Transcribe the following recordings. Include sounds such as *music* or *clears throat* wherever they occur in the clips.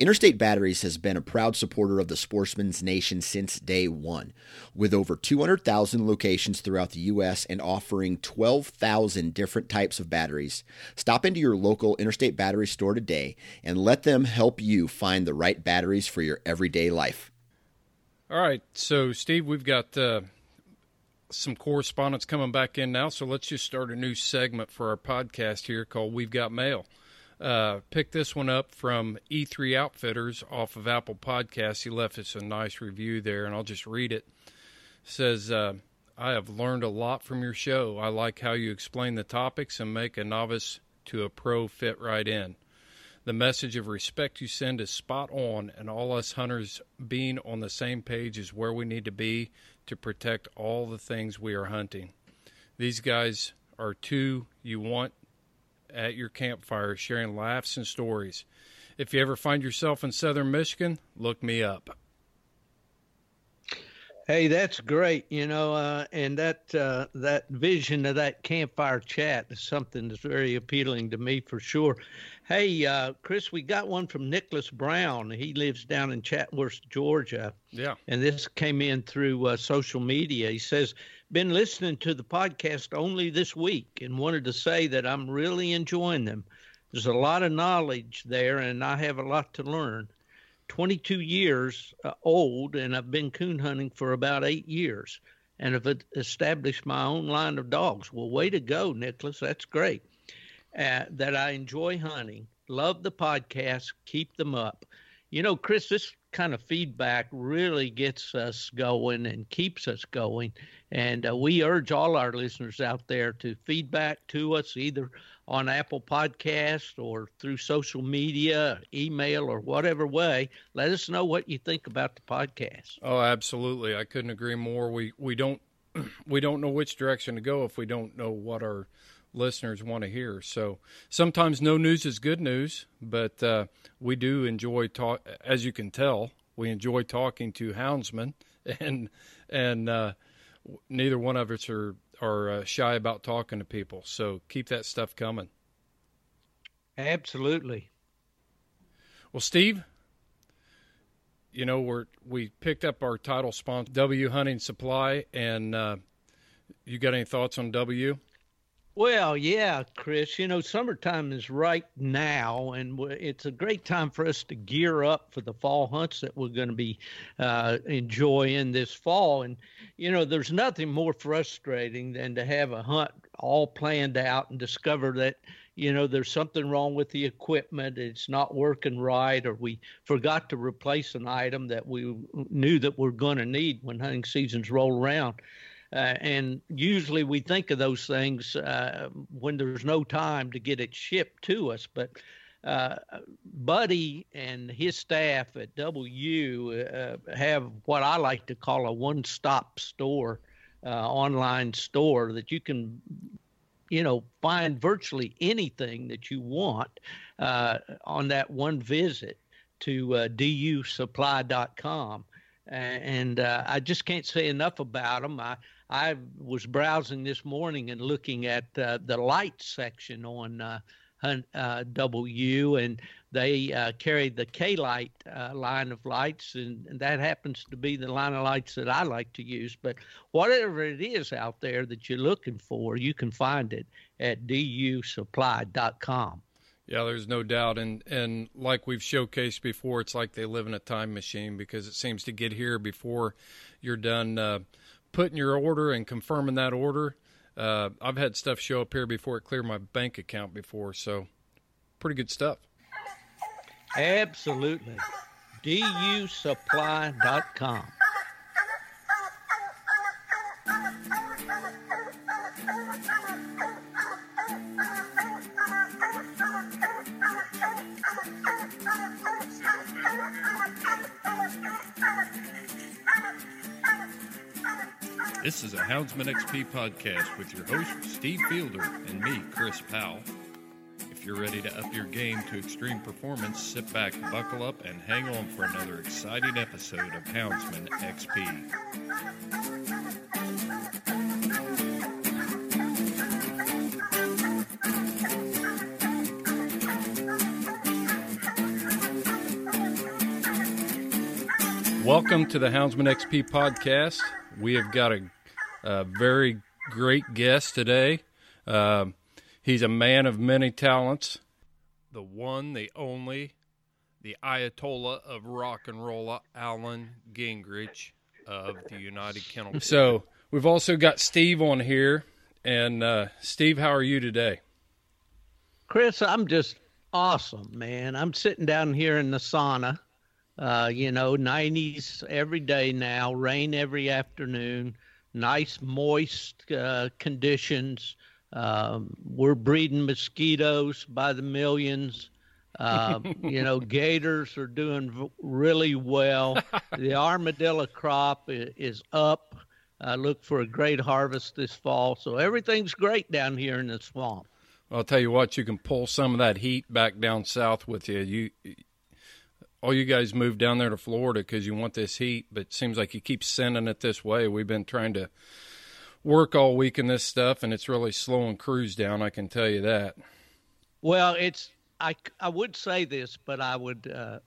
Interstate Batteries has been a proud supporter of the Sportsman's Nation since day one. With over 200,000 locations throughout the U.S. and offering 12,000 different types of batteries, stop into your local Interstate Battery store today and let them help you find the right batteries for your everyday life. All right, so Steve, we've got uh, some correspondence coming back in now, so let's just start a new segment for our podcast here called We've Got Mail. Uh, picked this one up from E3 Outfitters off of Apple Podcasts. He left us a nice review there, and I'll just read it. it says, uh, I have learned a lot from your show. I like how you explain the topics and make a novice to a pro fit right in. The message of respect you send is spot on, and all us hunters being on the same page is where we need to be to protect all the things we are hunting. These guys are two you want at your campfire sharing laughs and stories. If you ever find yourself in southern Michigan, look me up. Hey, that's great. You know, uh, and that uh, that vision of that campfire chat is something that's very appealing to me for sure. Hey, uh, Chris, we got one from Nicholas Brown. He lives down in Chatsworth, Georgia. Yeah. And this came in through uh, social media. He says, "Been listening to the podcast only this week, and wanted to say that I'm really enjoying them. There's a lot of knowledge there, and I have a lot to learn." 22 years uh, old, and I've been coon hunting for about eight years, and have established my own line of dogs. Well, way to go, Nicholas. That's great. Uh, that I enjoy hunting. Love the podcast. Keep them up. You know, Chris, this kind of feedback really gets us going and keeps us going. And uh, we urge all our listeners out there to feedback to us either on Apple Podcast or through social media, email, or whatever way. Let us know what you think about the podcast. Oh, absolutely! I couldn't agree more. We we don't *clears throat* we don't know which direction to go if we don't know what our listeners want to hear. So sometimes no news is good news, but uh, we do enjoy talk. As you can tell, we enjoy talking to houndsmen, *laughs* and and uh, neither one of us are are uh, shy about talking to people. So keep that stuff coming. Absolutely. Well, Steve, you know we're we picked up our title sponsor, W Hunting Supply, and uh, you got any thoughts on W? Well, yeah, Chris. You know, summertime is right now, and it's a great time for us to gear up for the fall hunts that we're going to be uh, enjoying this fall. And, you know, there's nothing more frustrating than to have a hunt all planned out and discover that, you know, there's something wrong with the equipment, it's not working right, or we forgot to replace an item that we knew that we're going to need when hunting seasons roll around. Uh, and usually we think of those things uh, when there's no time to get it shipped to us. But uh, Buddy and his staff at W uh, have what I like to call a one stop store, uh, online store that you can. You know, find virtually anything that you want uh, on that one visit to dusupply.com and uh, I just can't say enough about them. I I was browsing this morning and looking at uh, the light section on uh, uh, W, and they uh, carried the K Light uh, line of lights, and, and, that happens to be the line of lights that I like to use. But whatever it is out there that you're looking for, you can find it at dusupply.com. Yeah, there's no doubt, and and like we've showcased before, it's like they live in a time machine because it seems to get here before you're done uh, putting your order and confirming that order. Uh, I've had stuff show up here before it cleared my bank account before, so pretty good stuff. Absolutely. DUSupply.com. *laughs* This is a Houndsman XP podcast with your host, Steve Fielder, and me, Chris Powell. If you're ready to up your game to extreme performance, sit back, buckle up, and hang on for another exciting episode of Houndsman XP. Welcome to the Houndsman XP podcast. We have got a, a very great guest today. Uh, he's a man of many talents. The one, the only, the Ayatollah of rock and roll, Alan Gingrich of the United Kennel. So we've also got Steve on here. And uh, Steve, how are you today? Chris, I'm just awesome, man. I'm sitting down here in the sauna uh, you know, 90s every day now, rain every afternoon, nice moist uh, conditions. Um, we're breeding mosquitoes by the millions. Uh, *laughs* you know, gators are doing really well. The *laughs* armadillo crop is up. I look for a great harvest this fall. So everything's great down here in the swamp. I'll tell you what, you can pull some of that heat back down south with you. You all you guys moved down there to Florida because you want this heat, but it seems like you keep sending it this way. We've been trying to work all week in this stuff, and it's really slowing crews down. I can tell you that. Well, it's I I would say this, but I would uh,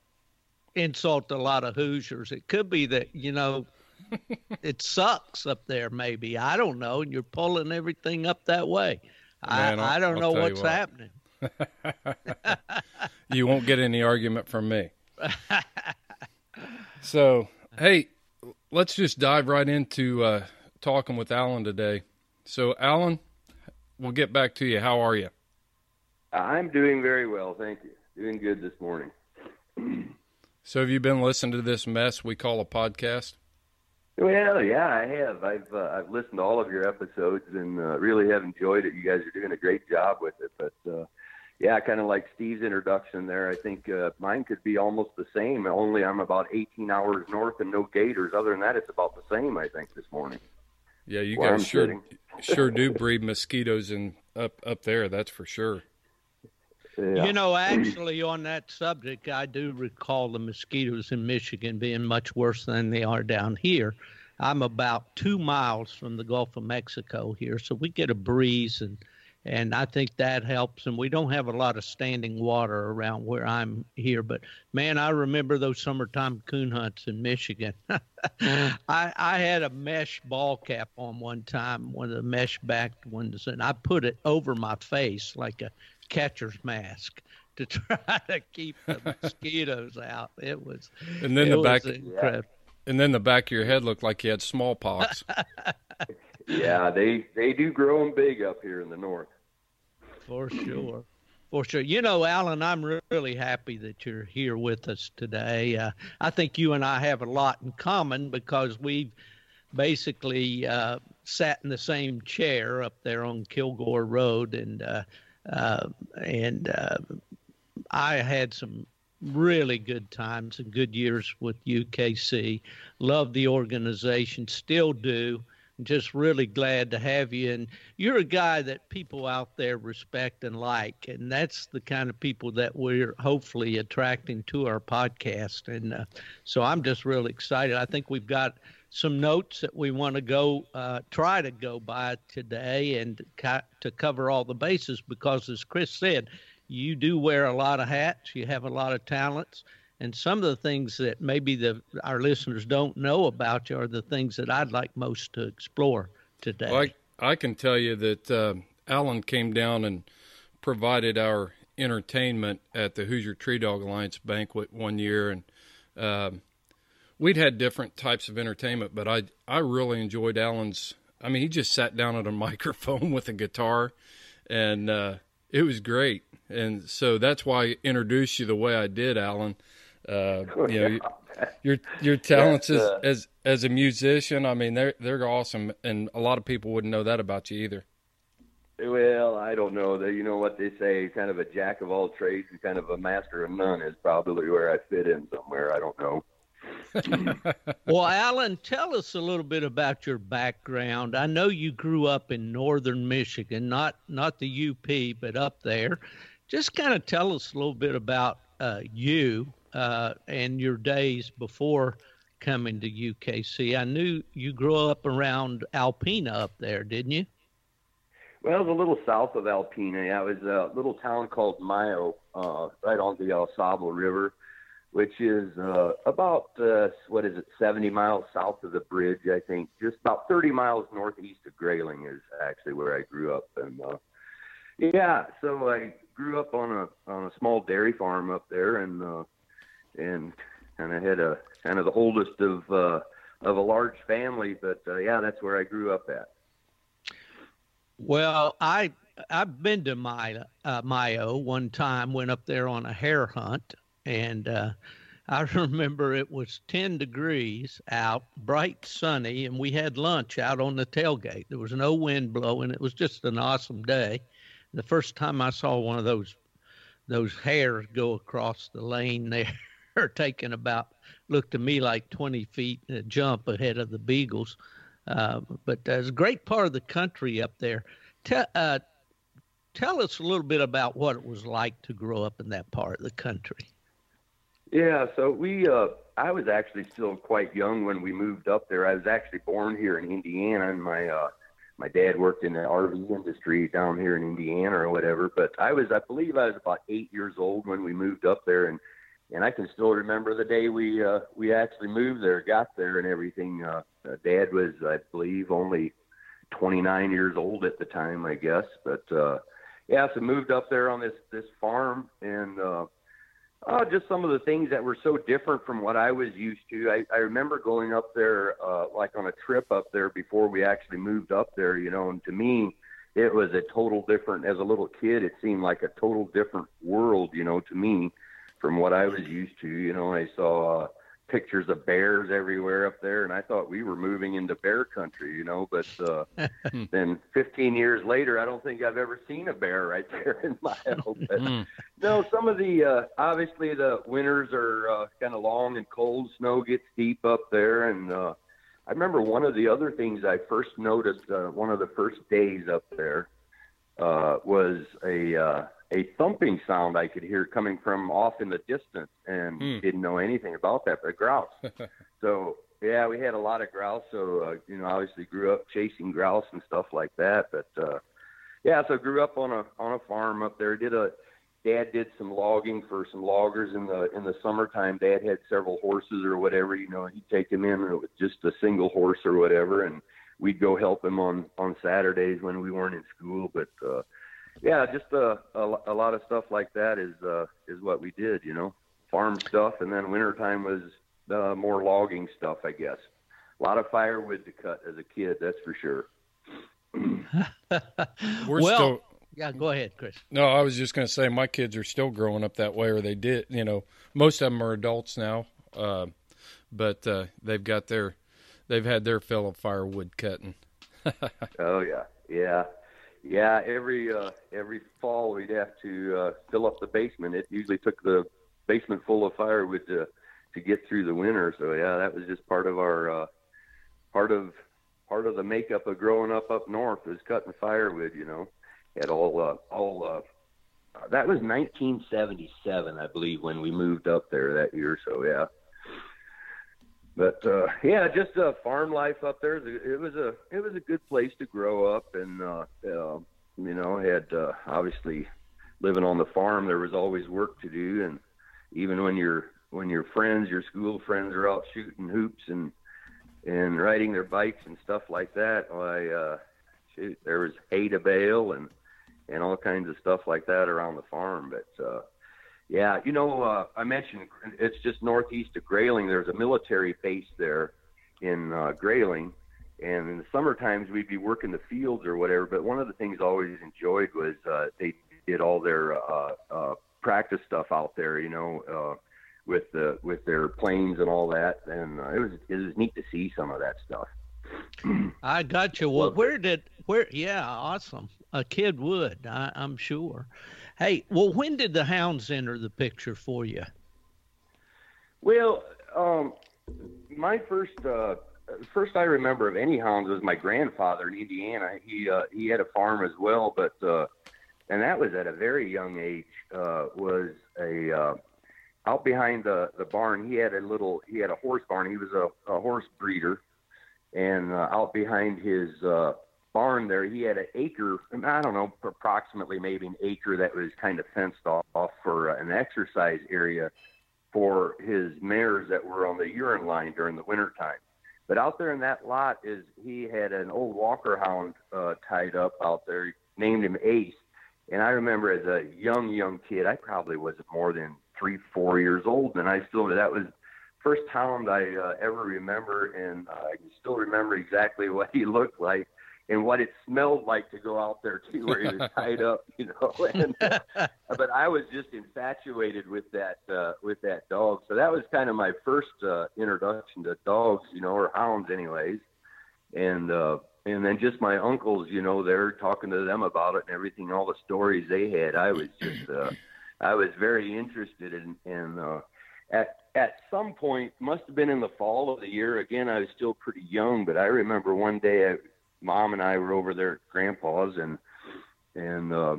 insult a lot of Hoosiers. It could be that you know *laughs* it sucks up there. Maybe I don't know, and you're pulling everything up that way. Man, I, I don't I'll know what's what. happening. *laughs* you won't get any argument from me. *laughs* so, hey, let's just dive right into uh, talking with Alan today. So, Alan, we'll get back to you. How are you? I'm doing very well, thank you. Doing good this morning. *clears throat* so, have you been listening to this mess we call a podcast? Well, yeah, I have. I've uh, I've listened to all of your episodes and uh, really have enjoyed it. You guys are doing a great job with it. But uh, yeah, kind of like Steve's introduction there. I think uh, mine could be almost the same. Only I'm about 18 hours north and no gators. Other than that, it's about the same. I think this morning. Yeah, you guys sure *laughs* sure do breed mosquitoes in up up there. That's for sure. Yeah. You know, actually, on that subject, I do recall the mosquitoes in Michigan being much worse than they are down here. I'm about two miles from the Gulf of Mexico here, so we get a breeze and and I think that helps. And we don't have a lot of standing water around where I'm here, but man, I remember those summertime coon hunts in Michigan. *laughs* Mm-hmm. I I had a mesh ball cap on one time, one of the mesh backed ones, and I put it over my face like a catcher's mask to *laughs* try to keep the *laughs* mosquitoes out. It was and then the back incredible. and then the back of your head looked like you had smallpox. yeah, they they do grow them big up here in the north. For sure. For sure. You know, Alan, I'm really happy that you're here with us today. Uh, I think you and I have a lot in common because we've basically uh, sat in the same chair up there on Kilgore Road, and uh, uh and uh, I had some really good times and good years with UKC. Love the organization, still do just really glad to have you. And you're a guy that people out there respect and like, and that's the kind of people that we're hopefully attracting to our podcast. And uh, so I'm just really excited. I think we've got some notes that we want to go uh, try to go by today and co- to cover all the bases because, as Chris said, you do wear a lot of hats, you have a lot of talents and some of the things that maybe the our listeners don't know about you are the things that I'd like most to explore today. Well, I, I can tell you that uh, Alan came down and provided our entertainment at the Hoosier Tree Dog Alliance banquet one year, and um, we'd had different types of entertainment, but I I really enjoyed Alan's. I mean, he just sat down at a *laughs* microphone with a guitar, and uh, it was great. And so that's why I introduced you the way I did, Alan. Uh, *laughs* you know, your your talents as, uh, as as a musician. I mean, they're they're awesome, and a lot of people wouldn't know that about you either. Well, I don't know. That you know what they say, kind of a jack of all trades and kind of a master of none is probably where I fit in somewhere. I don't know. *laughs* *laughs* well, Alan, tell us a little bit about your background. I know you grew up in northern Michigan, not not the UP, but up there. Just kind of tell us a little bit about uh, you uh, and your days before coming to UKC. I knew you grew up around Alpena up there, didn't you? Well, it was a little south of Alpena. It was a little town called Mio, uh, right on the El River. which is uh, about uh, what is it, 70 miles south of the bridge, I think. Just about 30 miles northeast of Grayling is actually where I grew up, and uh, yeah, so I grew up on a on a small dairy farm up there, and uh, and kind of had a kind of the oldest of uh, of a large family, but uh, yeah, that's where I grew up at. Well, I I've been to my uh, Mio one time. Went up there on a hare hunt, and uh, I *laughs* remember it was ten degrees out, bright sunny, and we had lunch out on the tailgate. There was no wind blowing. It was just an awesome day. The first time I saw one of those those hares go across the lane there, taking about looked to me like 20 feet uh, jump ahead of the beagles. Uh, but there's a great part of the country up there. Tell, uh, tell us a little bit about what it was like to grow up in that part of the country. Yeah, so we, uh, I was actually still quite young when we moved up there. I was actually born here in Indiana, and my uh, my dad worked in the RV industry down here in Indiana or whatever. But I was, I believe, I was about eight years old when we moved up there, and and I can still remember the day we uh, we actually moved there, got there, and everything. Uh, uh, Dad was, I believe, only 29 years old at the time, I guess. But uh, yeah, so moved up there on this this farm, and uh, uh, just some of the things that were so different from what I was used to. I, I remember going up there, uh, like on a trip up there before we actually moved up there, you know, and to me, it was a total different. As a little kid, it seemed like a total different world, you know, to me from what I was used to. You know, I saw uh, pictures of bears everywhere up there, and I thought we were moving into bear country. You know, but uh, *laughs* then 15 years later, I don't think I've ever seen a bear right *laughs* there in my house. Hmm. no, some of the uh, obviously the winters are uh, kind of long and cold. Snow gets deep up there, and uh, I remember one of the other things I first noticed uh, one of the first days up there uh, was a uh, a thumping sound I could hear coming from off in the distance, and hmm. didn't know anything about that, but grouse. *laughs* so yeah, we had a lot of grouse. So uh, you know, obviously grew up chasing grouse and stuff like that. But uh, yeah, so grew up on a on a farm up there. Did a dad did some logging for some loggers in the in the summertime. Dad had several horses or whatever. You know, he'd take them in with just a single horse or whatever, and we'd go help him on on Saturdays when we weren't in school. But uh, yeah, just uh, a, a lot of stuff like that is uh, is what we did, you know, farm stuff, and then wintertime was uh, more logging stuff, I guess. A lot of firewood to cut as a kid, that's for sure. *laughs* We're well, still. Yeah, go ahead, Chris. No, I was just going to say my kids are still growing up that way, or they did. You know, most of them are adults now, uh, but uh, they've got their, they've had their fill of firewood cutting. *laughs* oh yeah, yeah. Yeah, every uh, every fall we'd have to uh, fill up the basement. It usually took the basement full of firewood to to get through the winter. So yeah, that was just part of our uh, part of part of the makeup of growing up up north was cutting firewood. You know, had all uh, all uh, that was 1977, I believe, when we moved up there that year. So yeah. But uh, yeah, just uh, farm life up there. It was a it was a good place to grow up, and uh, uh, you know, had uh, obviously living on the farm. There was always work to do, and even when your when your friends, your school friends, are out shooting hoops and and riding their bikes and stuff like that, I uh, shoot, there was hay to bale and and all kinds of stuff like that around the farm. But uh, yeah, you know, uh, I mentioned it's just northeast of Grayling. There's a military base there in uh, Grayling, and in the summer times we'd be working the fields or whatever. But one of the things I always enjoyed was uh, they did all their uh, uh, practice stuff out there. You know, uh, with the with their planes and all that, and uh, it was it was neat to see some of that stuff. *clears throat* I got you. Well, where did where? Yeah, awesome. A kid would, I, I'm sure. Hey, well, when did the hounds enter the picture for you? Well, um, my first uh, first I remember of any hounds was my grandfather in Indiana. He uh, he had a farm as well, but uh, and that was at a very young age. Uh, was a uh, out behind the the barn. He had a little. He had a horse barn. He was a, a horse breeder, and uh, out behind his uh, barn there, he had an acre, I don't know, approximately maybe an acre that was kind of fenced off, for uh, an exercise area. for his mares that were on the urine line during the winter time. But out there in that lot is he had an old Walker hound uh, tied up out there, named him Ace. And I remember as a young, young kid, I probably wasn't more than three, four years old, and I still that was first hound I uh, ever remember, and uh, I can still remember exactly *laughs* what he looked like and what it smelled like to go out there too, where he was *laughs* tied up, you know. *laughs* And, uh, but I was just infatuated with that uh, with that dog. So that was kind of my first uh, introduction to dogs, you know, or hounds, anyways. And uh, and then just my uncles, you know, they're talking to them about it and everything, all the stories they had. I was just uh, I was very interested in. in uh, at at some point, must have been in the fall of the year. Again, I was still pretty young, but I remember one day I mom and I were over there at grandpa's and and uh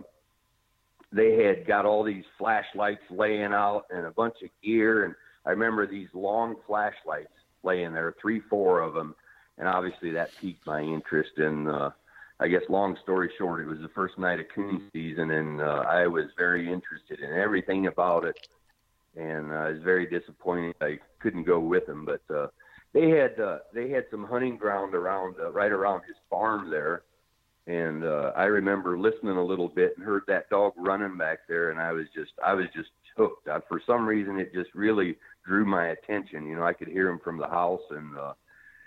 they had got all these flashlights laying out and a bunch of gear and I remember these long flashlights laying there, three, four of them, and obviously that piqued my interest. And uh, I guess, long story short, it was the first night of coon season, and uh, I was very interested in everything about it. And uh, I was very disappointed I couldn't go with them, but uh, they had uh, they had some hunting ground around uh, right around his farm there, and uh, I remember listening a little bit and heard that dog running back there, and I was just I was just hooked. I, for some reason, it just really drew my attention. You know, I could hear him from the house, and uh,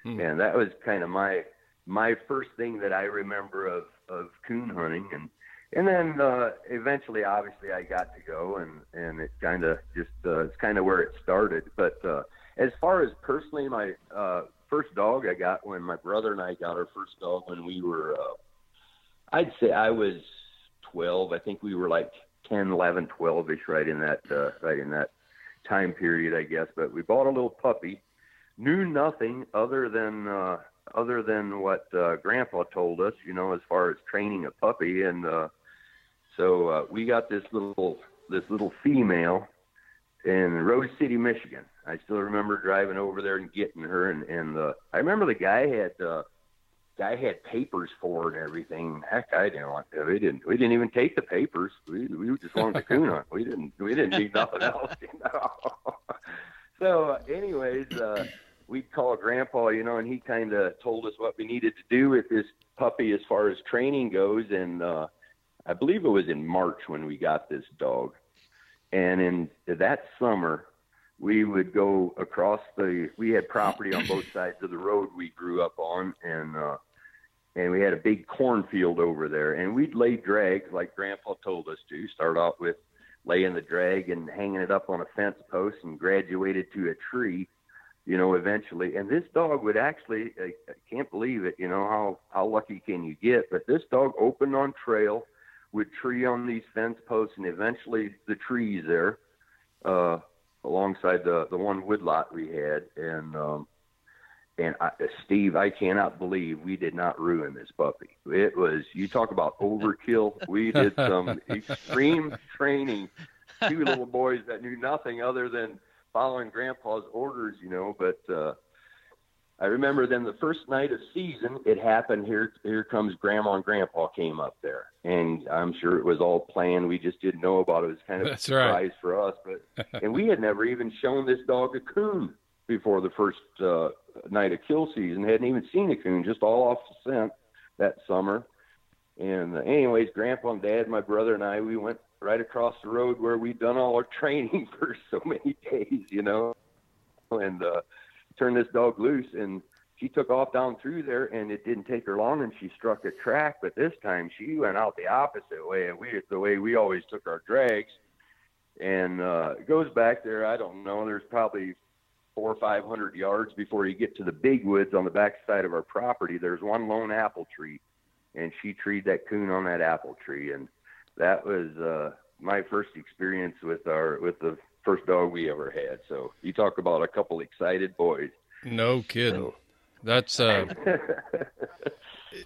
hmm. and that was kind of my my first thing that I remember of of coon hunting, and and then uh, eventually, obviously, I got to go, and and it kind of just uh, it's kind of where it started, but. uh as far as personally, my uh, first dog I got when my brother and I got our first dog when we were, uh, I'd say I was 12. I think we were like 10, 11, 12 ish, right in that, uh, right in that time period, I guess. But we bought a little puppy, knew nothing other than, uh, other than what uh, Grandpa told us, you know, as far as training a puppy, and uh, so uh, we got this little this little female in Rose City, Michigan. I still remember driving over there and getting her, and and uh, I remember the guy had uh, guy had papers for it and everything. Heck, I didn't want. To, we didn't. We didn't even take the papers. We we just wanted to coon hunt. We didn't. We didn't need nothing else. You know. *laughs* so, uh, anyways, uh, we called Grandpa, you know, and he kind of told us what we needed to do with this puppy as far as training goes, and uh, I believe it was in March when we got this dog and in that summer, we would go across the. We had property on both sides of the road we grew up on, and uh, and we had a big cornfield over there, and we'd lay drags like Grandpa told us to. Start off with laying the drag and hanging it up on a fence post, and graduated to a tree you know, eventually. And this dog would actually, I, can't believe it, you know, how, how lucky can you get? But this dog opened on trail, would tree on these fence posts and eventually the trees there uh, alongside the the one woodlot we had and um, and I, Steve, I cannot believe we did not ruin this puppy. It was you talk about overkill. We did some *laughs* extreme training. Two little boys that knew nothing other than following Grandpa's orders, you know. But uh, I remember then the first night of season, it happened. Here, here comes Grandma and Grandpa came up there, and I'm sure it was all planned. We just didn't know about it. It was kind of That's a surprise right. for us, but and we had never even shown this dog a coon before the first uh, night of kill season. Hadn't even seen a coon, just all off the scent that summer. And uh, anyways, Grandpa and Dad, my brother and I, we went right across the road where we'd done all our *laughs* training for so many days, you know, and. uh turned this dog loose and she took off down through there and it didn't take her long and she struck a track. But this time she went out the opposite way and we the way we always took our drags. And uh goes back there i don't know there's probably four or five hundred yards before you get to the big woods on the back side of our property. There's one lone apple tree and she treed that coon on that apple tree. And that was uh my first experience with our with the first dog we ever had. So you talk about a couple excited boys. No kidding. So. That's uh, yeah.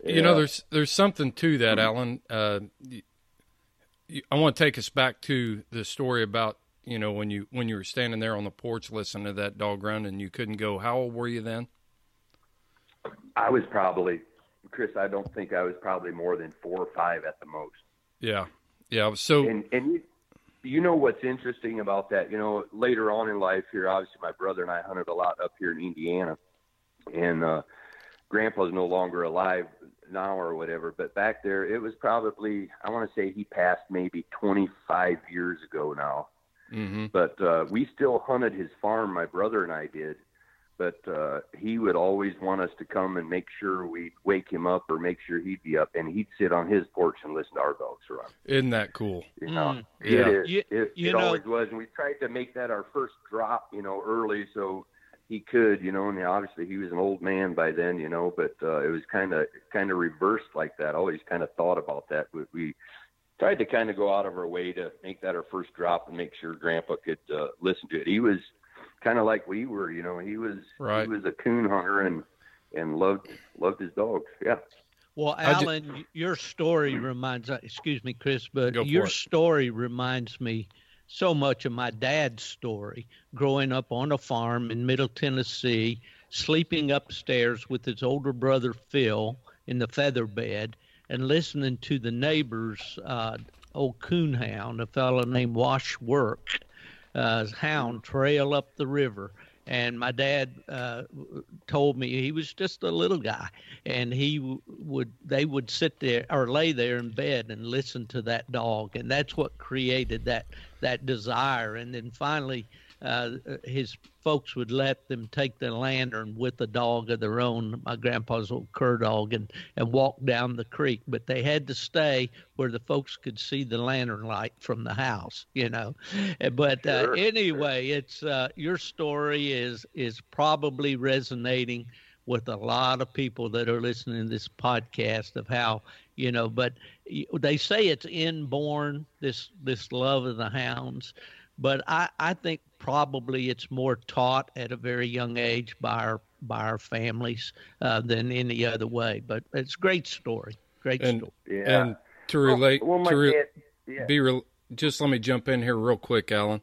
*laughs* you know, there's there's something to that, Alan. Uh, I want to take us back to the story about you know when you when you were standing there on the porch listening to that dog run and you couldn't go. How old were you then? I was probably Chris. I don't think I was probably more than four or five at the most. Yeah, yeah. So and and you, you know what's interesting about that? You know, later on in life here, obviously my brother and I hunted a lot up here in Indiana, and uh, Grandpa's no longer alive now or whatever. But back there, it was probably I want to say he passed maybe 25 years ago now. Mm-hmm. But uh, we still hunted his farm. My brother and I did, but uh, he would always want us to come and make sure we'd wake him up or make sure he'd be up, and he'd sit on his porch and listen to our dogs run. Isn't that cool? You know, Mm. it Yeah. is. You- it you it know- always was, and we tried to make that our first drop, you know, early so he could, you know, and obviously he was an old man by then, you know, but uh, it was kind of kind of reversed like that. Always kind of thought about that. We, we tried to kind of go out of our way to make that our first drop and make sure Grandpa could uh, listen to it. He was kind of like we were, you know. He was Right. he was a coon hunter and and loved loved his dogs. Yeah. Well, I ju- Alan, your story reminds. uh, Excuse me, Chris, but your it. story reminds me so much of my dad's story. Growing up on a farm in Middle Tennessee, sleeping upstairs with his older brother Phil in the feather bed, and listening to the neighbors' uh, old coonhound, a fellow named Wash Work, uh, hound trail up the river. And my dad uh, told me he was just a little guy, and he w- would they would sit there or lay there in bed and listen to that dog, and that's what created that that desire. And then finally, uh, his folks would let them take the lantern with a dog of their own, my grandpa's old cur dog, and and walk down the creek. But they had to stay where the folks could see the lantern light from the house, you know. Uh, But uh, Sure. anyway, it's uh, your story is is probably resonating with a lot of people that are listening to this podcast of how you know. But they say it's inborn this this love of the hounds, but I I think probably it's more taught at a very young age by our by our families uh, than any other way. But it's a great story, great And- story. Yeah. And to relate, well, my to re- dad, yeah. be real. Just let me jump in here real quick, Alan.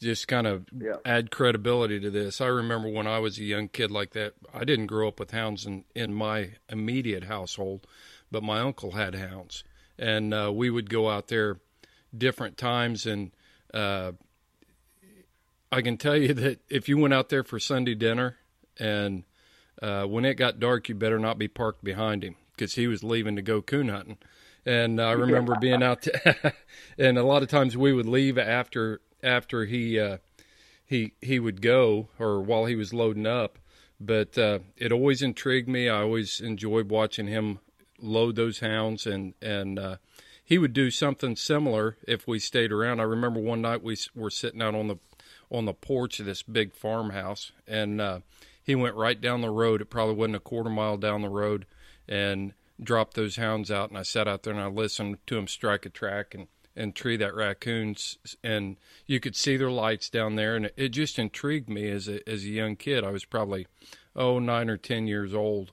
Just kind of Yeah. add credibility to this. I remember when I was a young kid like that. I didn't grow up with hounds in in my immediate household, but my uncle had hounds, and uh, we would go out there different times. And uh, I can tell you that if you went out there for Sunday dinner, and uh, when it got dark, you better not be parked behind him because he was leaving to go coon hunting. And I remember *laughs* being out, there, *laughs* and a lot of times we would leave after after he uh, he he would go or while he was loading up. But uh, it always intrigued me. I always enjoyed watching him load those hounds, and and uh, he would do something similar if we stayed around. I remember one night we were sitting out on the on the porch of this big farmhouse, and uh, he went right down the road. It probably wasn't a quarter mile down the road, and dropped those hounds out. And I sat out there and I listened to him strike a track and and tree that raccoons, and you could see their lights down there, and it, just intrigued me as a as a young kid. I was probably oh nine or ten years old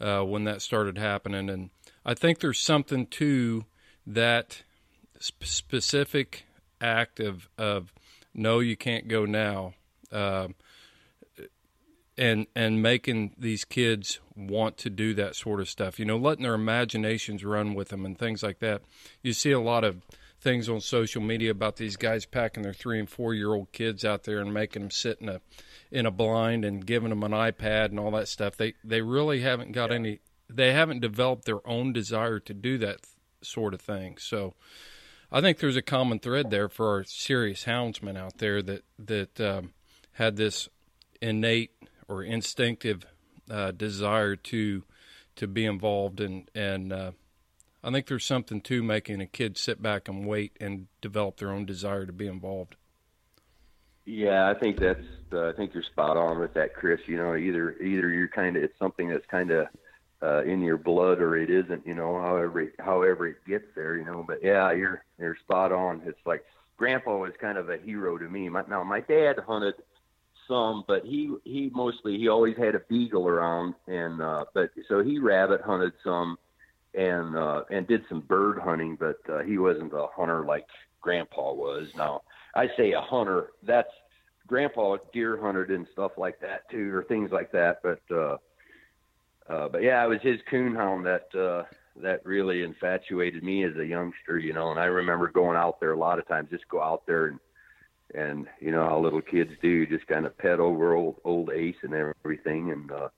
uh, when that started happening, and I think there's something to that sp- specific act of of no, you can't go now, uh, and and making these kids want to do that sort of stuff. You know, letting their imaginations run with them and things like that. You see a lot of things on social media about these guys packing their three and four year old kids out there and making them sit in a in a blind and giving them an iPad and all that stuff. They they really haven't got any. They haven't developed their own desire to do that sort of thing. So. I think there's a common thread there for our serious houndsmen out there that that um, had this innate or instinctive uh, desire to to be involved and and uh, I think there's something to making a kid sit back and wait and develop their own desire to be involved. Yeah, I think that's. Uh, I think you're spot on with that, Chris. You know, either either you're kind of it's something that's kind of uh, in your blood or it isn't. You know, however however it gets there. You know, but yeah, you're you're spot on. It's like Grandpa was kind of a hero to me. My, now my dad hunted some, but he he mostly he always had a beagle around, and uh, but so he rabbit hunted some, and uh, and did some bird hunting, but uh, he wasn't a hunter like Grandpa was. Now I say a hunter. That's Grandpa deer hunted and stuff like that too, or things like that. But uh, uh, but yeah, it was his coonhound that uh, that really infatuated me as a youngster, you know. And I remember going out there a lot of times, just go out there and and you know how little kids do, just kind of pet over old old Ace and everything. And uh,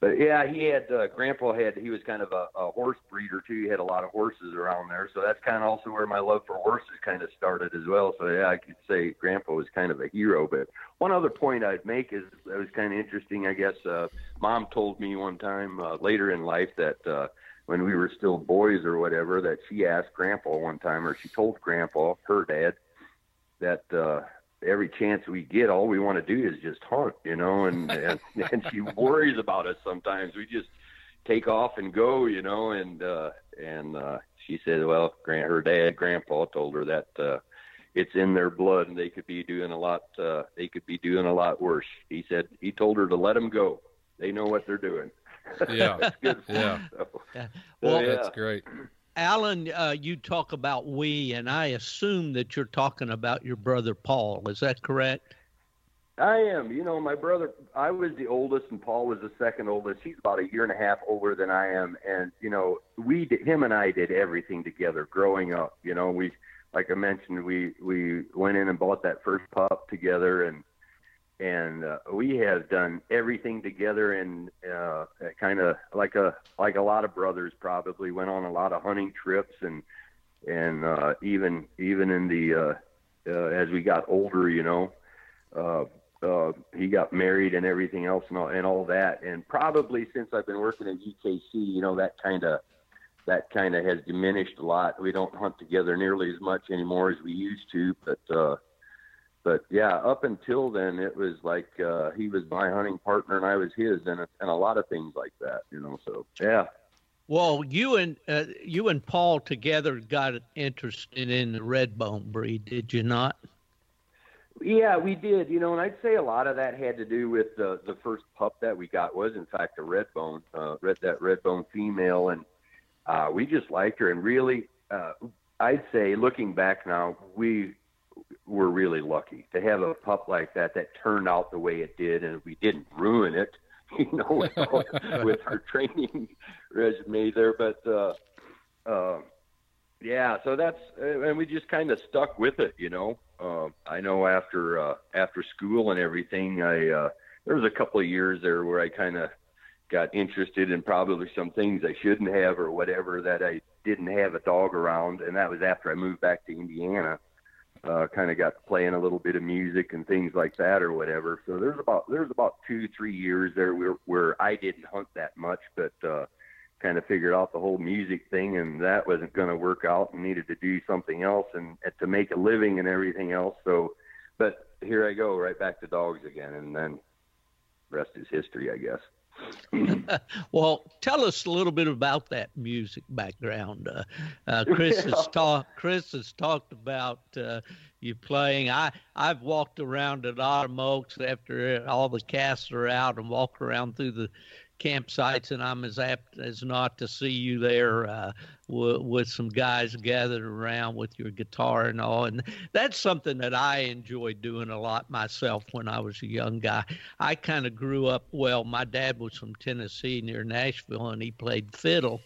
but yeah, he had uh, Grandpa had he was kind of a, a horse breeder too. He had a lot of horses around there, so that's kind of also where my love for horses kind of started as well. So yeah, I could say Grandpa was kind of a hero. But one other point I'd make is that was kind of interesting. I guess uh, Mom told me one time uh, later in life that uh, when we were still boys or whatever, that she asked Grandpa one time, or she told Grandpa, her dad, that uh, every chance we get, all we want to do is just hunt, you know, and *laughs* and, and she worries about us sometimes. We just take off and go, you know, and uh, and uh, she said, well, Grant, her dad, Grandpa, told her that uh, it's in their blood, and they could be doing a lot. Uh, they could be doing a lot worse. He said he told her to let them go. They know what they're doing. Yeah, *laughs* That's good. For Yeah. them, so. Yeah. So, Well, yeah. that's great. Alan, uh, you talk about we, and I assume that you're talking about your brother Paul. Is that correct? I am. You know, my brother, I was the oldest and Paul was the second oldest. He's about a year and a half older than I am. And, you know, we, did, him and I did everything together growing up. You know, we, like I mentioned, we, we went in and bought that first pup together and, and uh, we have done everything together and uh, kind of like a like a lot of brothers probably went on a lot of hunting trips and and uh, even even in the uh, uh, as we got older, you know, uh, uh, he got married and everything else and all, and all that. And probably since I've been working at UKC, you know, that kind of that kind of has diminished a lot. We don't hunt together nearly as much anymore as we used to, but uh, but yeah, up until then, it was like uh, he was my hunting partner and I was his, and and a lot of things like that, you know. So yeah, Well, you and uh, you and Paul together got interested in the Redbone breed, did you not? Yeah, we did. You know, and I'd say a lot of that had to do with the the first pup that we got was in fact a Redbone, uh, red that Redbone female, and uh, we just liked her. And really, uh, I'd say looking back now, we were really lucky to have a pup like that that turned out the way it did, and we didn't ruin it. *laughs* You know, with, all- *laughs* with our training resume there, but. uh uh, yeah, so that's uh, and we just kind of stuck with it, you know. Uh, I know after uh, after school and everything, I uh, there was a couple of years there where I kind of got interested in probably some things I shouldn't have or whatever that I didn't have a dog around, and that was after I moved back to Indiana. Uh, kind of got playing a little bit of music and things like that or whatever. So there's about there's about two three years there where where I didn't hunt that much, but uh, kind of figured out the whole music thing and that wasn't going to work out and needed to do something else and, and to make a living and everything else so but here i go right back to dogs again and then rest is history i guess *laughs* Well, tell us a little bit about that music background. Uh, uh, Chris *laughs* has talked. Chris has talked about uh, you playing. I I've walked around at Autumn Oaks after all the casts are out and walked around through the campsites, and I'm as apt as not to see you there uh, w- with some guys gathered around with your guitar and all. And that's something that I enjoyed doing a lot myself when I was a young guy. I kind of grew up well. My dad was from Tennessee near Nashville, and he played fiddle.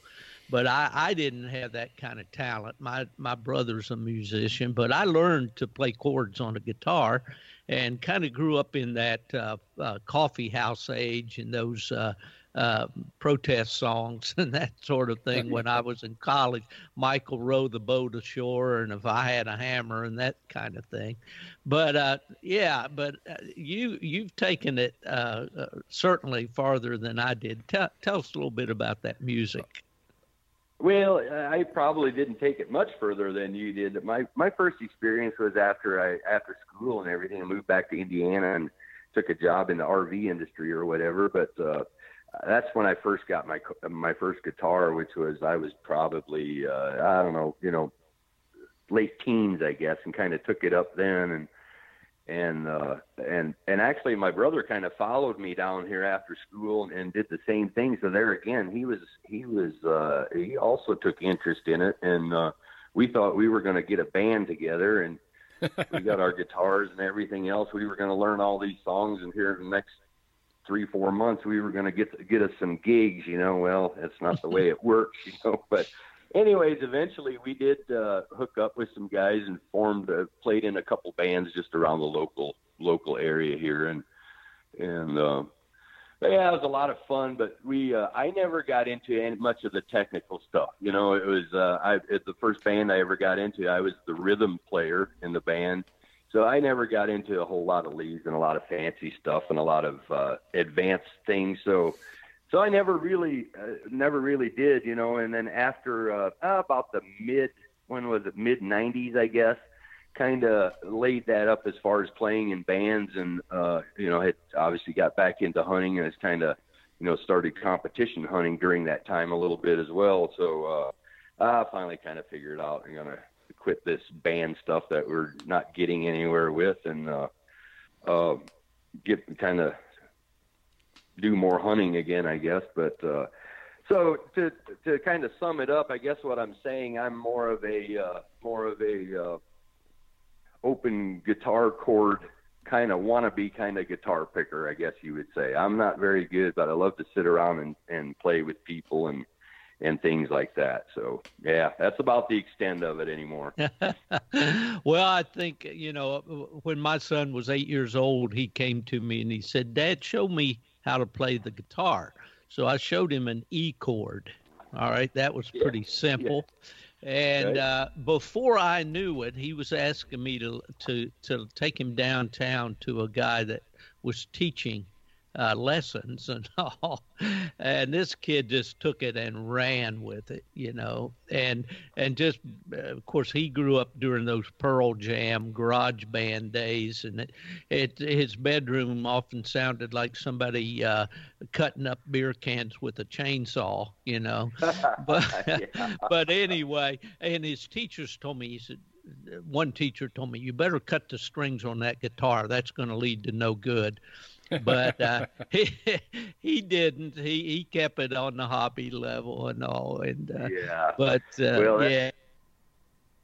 But I, I didn't have that kind of talent. My my brother's a musician, but I learned to play chords on a guitar, and kind of grew up in that uh, uh, coffee house age and those uh, uh, protest songs *laughs* and that sort of thing. when I was in college, Michael rowed the boat ashore, and if I had a hammer and that kind of thing. But uh, yeah, but uh, you you've taken it uh, uh, certainly farther than I did. Tell tell us a little bit about that music. Well, I probably didn't take it much further than you did. My my first experience was after I after school and everything. I moved back to Indiana and took a job in the RV industry or whatever. But uh, that's when I first got my my first guitar, which was I was probably uh, I don't know, you know, late teens, I guess, and kind of took it up then and and uh and and actually my brother kind of followed me down here after school and, and did the same thing. So there again he was he was uh he also took interest in it and uh we thought we were going to get a band together and *laughs* we got our guitars and everything else. We were going to learn all these songs and here in the next three four months we were going to get get us some gigs. You know, well that's not the way it *laughs* works. You know, but anyways, eventually we did uh, hook up with some guys and formed, uh, played in a couple bands just around the local local area here, and and uh, but yeah, it was a lot of fun. But we, uh, I never got into any, much of the technical stuff. You know, it was uh, I the first band I ever got into. I was the rhythm player in the band. So I never got into a whole lot of leads and a lot of fancy stuff and a lot of uh, advanced things. So so I never really, uh, never really did, you know. And then after uh, about the mid, when was it? Mid '90s, I guess. Kind of laid that up as far as playing in bands, and uh, you know, had obviously got back into hunting, and it's kind of, you know, started competition hunting during that time a little bit as well. So uh, I finally kind of figured out I'm gonna quit this band stuff that we're not getting anywhere with, and uh, uh, get kind of do more hunting again, I guess. But uh, so to to kind of sum it up, I guess what I'm saying, I'm more of a uh, more of a uh, open guitar chord kind of wannabe kind of guitar picker, I guess you would say. I'm not very good, but I love to sit around and, and play with people and and things like that. So yeah, that's about the extent of it anymore. *laughs* well, I think you know when my son was eight years old, he came to me and he said, "Dad, show me how to play the guitar. So I showed him an E chord. All right, that was pretty yeah. simple. Yeah. And uh, before I knew it, he was asking me to to to take him downtown to a guy that was teaching uh, lessons and *laughs* all. And this kid just took it and ran with it, you know. And and just uh, of course he grew up during those Pearl Jam garage band days, and it, it his bedroom often sounded like somebody uh, cutting up beer cans with a chainsaw, you know. *laughs* but *laughs* but anyway, and his teachers told me he said one teacher told me you better cut the strings on that guitar that's going to lead to no good but uh, *laughs* he he didn't. He he kept it on the hobby level and all. And uh, yeah, but uh, well, yeah,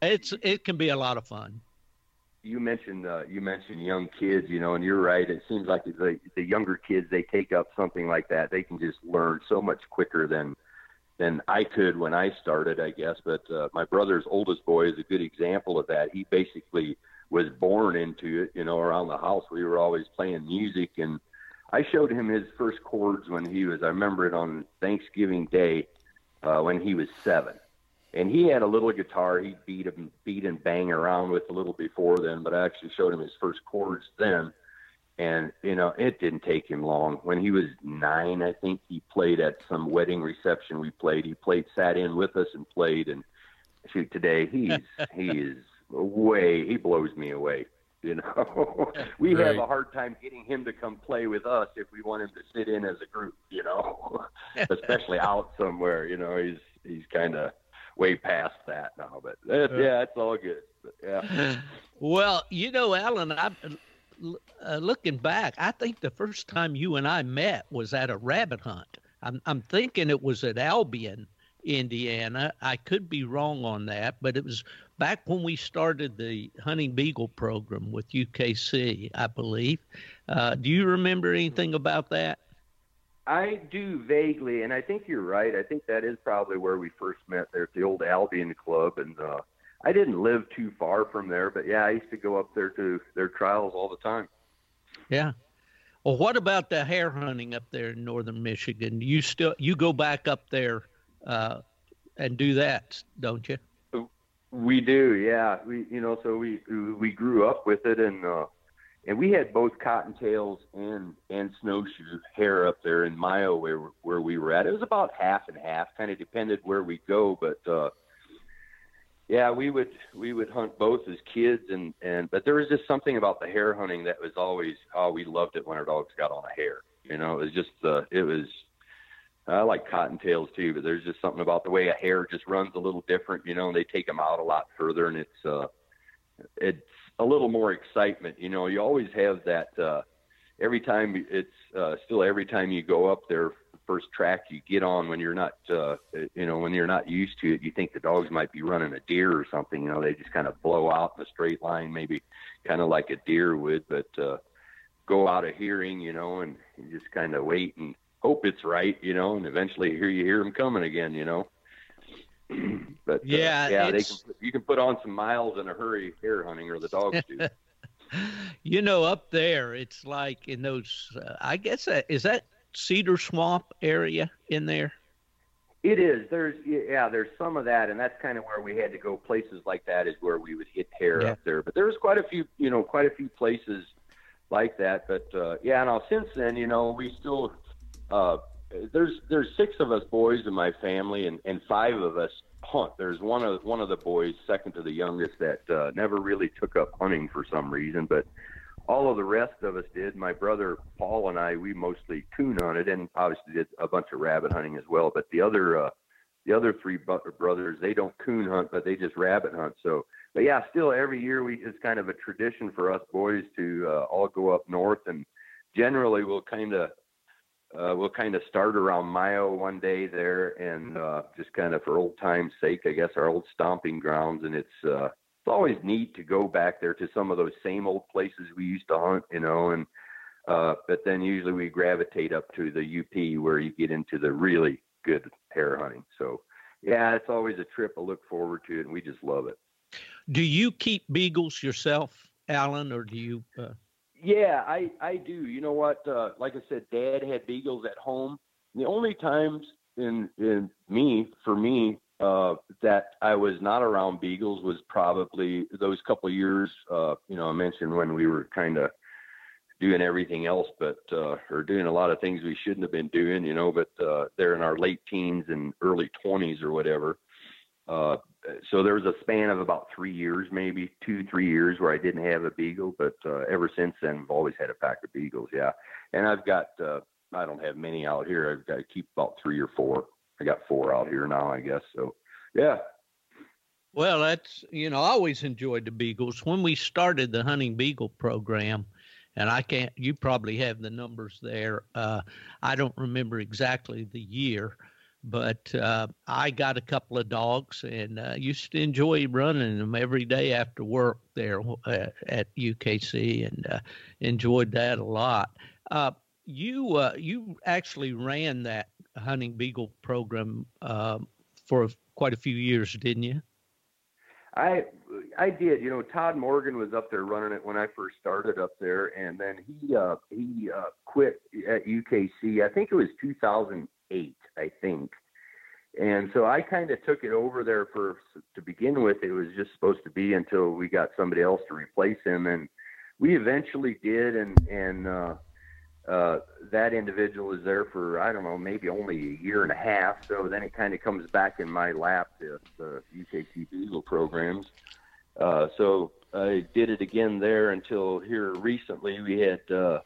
it's it can be a lot of fun. You mentioned uh, you mentioned young kids, you know, and you're right. It seems like the the younger kids they take up something like that, they can just learn so much quicker than than I could when I started, I guess. But uh, my brother's oldest boy is a good example of that. He basically was born into it. You know, around the house we were always playing music, and I showed him his first chords when he was. I remember it on Thanksgiving Day uh, when he was seven, and he had a little guitar he beat and beat and bang around with a little before then. But I actually showed him his first chords then. And you know, it didn't take him long. When he was nine, I think he played at some wedding reception we played. He played, sat in with us, and played. And shoot, today he's he is way he blows me away. You know, *laughs* we right. have a hard time getting him to come play with us if we want him to sit in as a group. You know, *laughs* especially out somewhere. You know, he's he's kind of way past that now. But uh, yeah, it's all good. But, yeah. *laughs* Well, you know, Alan, I. Uh, looking back, I think the first time you and I met was at a rabbit hunt. I'm, I'm thinking it was at Albion, Indiana. I could be wrong on that, but it was back when we started the hunting beagle program with UKC, I believe. Uh, do you remember anything about that? I do vaguely, and I think you're right. I think that is probably where we first met there at the old Albion Club, and uh, I didn't live too far from there, but yeah, I used to go up there to their trials all the time. Yeah. Well, what about the hare hunting up there in northern Michigan? You still you go back up there uh, and do that, don't you? We do, yeah. We, you know, so we we grew up with it, and uh, and we had both cottontails and and snowshoe hare up there in Mio where where we were at. It was about half and half, kind of depended where we go, but uh, yeah, we would we would hunt both as kids, and and but there was just something about the hare hunting that was always oh we loved it when our dogs got on a hare. You know, it was just uh, it was I like cottontails too, but there's just something about the way a hare just runs a little different, you know, and they take them out a lot further and it's, uh, it's a little more excitement. You know, you always have that, uh, every time it's, uh, still every time you go up there, first track you get on when you're not, uh, you know, when you're not used to it, you think the dogs might be running a deer or something, you know, they just kind of blow out in a straight line, maybe kind of like a deer would, but, uh, go out of hearing, you know, and you just kind of wait and hope it's right, you know, and eventually here you hear them coming again, you know. *clears throat* but yeah, uh, yeah, they can you can put on some miles in a hurry hare hunting, or the dogs do. *laughs* you know, up there, it's like in those. Uh, I guess that is that cedar swamp area in there. It is. There's yeah, there's some of that, and that's kind of where we had to go. Places like that is where we would hit hare Yeah. up there. But there's quite a few, you know, quite a few places like that. But uh, yeah, now since then, you know, we still uh, there's there's six of us boys in my family, and and five of us hunt. There's one of one of the boys, second to the youngest, that uh, never really took up hunting for some reason, but all of the rest of us did. My brother Paul and I, we mostly coon hunted, and obviously did a bunch of rabbit hunting as well. But the other, uh, the other three brothers, they don't coon hunt, but they just rabbit hunt. So, but yeah, still every year we it's kind of a tradition for us boys to uh, all go up north, and generally we'll kind of. Uh, we'll kind of start around Mio one day there, and uh, just kind of for old time's sake, I guess our old stomping grounds, and it's uh, it's always neat to go back there to some of those same old places we used to hunt, you know, and uh, but then usually we gravitate up to the UP where you get into the really good hare hunting. So yeah, it's always a trip I look forward to, and we just love it. Do you keep beagles yourself, Alan, or do you? Uh, Yeah, I I do. You know what? Uh, like I said, Dad had beagles at home. The only times in in me for me uh, that I was not around beagles was probably those couple years. Uh, you know, I mentioned when we were kind of doing everything else, but uh, or doing a lot of things we shouldn't have been doing. You know, but uh, they're in our late teens and early twenties or whatever. Uh, so there was a span of about three years, maybe two, three years where I didn't have a beagle, but uh, ever since then, I've always had a pack of beagles. Yeah, and I've got uh, I don't have many out here. I've got to keep about three or four. I got four out here now, I guess. So yeah, well, that's you know, I always enjoyed the beagles when we started the hunting beagle program. And I can't. You probably have the numbers there. Uh, I don't remember exactly the year, but uh, I got a couple of dogs and uh, used to enjoy running them every day after work there uh, at UKC, and uh, enjoyed that a lot. Uh, you uh, you actually ran that hunting beagle program um, for quite a few years, didn't you? I I did. You know, Todd Morgan was up there running it when I first started up there, and then he uh, he uh, quit at UKC. I think it was 2008. I think. And so I kind of took it over there for to begin with. It was just supposed to be until we got somebody else to replace him, and we eventually did. And and uh, uh, that individual was there for I don't know, maybe only a year and a half. So then it kind of comes back in my lap, the, the UKC Beagle programs. Uh, so I did it again there until here recently we had uh,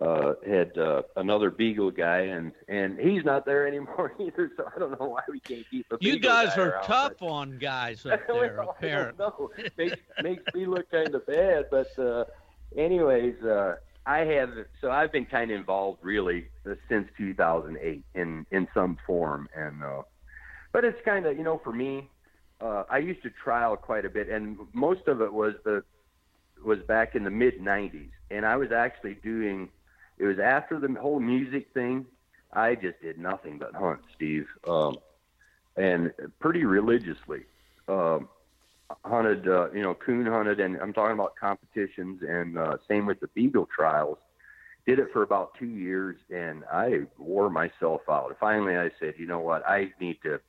uh, had uh, another Beagle guy, and and he's not there anymore *laughs* either. So I don't know why we can't keep a. You guys guy are around, tough but- on guys *laughs* up there, well, apparently. *laughs* I. Makes, makes me look kind of bad, but uh, anyways, uh, I have so I've been kind of involved really since 2008 in in some form, and uh, but it's kind of you know for me, uh, I used to trial quite a bit, and most of it was the was back in the mid 90s, and I was actually doing. It was after the whole music thing. I just did nothing but hunt, Steve, um, and pretty religiously. Um, hunted, uh, you know, coon hunted, and I'm talking about competitions, and uh, same with the beagle trials. Did it for about two years, and I wore myself out. Finally, I said, you know what, I need to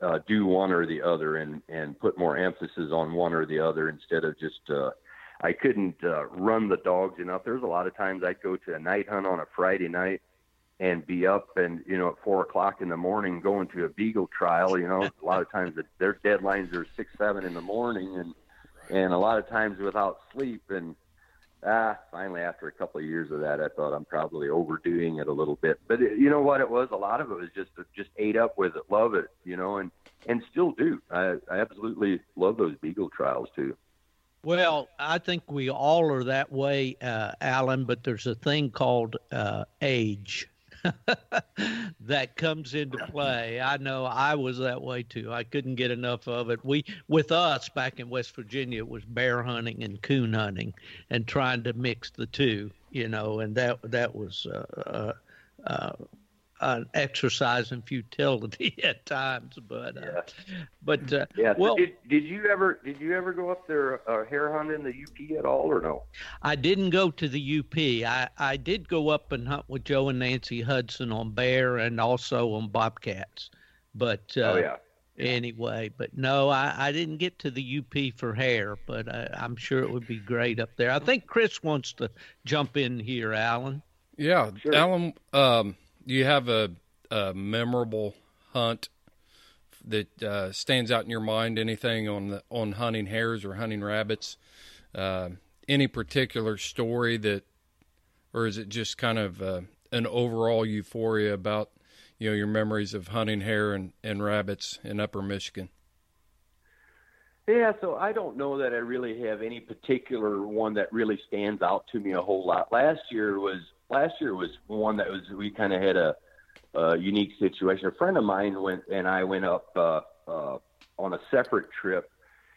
uh, do one or the other, and and put more emphasis on one or the other instead of just. Uh, I couldn't uh, run the dogs enough. There's a lot of times I'd go to a night hunt on a Friday night and be up and you know at four o'clock in the morning going to a beagle trial you know? A lot of times the, their deadlines are six seven in the morning and and a lot of times without sleep and ah finally after a couple of years of that i thought i'm probably overdoing it a little bit. But it, you know what it was? A lot of it was just just ate up with it love it you know and and still do. I i absolutely love those beagle trials too Well, I think we all are that way, uh, Alan, but there's a thing called uh, age *laughs* that comes into play. I know I was that way too. I couldn't get enough of it. We, with us back in West Virginia, it was bear hunting and coon hunting and trying to mix the two. you know, and that that was uh, uh, uh an exercise in futility *laughs* at times. But uh, yeah. but uh, yeah. Well, did, did you ever did you ever go up there uh, hare hunt in the UP at all or no? I didn't go to the UP. I I did go up and hunt with Joe and Nancy Hudson on bear and also on bobcats. But uh, oh yeah. Anyway, but no, I, I didn't get to the UP for hare, but I, I'm sure it would be great up there. I think Chris wants to jump in here, Alan. Yeah, sure. Alan. Um, do you have a, a memorable hunt that uh, stands out in your mind? Anything on the on hunting hares or hunting rabbits? Uh, any particular story that, or is it just kind of uh, an overall euphoria about you know your memories of hunting hare and, and rabbits in Upper Michigan? Yeah, so I don't know that I really have any particular one that really stands out to me a whole lot. Last year was last year was one that was we kind of had a, a unique situation. A friend of mine went and I went up uh, uh, on a separate trip,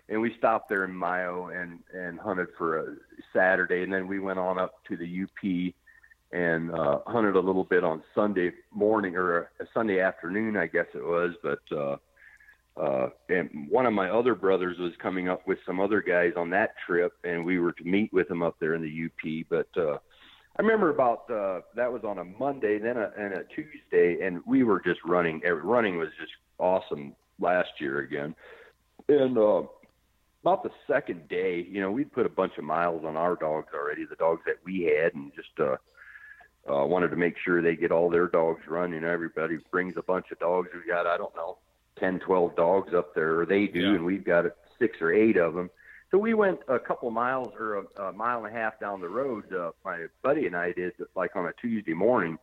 and we stopped there in Mio and and hunted for a Saturday, and then we went on up to the UP and uh, hunted a little bit on Sunday morning or a Sunday afternoon, I guess it was. But uh, uh, and one of my other brothers was coming up with some other guys on that trip, and we were to meet with them up there in the UP. But uh, I remember about uh, that was on a Monday, then a, and a Tuesday, and we were just running. Running was just awesome last year again, and uh, about the second day, you know, we'd put a bunch of miles on our dogs already, the dogs that we had, and just uh, uh, wanted to make sure they get all their dogs run. You know, everybody brings a bunch of dogs. We got I don't know, ten, twelve dogs up there, or they do, yeah. and we've got six or eight of them so we went a couple miles or a, a mile and a half down the road. Uh, my buddy and I did like on a Tuesday morning,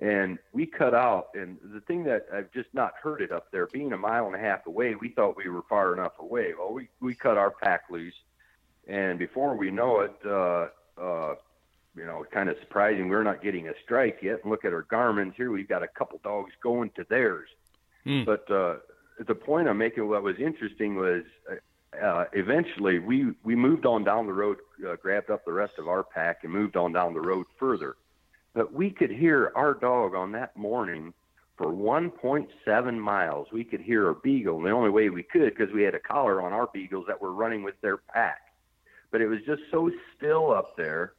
and we cut out. And the thing that I've just not heard it up there, being a mile and a half away, we thought we were far enough away. Well, we we cut our pack loose, and before we know it, uh, uh, you know, kind of surprising we're not getting a strike yet. And look at our Garmin's here; we've got a couple dogs going to theirs. Hmm. But uh, the point I'm making, what was interesting was uh, uh, eventually we we moved on down the road, uh, grabbed up the rest of our pack, and moved on down the road further. But we could hear our dog on that morning for 1.7 miles. We could hear a beagle, and the only way we could because we had a collar on our beagles that were running with their pack. But it was just so still up there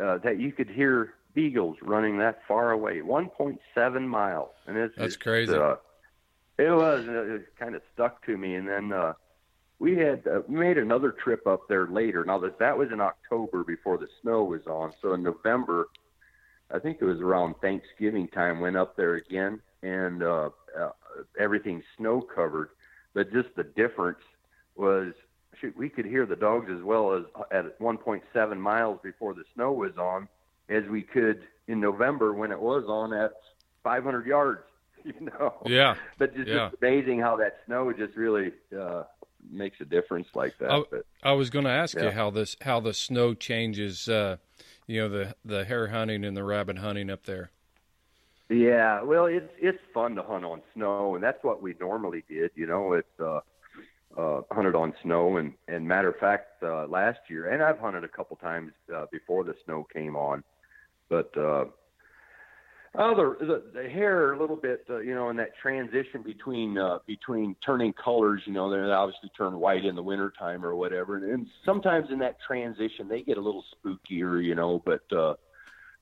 uh, that you could hear beagles running that far away, 1.7 miles, and it's that's just, crazy. Uh, it was. It kind of stuck to me, and then. Uh, we had uh, we made another trip up there later. Now that that was in October before the snow was on. So in November, I think it was around Thanksgiving time, went up there again, and uh, uh, everything snow covered. But just the difference was, shoot, we could hear the dogs as well as uh, at 1.7 miles before the snow was on, as we could in November when it was on at 500 yards. *laughs* You know. Yeah. But just, yeah. just amazing how that snow just really uh, makes a difference like that. I, but, I was going to ask yeah. you how this how the snow changes, uh, you know, the the hare hunting and the rabbit hunting up there. Yeah, well, it's it's fun to hunt on snow, and that's what we normally did. You know, it's uh, uh, hunted on snow, and and matter of fact, uh, last year, and I've hunted a couple times uh, before the snow came on, but uh, Oh, the, the the hare a little bit, uh, you know, in that transition between uh, between turning colors, you know, they obviously turn white in the wintertime or whatever, and, and sometimes in that transition they get a little spookier, you know, but uh,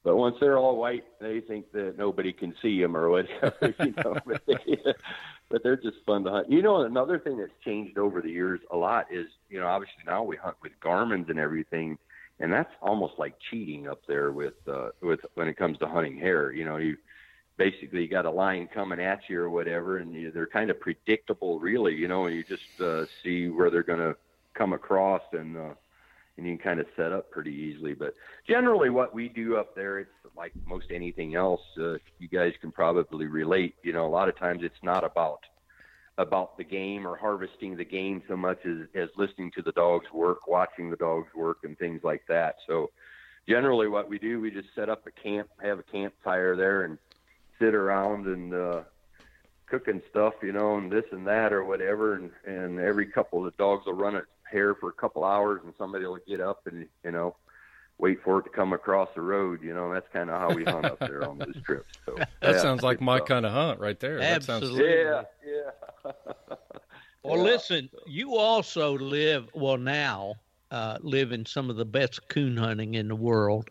but once they're all white, they think that nobody can see them or whatever, *laughs* you know. but, they, *laughs* but they're just fun to hunt. You know, another thing that's changed over the years a lot is, you know, obviously now we hunt with Garmin's and everything and that's almost like cheating up there with uh, with when it comes to hunting hare. You know, you basically got a lion coming at you or whatever, and you, they're kind of predictable, really. You know, and you just uh, see where they're going to come across, and uh, and you can kind of set up pretty easily. But generally, what we do up there, it's like most anything else. Uh, you guys can probably relate. You know, a lot of times it's not about about the game or harvesting the game so much as, as listening to the dogs work, watching the dogs work, and things like that. So, generally, what we do, we just set up a camp, have a campfire there, and sit around and uh, cooking stuff, you know, and this and that or whatever. And and every couple the dogs will run a hare for a couple hours, and somebody will get up and you know wait for it to come across the road. You know, that's kind of how we hunt up there on those trips. So *laughs* That yeah, sounds like my stuff. kind of hunt right there. That sounds Absolutely. Yeah, yeah. *laughs* Well, Yeah. listen, you also live, well, now uh, live in some of the best coon hunting in the world.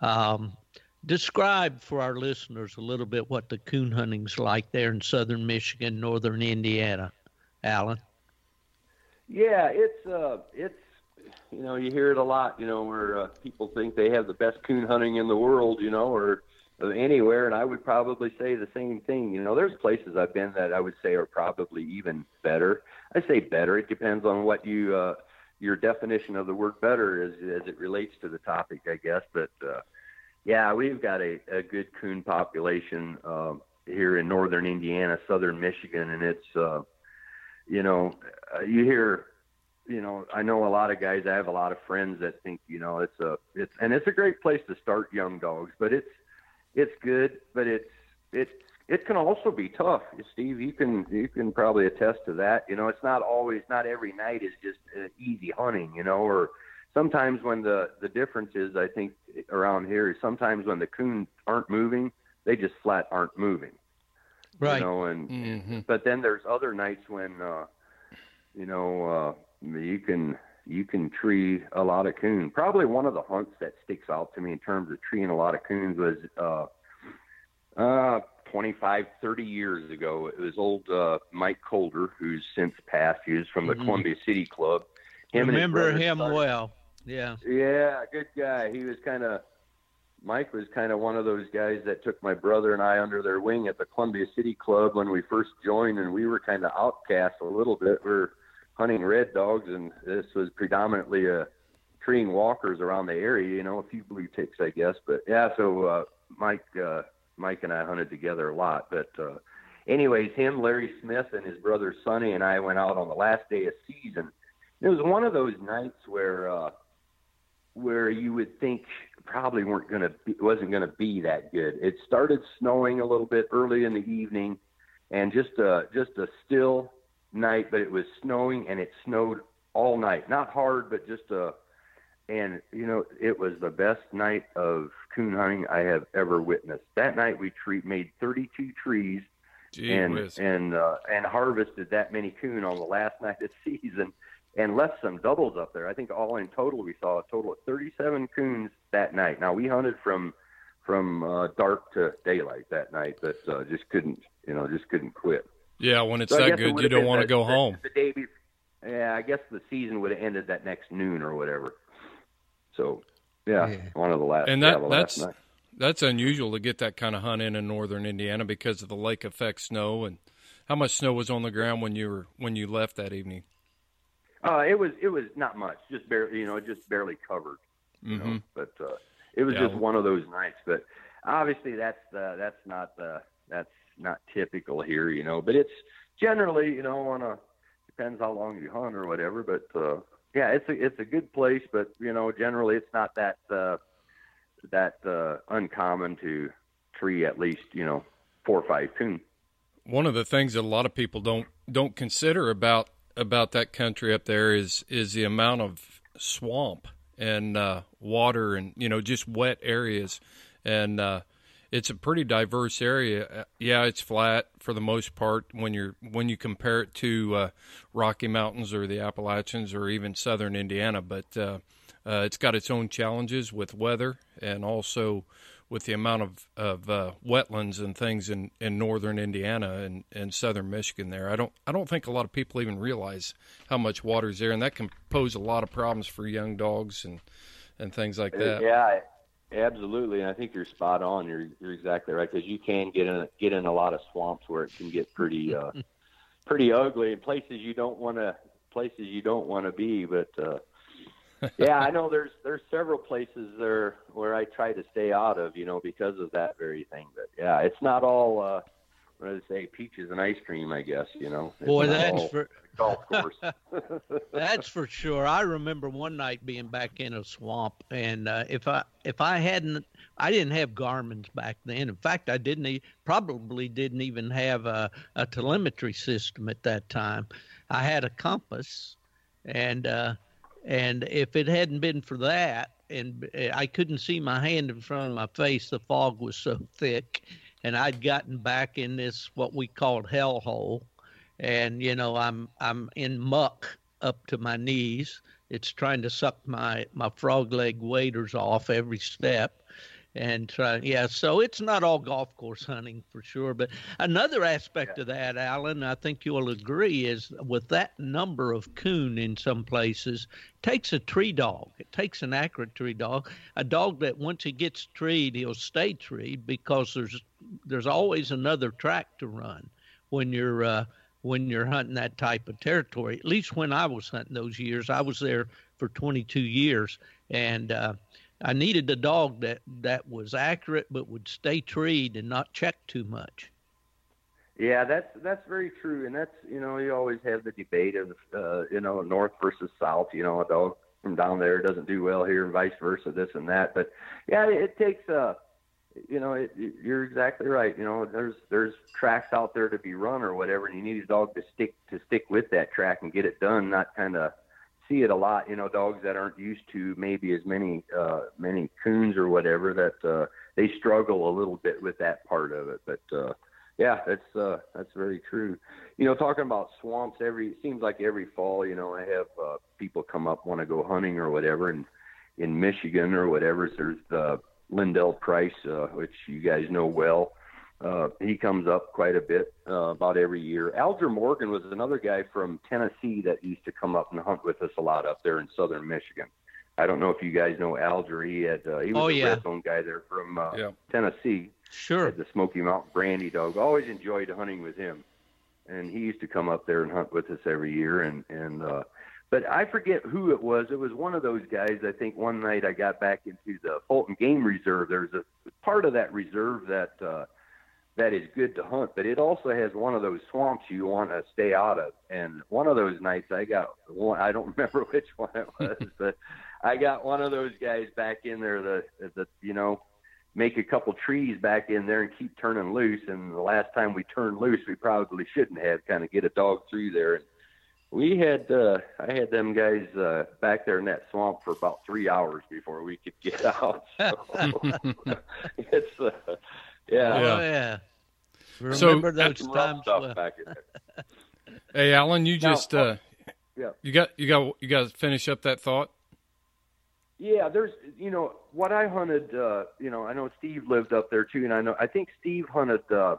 Um, describe for our listeners a little bit what the coon hunting's like there in southern Michigan, northern Indiana, Alan. Yeah, it's uh, it's you know you hear it a lot. You know where uh, people think they have the best coon hunting in the world. You know, or uh, anywhere, and I would probably say the same thing. You know, there's places I've been that I would say are probably even better. I say better. It depends on what you uh, your definition of the word better is as it relates to the topic, I guess. But uh, yeah, we've got a, a good coon population um, here in northern Indiana, southern Michigan, and it's uh, you know uh, you hear you know I know a lot of guys. I have a lot of friends that think you know it's a it's and it's a great place to start young dogs, but it's it's good, but it's it's it can also be tough. Steve, you can you can probably attest to that. You know, it's not always not every night is just uh, easy hunting. You know, or sometimes when the the difference is, I think around here is sometimes when the coons aren't moving, they just flat aren't moving. Right. You know, and Mhm. but then there's other nights when uh you know uh you can you can tree a lot of coon. Probably one of the hunts that sticks out to me in terms of treeing a lot of coons was uh uh 25 30 years ago it was old uh Mike Colder who's since passed he was from the Mhm. Columbia City Club Him Remember him started- well. Yeah. yeah, good guy. He was kind of Mike was kind of one of those guys that took my brother and I under their wing at the Columbia City Club when we first joined, and we were kind of outcast a little bit. We are hunting red dogs, and this was predominantly a treeing walkers around the area. You know, a few blue ticks, I guess. But yeah, so uh, Mike, uh, Mike and I hunted together a lot. But uh, anyways, him, Larry Smith, and his brother Sonny and I went out on the last day of season. It was one of those nights where. Uh, where you would think probably weren't going to wasn't going to be that good. It started snowing a little bit early in the evening, and just a just a still night, but it was snowing and it snowed all night. Not hard, but just a and you know it was the best night of coon hunting I have ever witnessed. That night we tree, made 32 trees Gee and whiz. and uh, and harvested that many coon on the last *laughs* night of the season, and left some doubles up there. I think all in total we saw a total of 37 coons that night. Now we hunted from from uh, dark to daylight that night, but uh, just couldn't you know just couldn't quit. Yeah, when it's So that guess it good, you don't want to go the- home. The day before, yeah, I guess the season would have ended that next noon or whatever. So yeah, Yeah. one of the last. And yeah, that the last that's night. that's unusual to get that kind of hunt in in northern Indiana because of the lake effect snow and how much snow was on the ground when you were when you left that evening. Uh, it was it was not much, just barely, you know, just barely covered. You hmm know, but uh, it was Yeah. just one of those nights. But obviously, that's uh, that's not uh, that's not typical here, you know. But it's generally, you know, on a depends how long you hunt or whatever. But uh, yeah, it's a it's a good place, but you know, generally, it's not that uh, that uh, uncommon to tree at least you know four or five coon. One of the things that a lot of people don't don't consider about about that country up there is is the amount of swamp and uh, water and you know just wet areas, and uh, it's a pretty diverse area. Uh, Yeah, it's flat for the most part when you're when you compare it to uh, Rocky Mountains or the Appalachians or even southern Indiana, but uh, uh, it's got its own challenges with weather and also with the amount of of uh, wetlands and things in, in northern Indiana and, and southern Michigan. There, I don't I don't think a lot of people even realize how much water's there, and that can pose a lot of problems for young dogs and and things like that. Yeah, absolutely. And I think you're spot on. You're you're exactly right because you can get in get in a lot of swamps where it can get pretty uh, *laughs* pretty ugly in places you don't want to places you don't want to be. But uh, yeah, I know there's there's several places there where I try to stay out of, you know, because of that very thing. But yeah, it's not all. Uh, what they say? Peaches and ice cream, I guess. You know. Boy, that's for golf course. *laughs* *laughs* that's for sure. I remember one night being back in a swamp, and uh, if I if I hadn't, I didn't have Garmin's back then. In fact, I didn't e- probably didn't even have a, a telemetry system at that time. I had a compass, and uh, and if it hadn't been for that, and I couldn't see my hand in front of my face. The fog was so thick, and I'd gotten back in this what we called hellhole, and you know I'm I'm in muck up to my knees. It's trying to suck my my frog leg waders off every step and try yeah so it's not all golf course hunting for sure but another aspect yeah. of that alan i think you'll agree is with that number of coon in some places takes a tree dog it takes an accurate tree dog a dog that once he gets treed he'll stay treed because there's there's always another track to run when you're uh, when you're hunting that type of territory at least when i was hunting those years i was there for 22 years and uh, I needed a dog that that was accurate but would stay treed and not check too much. Yeah, that's that's very true, and that's you know you always have the debate of uh, you know north versus south. You know, a dog from down there doesn't do well here, and vice versa, this and that. But yeah, it takes uh you know it, you're exactly right. You know, there's there's tracks out there to be run or whatever, and you need a dog to stick to stick with that track and get it done, not kind of see it a lot. You know, dogs that aren't used to maybe as many uh, many coons or whatever that uh, they struggle a little bit with that part of it. But uh, yeah, that's uh, that's very true. You know, talking about swamps, every it seems like every fall, you know, I have uh, people come up want to go hunting or whatever, and in Michigan or whatever, there's the Lindell Price, uh, which you guys know well. Uh, he comes up quite a bit uh, about every year. Alger Morgan was another guy from Tennessee that used to come up and hunt with us a lot up there in southern Michigan. I don't know if you guys know Alger. He had uh, he was oh, a yeah. red guy there from uh, yeah. Tennessee. Sure. Had the Smoky Mountain Brandy dog. Always enjoyed hunting with him, and he used to come up there and hunt with us every year. And and uh, but I forget who it was. It was one of those guys. I think one night I got back into the Fulton Game Reserve. There's a part of that reserve that. Uh, that is good to hunt, but it also has one of those swamps you want to stay out of. And one of those nights I got one, I don't *laughs* remember which one it was, *laughs* but I got one of those guys back in there the, the, you know, make a couple trees back in there and keep turning loose. And the last time we turned loose, we probably shouldn't have kind of get a dog through there. And we had, uh, I had them guys, uh, back there in that swamp for about three hours before we could get *laughs* out. So it's, uh, yeah. Oh, yeah. Remember so, those times. Well. *laughs* hey, Alan, you just now, uh, yeah. You got you got you got to finish up that thought. Yeah, there's you know what I hunted. Uh, you know, I know Steve lived up there too, and I know I think Steve hunted uh,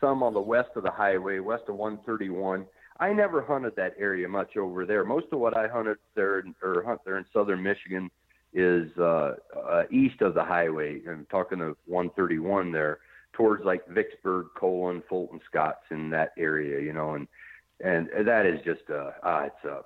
some on the west of the highway, west of 131. I never hunted that area much over there. Most of what I hunted there or hunt there in southern Michigan is uh, uh, east of the highway. I'm talking of 131 there towards like Vicksburg, Colon, Fulton, Scotts in that area, you know, and and that is just uh, ah, it's uh,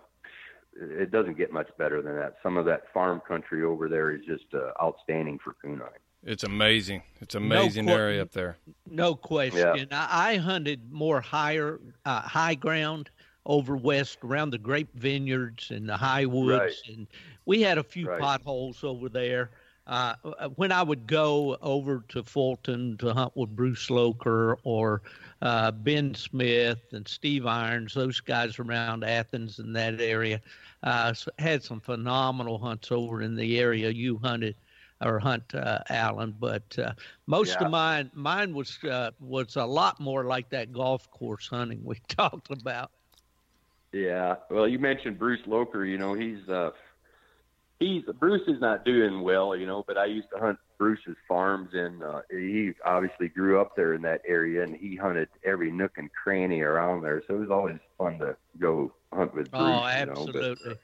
it doesn't get much better than that. Some of that farm country over there is just uh, outstanding for coon hunting. It's amazing. It's amazing no qu- area up there. No question. Yeah. I, I hunted more higher uh, high ground over west around the grape vineyards and the high woods, right. and we had a few right. potholes over there. Uh, when I would go over to Fulton to hunt with Bruce Loker or uh, Ben Smith and Steve Irons, those guys around Athens and that area, uh, had some phenomenal hunts over in the area you hunted or hunt uh, Alan. But uh, most yeah. of mine, mine was uh, was a lot more like that golf course hunting we *laughs* talked about. Yeah, well, you mentioned Bruce Loker. You know, he's uh, he's Bruce is not doing well, you know. But I used to hunt Bruce's farms, and uh, he obviously grew up there in that area, and he hunted every nook and cranny around there. So it was always fun to go hunt with Bruce. Oh, absolutely, you know? but, uh,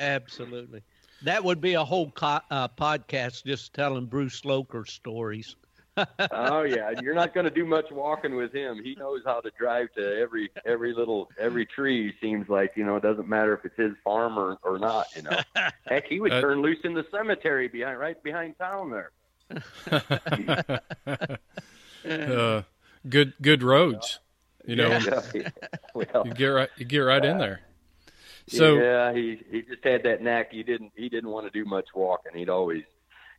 yeah, absolutely. That would be a whole co- uh, podcast just telling Bruce Loker stories oh yeah, you're not going to do much walking with him. He knows how to drive to every every little every tree. Seems like you know it doesn't matter if it's his farm or or not. You know, *laughs* heck, he would uh, turn loose in the cemetery behind right behind town there. *laughs* uh, good good roads. You know, *laughs* yeah. well, you get right you get right in there. So yeah, he he just had that knack. He didn't he didn't want to do much walking. He'd always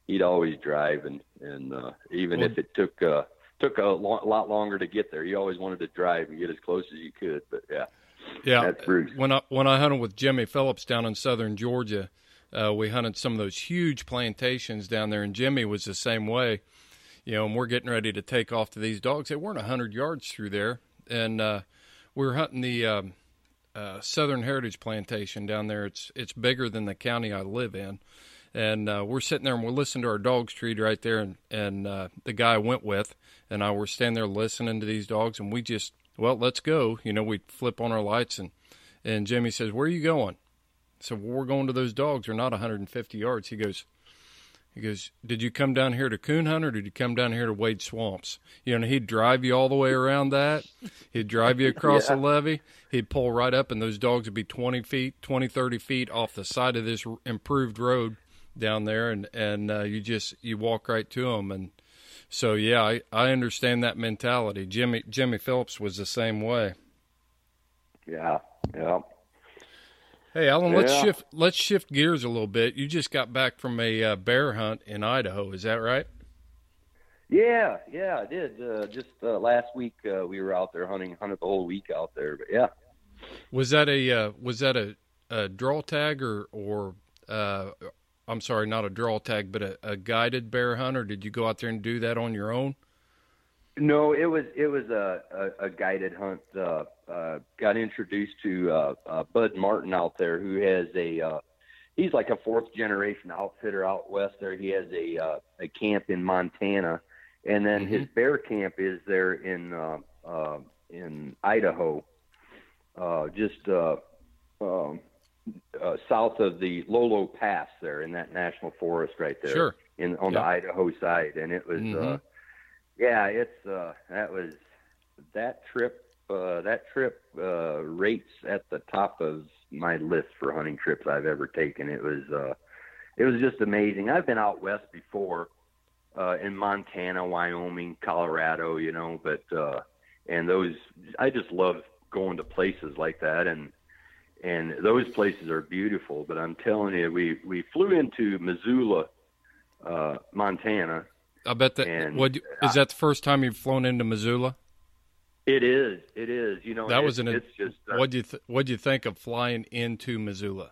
he'd always drive, and and uh, even well, if it took uh, took a lo- lot longer to get there, he always wanted to drive and get as close as he could. But yeah, yeah. When I when I hunted with Jimmy Phillips down in southern Georgia, Uh, we hunted some of those huge plantations down there, and Jimmy was the same way. You know, and we're getting ready to take off to these dogs. They weren't hundred yards through there, and uh, we were hunting the um, uh, Southern Heritage Plantation down there. It's it's bigger than the county I live in, and uh, we're sitting there and we're listening to our dogs treat right there, and and uh, the guy I went with and I were standing there listening to these dogs, and we just well, let's go. You know, we flip on our lights, and and Jimmy says, "Where are you going?" So well, we're going to those dogs. They're not 150 yards. He goes, he goes, Did you come down here to coon hunt or did you come down here to wade swamps? You know, he'd drive you all the way around that. He'd drive you *laughs* across yeah. the levee. He'd pull right up, and those dogs would be 20 feet, 20, 30 feet off the side of this improved road down there. And, and uh, you just, you walk right to them. And so, yeah, I, I understand that mentality. Jimmy, Jimmy Phillips was the same way. Yeah. Yeah. Hey, Alan, yeah. let's shift let's shift gears a little bit. You just got back from a uh, bear hunt in Idaho, is that right? Yeah, yeah, I did. Uh, just uh, last week uh, we were out there hunting, hunted the whole week out there. But yeah, was that a uh, was that a, a draw tag or or uh, I'm sorry, not a draw tag, but a, a guided bear hunt, or did you go out there and do that on your own? No, it was it was a, a, a guided hunt. Uh, uh, got introduced to uh, uh, Bud Martin out there, who has a uh, he's like a fourth generation outfitter out west. There, he has a uh, a camp in Montana, and then mm-hmm. his bear camp is there in in Idaho, uh, just uh, um, uh, south of the Lolo Pass there in that national forest right there, sure. in on the Idaho side, and it was. Mm-hmm. Uh, yeah, it's uh, that was that trip. Uh, that trip uh, rates at the top of my list for hunting trips I've ever taken. It was uh, it was just amazing. I've been out west before, uh, in Montana, Wyoming, Colorado, you know, but uh, and those I just love going to places like that and and those places are beautiful. But I'm telling you, we we flew into Missoula, uh, Montana, I bet that. And, what is that the first time you've flown into Missoula? It is. It is. You know, that was an. It's just. Uh, what do you th- What do you think of flying into Missoula?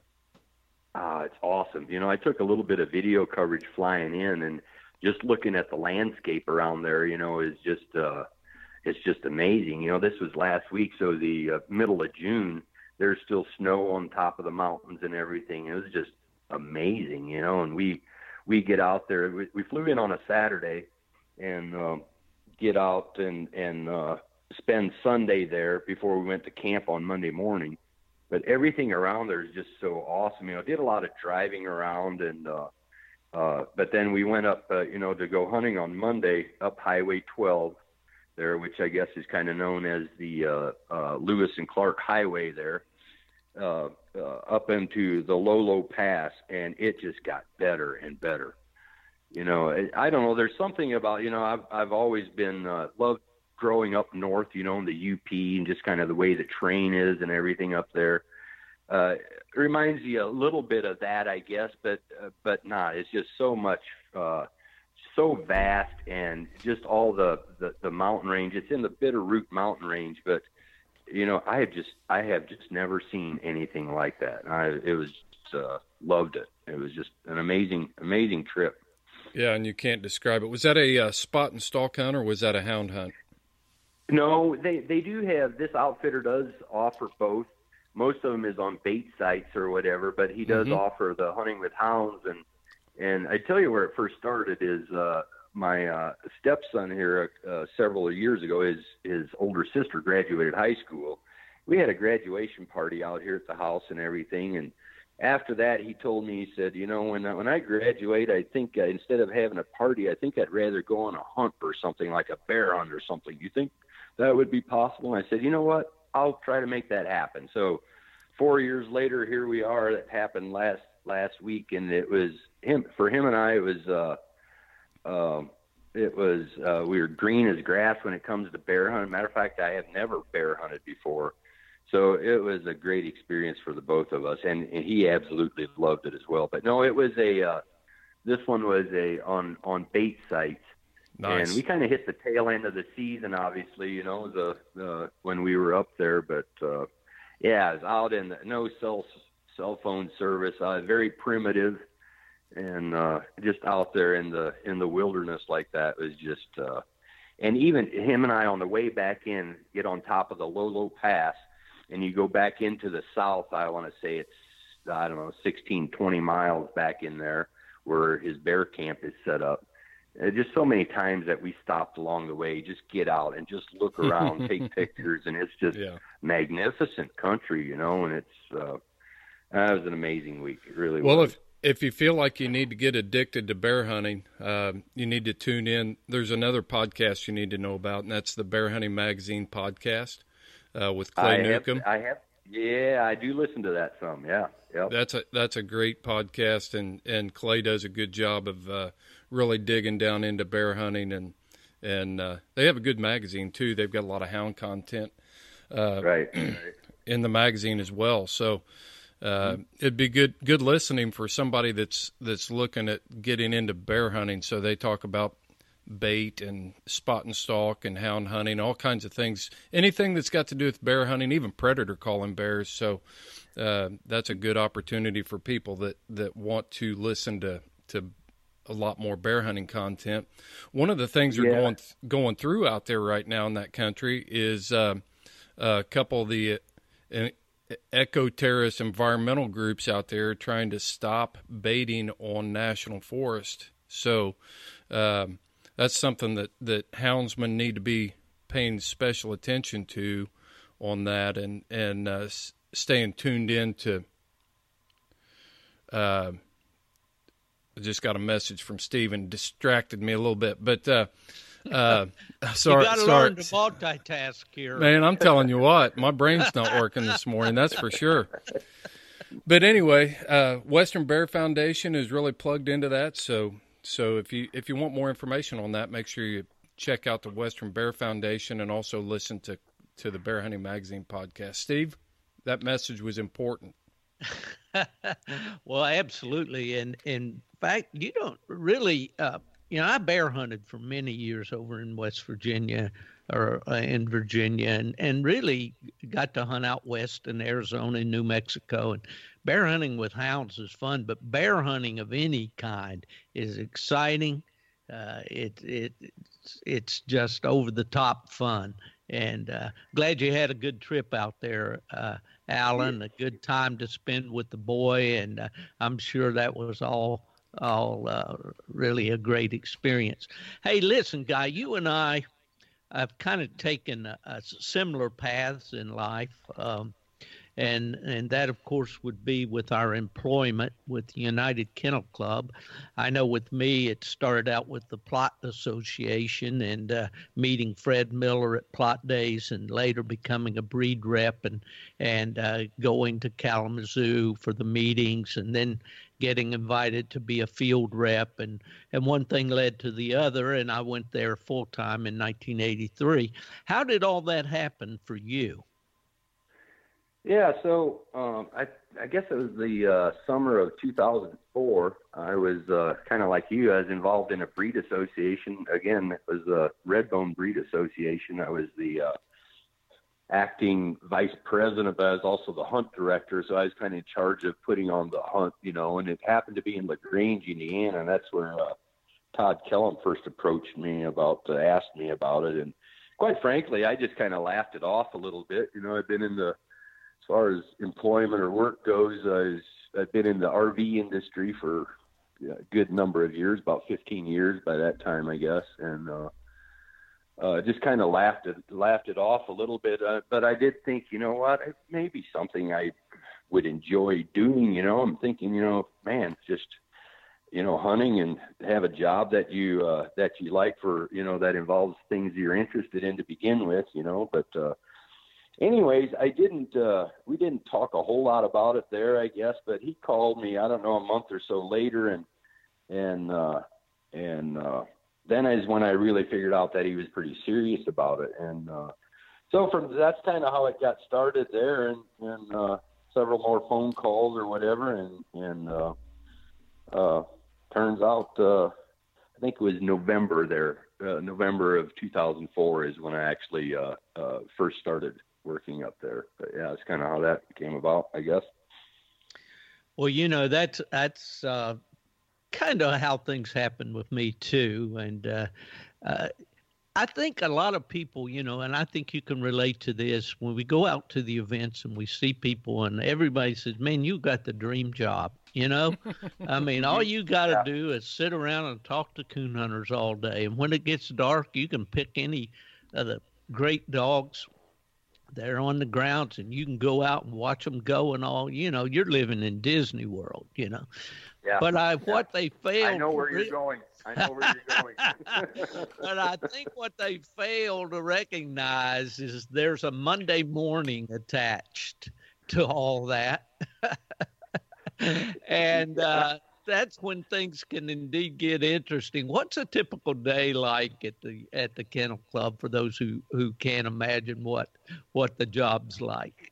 Ah, it's awesome. You know, I took a little bit of video coverage flying in, and just looking at the landscape around there. You know, is just. uh It's just amazing. You know, this was last week, so the uh, middle of June. There's still snow on top of the mountains and everything. It was just amazing. You know, and we we get out there. We, we flew in on a Saturday and um, get out and and uh, spend Sunday there before we went to camp on Monday morning. But everything around there is just so awesome. You know, did a lot of driving around and. uh uh, but then we went up, uh, you know, to go hunting on Monday up Highway 12 there, which I guess is kind of known as the uh, uh, Lewis and Clark Highway there uh, uh, up into the Lolo Pass, and it just got better and better. You know, I don't know. There's something about you know I've I've always been uh, loved growing up north. You know, in the UP and just kind of the way the train is and everything up there. Uh, it reminds you a little bit of that, I guess, but uh, but not. It's just so much, uh, so vast, and just all the, the the mountain range. It's in the Bitterroot Mountain Range, but you know, I have just I have just never seen anything like that. I it was uh, loved it. It was just an amazing amazing trip. Yeah, and you can't describe it. Was that a uh, spot and stalk hunt or was that a hound hunt? No, they they do have this outfitter does offer both. Most of them is on bait sites or whatever, but he does mm-hmm. offer the hunting with hounds and and I tell you where it first started is uh my uh, stepson here uh, several years ago, his his older sister graduated high school. We had a graduation party out here at the house and everything, and after that, he told me, he said, you know, when when I graduate, I think uh, instead of having a party, I think I'd rather go on a hunt or something like a bear hunt or something. You think that would be possible? And I said, you know what, I'll try to make that happen. So, four years later, here we are. That happened last last week, and it was him for him and I. It was. uh um, it was uh, we were green as grass when it comes to bear hunting. Matter of fact, I have never bear hunted before, so it was a great experience for the both of us, and, and he absolutely loved it as well. But no, it was a uh, this one was a on on bait sites, nice. and we kind of hit the tail end of the season. Obviously, you know the, the when we were up there, but uh, yeah, it was out in the no cell cell phone service, uh, very primitive, and uh, just out there in the in the wilderness like that was just. Uh, and even him and I on the way back in get on top of the Lolo Pass, and you go back into the south. I want to say it's I don't know 16, 20 miles back in there where his bear camp is set up. Uh, just so many times that we stopped along the way, just get out and just look around, *laughs* take pictures, and it's just yeah. magnificent country, you know. And it's uh, that was an amazing week. It really well, was. if if you feel like you need to get addicted to bear hunting, uh, you need to tune in. There's another podcast you need to know about, and that's the Bear Hunting Magazine podcast uh, with Clay I Newcomb. Have, I have, yeah, I do listen to that some. Yeah, yep. That's a that's a great podcast, and and Clay does a good job of uh, really digging down into bear hunting, and and uh, they have a good magazine too. They've got a lot of hound content, uh, right, *clears throat* in the magazine as well. So. Uh, it'd be good good listening for somebody that's that's looking at getting into bear hunting. So they talk about bait and spot and stalk and hound hunting, all kinds of things. Anything that's got to do with bear hunting, even predator calling bears. So uh, that's a good opportunity for people that, that want to listen to to a lot more bear hunting content. One of the things yeah. are going going through out there right now in that country is uh, a couple of the uh, eco terrorist environmental groups out there trying to stop baiting on national forest. So um, that's something that that houndsmen need to be paying special attention to on that and and uh, staying tuned in to. Uh, I just got a message from Steven, distracted me a little bit, but uh, uh, *laughs* sorry, you got to learn to multitask here, man. I'm telling you what, my brain's not working this morning. That's for sure. But anyway, uh, Western Bear Foundation is really plugged into that, so so if you if you want more information on that, make sure you check out the Western Bear Foundation and also listen to to the Bear Hunting Magazine podcast. Steve, that message was important. *laughs* well, absolutely, and in fact, you don't really. Uh, you know, I bear hunted for many years over in West Virginia or uh, in Virginia, and and really got to hunt out west in Arizona and New Mexico, and bear hunting with hounds is fun, but bear hunting of any kind is exciting. Uh, it it it's, it's just over the top fun, and uh, glad you had a good trip out there, uh, Alan. A good time to spend with the boy, and uh, I'm sure that was all all uh, really a great experience. Hey, listen, guy, you and I have kind of taken a, a similar paths in life. Um, and and that of course would be with our employment with the United Kennel Club. I know with me it started out with the Plott Association and uh, meeting Fred Miller at Plott Days, and later becoming a breed rep and and uh, going to Kalamazoo for the meetings, and then getting invited to be a field rep and and one thing led to the other and I went there full time in 1983. How did all that happen for you? Yeah, so um, I I guess it was the uh, summer of 2004. I was uh, kind of like you. I was involved in a breed association. Again, it was the Redbone Breed Association. I was the uh, acting vice president, but I was also the hunt director. So I was kind of in charge of putting on the hunt, you know. And it happened to be in Lagrange, Indiana, and that's where uh, Todd Kellum first approached me about, uh, asked me about it, and quite frankly, I just kind of laughed it off a little bit. You know, I've been in the as far as employment or work goes, I I've been in the RV industry for a good number of years, about 15 years by that time, I guess, and uh, uh, just kind of laughed it laughed it off a little bit. Uh, but I did think, you know what, it may be something I would enjoy doing. You know, I'm thinking, you know, man, just you know, hunting and have a job that you uh, that you like for you know that involves things you're interested in to begin with. You know, but uh, anyways, I didn't. Uh, we didn't talk a whole lot about it there, I guess. But he called me. I don't know a month or so later, and and uh, and uh, then is when I really figured out that he was pretty serious about it. And uh, so from that's kind of how it got started there, and and uh, several more phone calls or whatever, and and uh, uh, turns out uh, I think it was November there. Uh, November of 2004 is when I actually uh, uh, first started working up there. But yeah, it's kind of how that came about, I guess. Well, you know that's that's uh, kind of how things happen with me too, and uh, uh, I think a lot of people, you know, and I think you can relate to this when we go out to the events and we see people, and everybody says, "Man, you got the dream job." You know, I *laughs* mean, all you got to yeah. do is sit around and talk to coon hunters all day, and when it gets dark, you can pick any of the great dogs they're on the grounds and you can go out and watch them go and all you know you're living in disney world you know yeah. but i yeah. what they failed i know where you're going i know where you're going *laughs* but i think what they fail to recognize is there's a monday morning attached to all that *laughs* and uh that's when things can indeed get interesting. What's a typical day like at the at the kennel club for those who who can't imagine what what the job's like?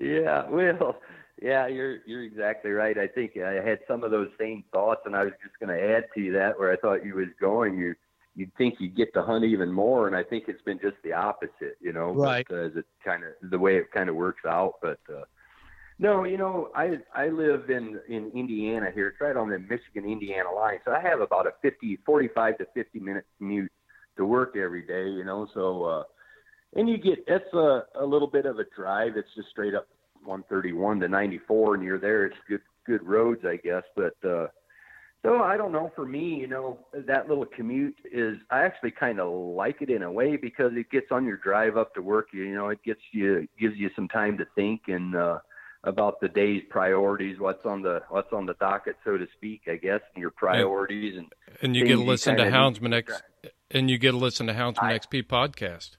Yeah, *laughs* well, yeah, you're you're exactly right. I think I had some of those same thoughts, and I was just going to add to that where I thought you was going. You you'd think you'd get to hunt even more, and I think it's been just the opposite. You know, right? But, uh, it kind of the way it kind of works out, but. uh no, you know, I I live in in Indiana here. It's right on the Michigan Indiana line, so I have about a 50, 45 to 50 minute commute to work every day. You know, so uh, and you get it's a a little bit of a drive. It's just straight up 131 to 94, and you're there. It's good good roads, I guess. But uh, so I don't know. For me, you know, that little commute is I actually kind of like it in a way because it gets on your drive up to work. You know, it gets you gives you some time to think and. uh about the day's priorities, what's on the what's on the docket, so to speak, I guess, and your priorities and and you get to listen to Houndsman X and you get to listen to Houndsman I, XP podcast.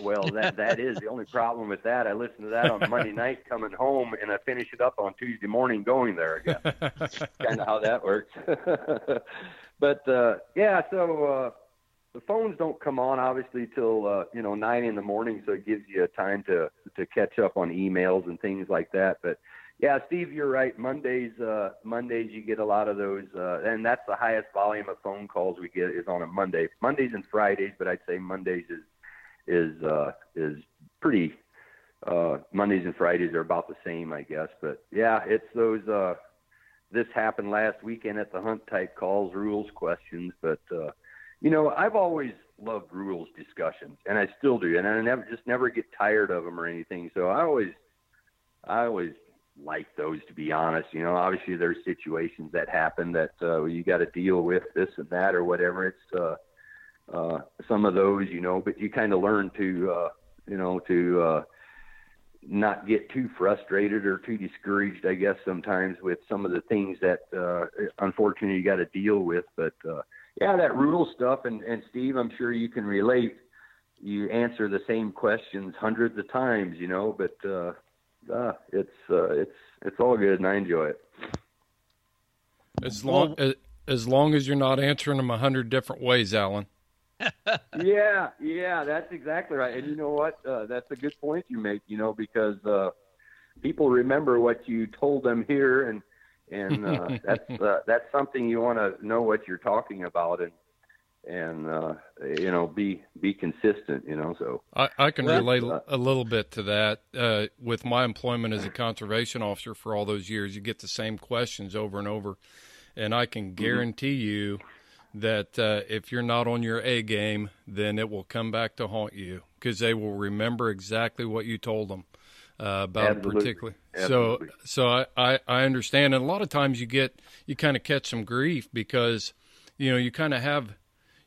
Well, that that is the only problem with that. I listen to that on Monday *laughs* night coming home, and I finish it up on Tuesday morning going there again. kind of how that works. *laughs* but uh, yeah, so. Uh, the phones don't come on obviously till uh, you know nine in the morning, so it gives you a time to to catch up on emails and things like that. But yeah, Steve, you're right. Mondays, uh, Mondays you get a lot of those, uh, and that's the highest volume of phone calls we get is on a Monday. Mondays and Fridays, but I'd say Mondays is is uh, is pretty. Uh, Mondays and Fridays are about the same, I guess. But yeah, it's those. Uh, this happened last weekend at the hunt type calls, rules questions, but. Uh, you know, I've always loved rules discussions, and I still do, and I never just never get tired of them or anything. So I always, I always like those to be honest. You know, obviously there's situations that happen that uh, you got to deal with this and that or whatever. It's uh, uh, some of those, you know, but you kind of learn to, uh, you know, to uh, not get too frustrated or too discouraged. I guess sometimes with some of the things that uh, unfortunately you got to deal with, but. Uh, yeah, that rule stuff, and and Steve, I'm sure you can relate. You answer the same questions hundreds of times, you know, but uh, uh, it's uh, it's it's all good, and I enjoy it. As long as, as long as you're not answering them a hundred different ways, Alan. *laughs* yeah, yeah, that's exactly right. And you know what? Uh, that's a good point you make. You know, because uh, people remember what you told them here, and and uh, *laughs* that's uh, that's something you want to know what you're talking about and and uh, you know be be consistent you know so i, I can well, relate uh, a little bit to that uh, with my employment as a conservation officer for all those years you get the same questions over and over and i can mm-hmm. guarantee mm-hmm. you that uh, if you're not on your a game then it will come back to haunt you because they will remember exactly what you told them uh, about Absolutely. particularly. Absolutely. So, so I, I, I understand. And a lot of times you get, you kind of catch some grief because, you know, you kind of have,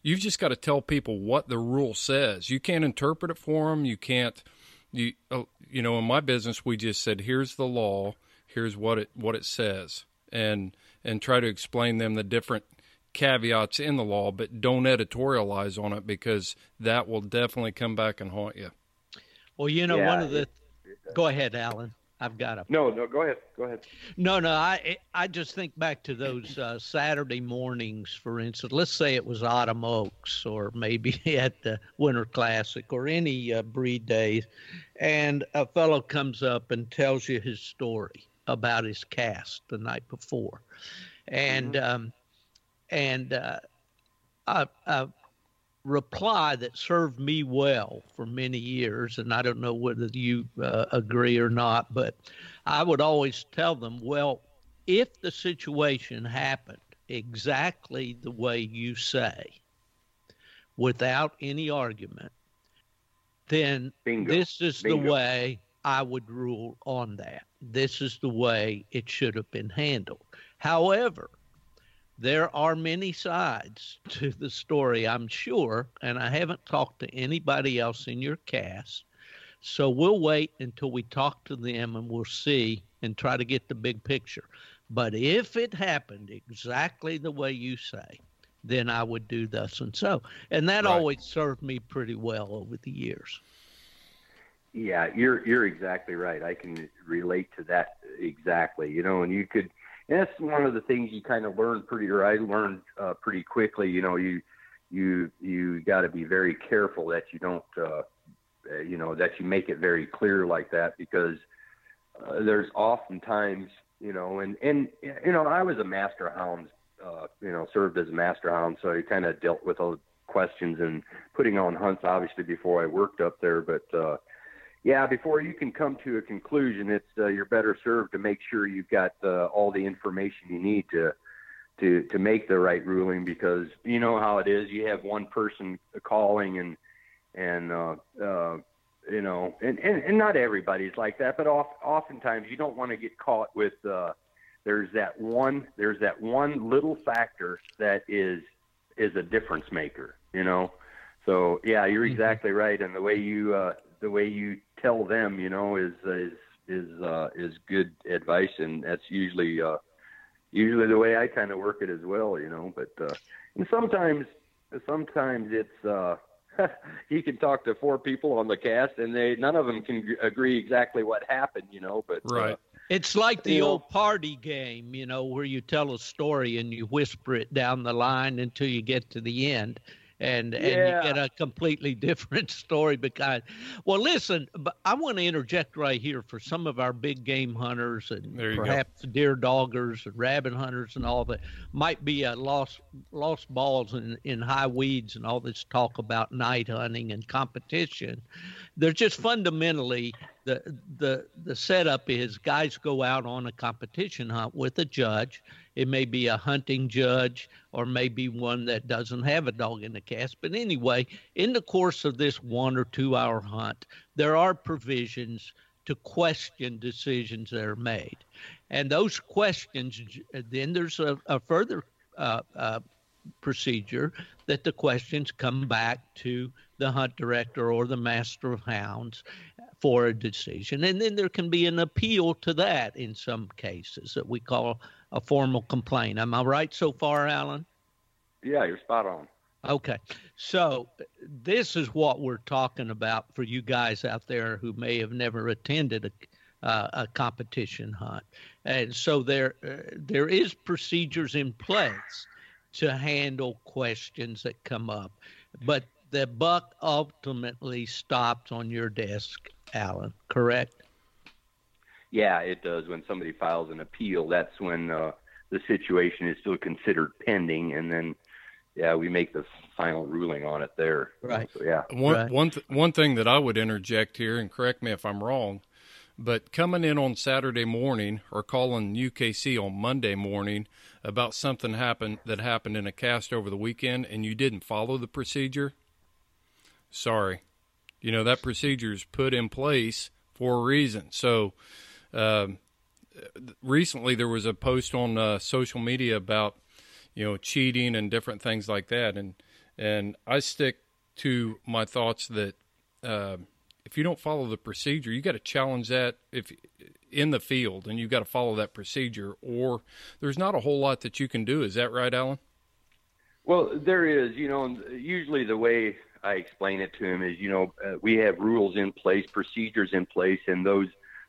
you've just got to tell people what the rule says. You can't interpret it for them. You can't, you, uh, you know, in my business, we just said, here's the law, here's what it, what it says, and, and try to explain them the different caveats in the law, but don't editorialize on it because that will definitely come back and haunt you. Well, you know, yeah, one of the Go ahead, Alan. I've got a no, no. Go ahead. Go ahead. No, no. I I just think back to those uh, Saturday mornings, for instance. Let's say it was Autumn Oaks, or maybe *laughs* at the Winter Classic, or any uh, breed days, and a fellow comes up and tells you his story about his cast the night before, and mm-hmm. um, and uh, I, I reply that served me well for many years, and I don't know whether you uh, agree or not, but I would always tell them, well, if the situation happened exactly the way you say, without any argument, then Bingo. this is Bingo. the way I would rule on that. This is the way it should have been handled. However, there are many sides to the story, I'm sure, and I haven't talked to anybody else in your cast. So we'll wait until we talk to them and we'll see and try to get the big picture. But if it happened exactly the way you say, then I would do thus and so. And that Right. always served me pretty well over the years. Yeah, you're you're exactly right. I can relate to that exactly. You know, and you could. And that's one of the things you kind of learn pretty, or I learned uh, pretty quickly. You know, you you you got to be very careful that you don't, uh, uh, you know, that you make it very clear like that because uh, there's oftentimes, you know, and and you know, I was a master hound, uh, you know, served as a master hound, so I kind of dealt with those questions and putting on hunts obviously before I worked up there, but. uh yeah, before you can come to a conclusion, it's uh, you're better served to make sure you've got uh, all the information you need to to to make the right ruling because you know how it is. You have one person calling and and uh, uh, you know, and, and and not everybody's like that, but oft, oftentimes you don't want to get caught with. Uh, there's that one. There's that one little factor that is is a difference maker. You know. So yeah, you're Mhm. exactly right, and the way you uh, the way you tell them, you know, is is is uh, is good advice, and that's usually uh, usually the way I kind of work it as well, you know. But uh, and sometimes sometimes it's uh, *laughs* you can talk to four people on the cast, and they none of them can agree exactly what happened, you know. But uh, Right. It's like the old party game, you know, where you tell a story and you whisper it down the line until you get to the end. And, and you get a completely *laughs* different story because well listen but i want to interject right here for some of our big game hunters and There you go. perhaps deer doggers and rabbit hunters and all that might be a lost lost balls in, in high weeds and all this talk about night hunting and competition. They're just fundamentally the the the setup is guys go out on a competition hunt with a judge. It may be a hunting judge or maybe one that doesn't have a dog in the cast. But anyway, in the course of this one or two hour hunt, there are provisions to question decisions that are made. And those questions, then there's a, a further uh, uh, procedure that the questions come back to the hunt director or the master of hounds for a decision. And then there can be an appeal to that in some cases that we call a formal complaint. Am I right so far, Alan? yeah, you're spot on. Okay. So this is what we're talking about for you guys out there who may have never attended a, uh, a competition hunt. And so there uh, there is procedures in place to handle questions that come up. But the buck ultimately stops on your desk, Alan, correct? Yeah, it does. When somebody files an appeal, that's when uh, the situation is still considered pending, and then yeah, we make the final ruling on it there. Right. So yeah. One Right. one th- one thing that I would interject here, and correct me if I'm wrong, but coming in on Saturday morning or calling UKC on Monday morning about something happened that happened in a cast over the weekend, and you didn't follow the procedure, sorry, you know that procedure is put in place for a reason. So. Um, recently, there was a post on uh, social media about you know cheating and different things like that, and and I stick to my thoughts that uh, if you don't follow the procedure, you got to challenge that if in the field, and you got to follow that procedure, or there's not a whole lot that you can do. Is that right, Alan? Well, there is, you know, usually the way I explain it to him is, you know, uh, we have rules in place, procedures in place, and those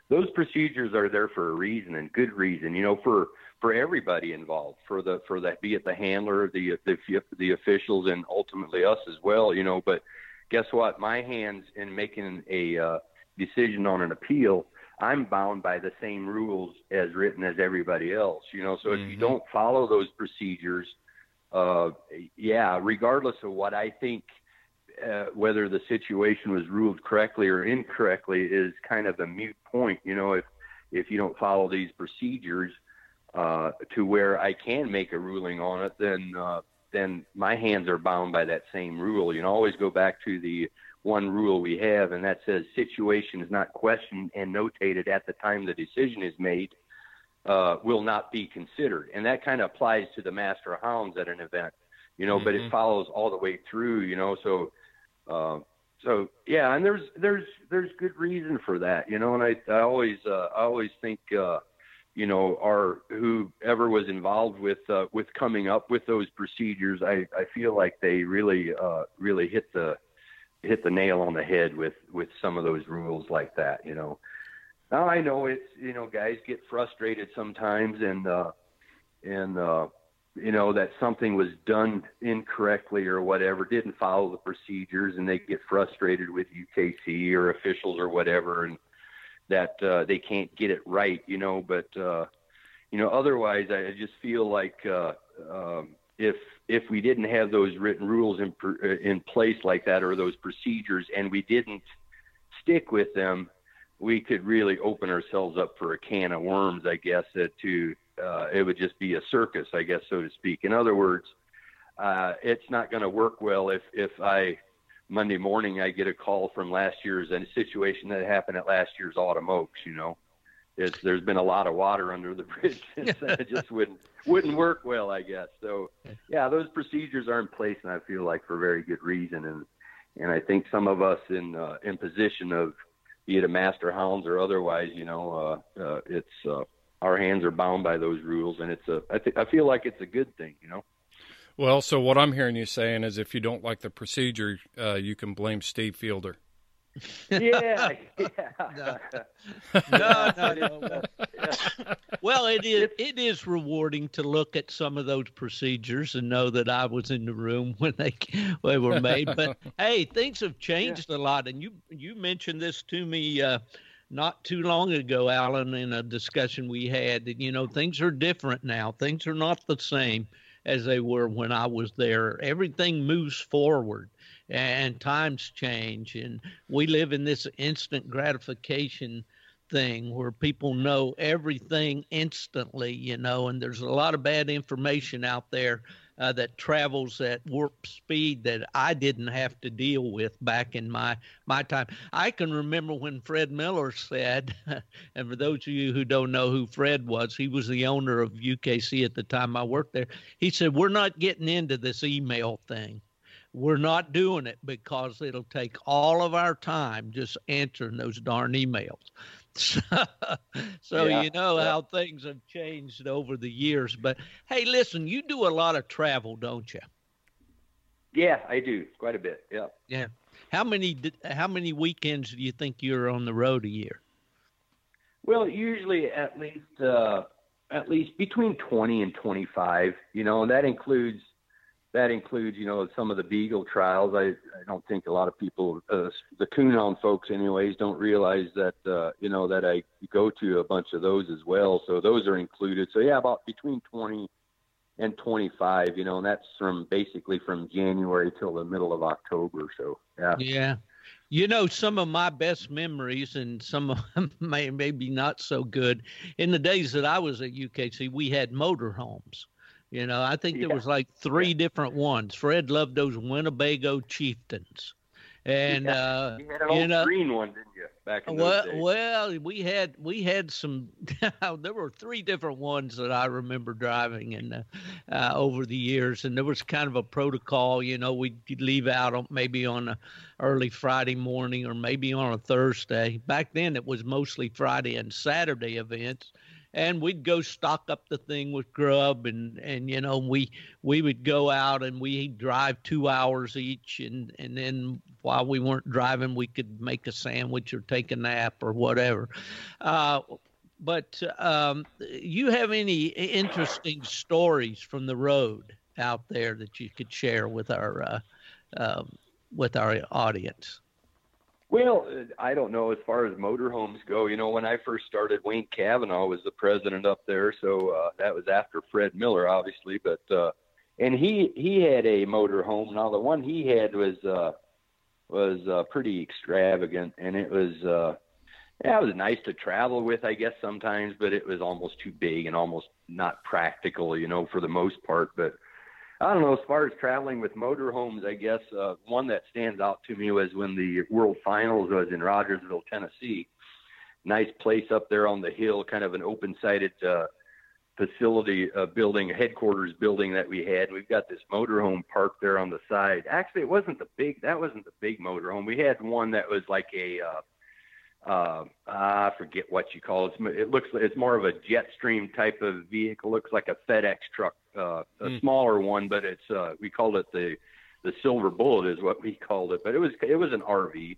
those procedures are there for a reason and good reason, you know, for for everybody involved, for the for that be it the handler, the the the officials, and ultimately us as well, you know. But guess what? My hands in making a uh, decision on an appeal, I'm bound by the same rules as written as everybody else, you know. So if you Mhm. don't follow those procedures, uh, yeah, regardless of what I think, uh, whether the situation was ruled correctly or incorrectly is kind of a mute point. You know, if if you don't follow these procedures uh, to where I can make a ruling on it, then uh, then my hands are bound by that same rule. You know, always go back to the one rule we have, and that says situation is not questioned and notated at the time the decision is made uh, will not be considered. And that kind of applies to the master hounds at an event, you know, mm-hmm. but it mm-hmm. follows all the way through, you know, so, uh, so yeah, and there's, there's, there's good reason for that, you know, and I, I always, uh, I always think, uh, you know, our whoever was involved with uh, with coming up with those procedures, I, I feel like they really uh, really hit the hit the nail on the head with with some of those rules like that. You know, now I know it's you know guys get frustrated sometimes and uh, and uh, you know that something was done incorrectly or whatever, didn't follow the procedures, and they get frustrated with UKC or officials or whatever, and that uh, they can't get it right. You know, but uh, you know otherwise I just feel like uh, um, if if we didn't have those written rules in in place like that or those procedures and we didn't stick with them we could really open ourselves up for a can of worms, I guess, uh, to uh, it would just be a circus, I guess, so to speak. In other words, uh, it's not going to work well if if I Monday morning I get a call from last year's and a situation that happened at last year's Autumn Oaks. You know, it's, there's been a lot of water under the *laughs* bridge. It just wouldn't wouldn't work well, I guess. So, yeah, those procedures are in place, and I feel like for very good reason. And and I think some of us in uh, in position of be it a master hounds or otherwise, you know, uh, uh, it's uh, our hands are bound by those rules, and it's a I, th- I feel like it's a good thing, you know. Well, so what I'm hearing you saying is, if you don't like the procedure, uh, you can blame Steve Fielder. *laughs* yeah, yeah. no, no, no. Well, it is it is rewarding to look at some of those procedures and know that I was in the room *laughs* when they they were made. But *laughs* hey, things have changed yeah. a lot, and you you mentioned this to me. Uh, not too long ago, Alan, in a discussion we had, that you know things are different now. Things are not the same as they were when I was there. Everything moves forward and times change and we live in this instant gratification thing where people know everything instantly you know and there's a lot of bad information out there uh, that travels at warp speed that I didn't have to deal with back in my my time. I can remember when Fred Miller said, *laughs* and for those of you who don't know who Fred was, he was the owner of UKC at the time I worked there. He said, "We're not getting into this email thing." We're not doing it because it'll take all of our time just answering those darn emails. So, *laughs* so yeah, you know yeah. how things have changed over the years. But hey, listen, you do a lot of travel, don't you? Yeah, I do quite a bit. Yeah. Yeah. How many how many weekends do you think you're on the road a year? Well, usually at least uh, at least between twenty and twenty five. You know, and that includes that includes, you know, some of the beagle trials. I, I don't think a lot of people, uh, the coonhound folks, anyways, don't realize that, uh, you know, that I go to a bunch of those as well. So those are included. So yeah, about between 20 and 25, you know, and that's from basically from January till the middle of October. So yeah. Yeah. You know, some of my best memories, and some of *laughs* them may maybe not so good. In the days that I was at UKC, we had motorhomes you know, I think there was like three yeah. different ones. Fred loved those Winnebago Chieftains. And yeah. uh you had an old know, green one, didn't you? Back in well, those days. well, we had we had some. *laughs* there were three different ones that I remember driving and uh, uh, over the years, and there was kind of a protocol. You know, we'd leave out on, maybe on a early Friday morning or maybe on a Thursday. Back then, it was mostly Friday and Saturday events and we'd go stock up the thing with grub and and you know we we would go out and we drive two hours each and and then while we weren't driving we could make a sandwich or take a nap or whatever. Uh, but um, you have any interesting stories from the road out there that you could share with our uh, um, with our audience well, uh, I don't know as far as motorhomes go. You know, when I first started, Wayne Cavanaugh was the president up there, so uh, that was after Fred Miller, obviously. But uh, and he he had a motorhome. Now the one he had was uh, was uh, pretty extravagant, and it was uh, yeah, it was nice to travel with, I guess sometimes, but it was almost too big and almost not practical, you know, for the most part. But I don't know. As far as traveling with motorhomes, I guess uh, one that stands out to me was when the World Finals was in Rogersville, Tennessee. Nice place up there on the hill, kind of an open-sided uh, facility uh, building, headquarters building that we had. We've got this motorhome parked there on the side. Actually, it wasn't the big. That wasn't the big motorhome. We had one that was like a. Uh, uh, I forget what you call it. It looks it's more of a jet stream type of vehicle. Looks like a FedEx truck, uh, a mm. smaller one, but it's uh, we called it the the Silver Bullet is what we called it. But it was it was an RV,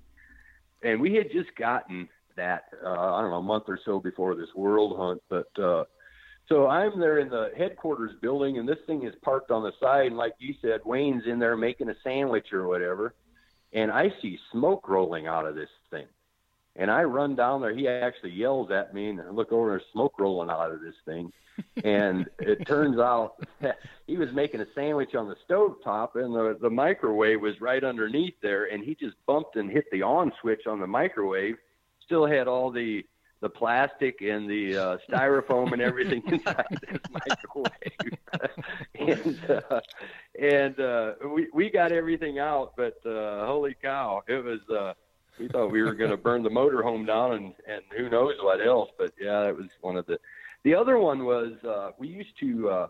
and we had just gotten that uh, I don't know a month or so before this World Hunt. But uh, so I'm there in the headquarters building, and this thing is parked on the side, and like you said, Wayne's in there making a sandwich or whatever, and I see smoke rolling out of this thing and I run down there. He actually yells at me, and I look over, and there's smoke rolling out of this thing. *laughs* and it turns out he was making a sandwich on the stove top, and the, the microwave was right underneath there. And he just bumped and hit the on switch on the microwave. Still had all the the plastic and the uh, *laughs* styrofoam and everything inside this *laughs* microwave. and uh, and uh, we we got everything out, but uh, holy cow, it was. Uh, we thought we were going to burn the motorhome down and and who knows what else. But yeah, that was one of the. The other one was uh, we used to. Uh,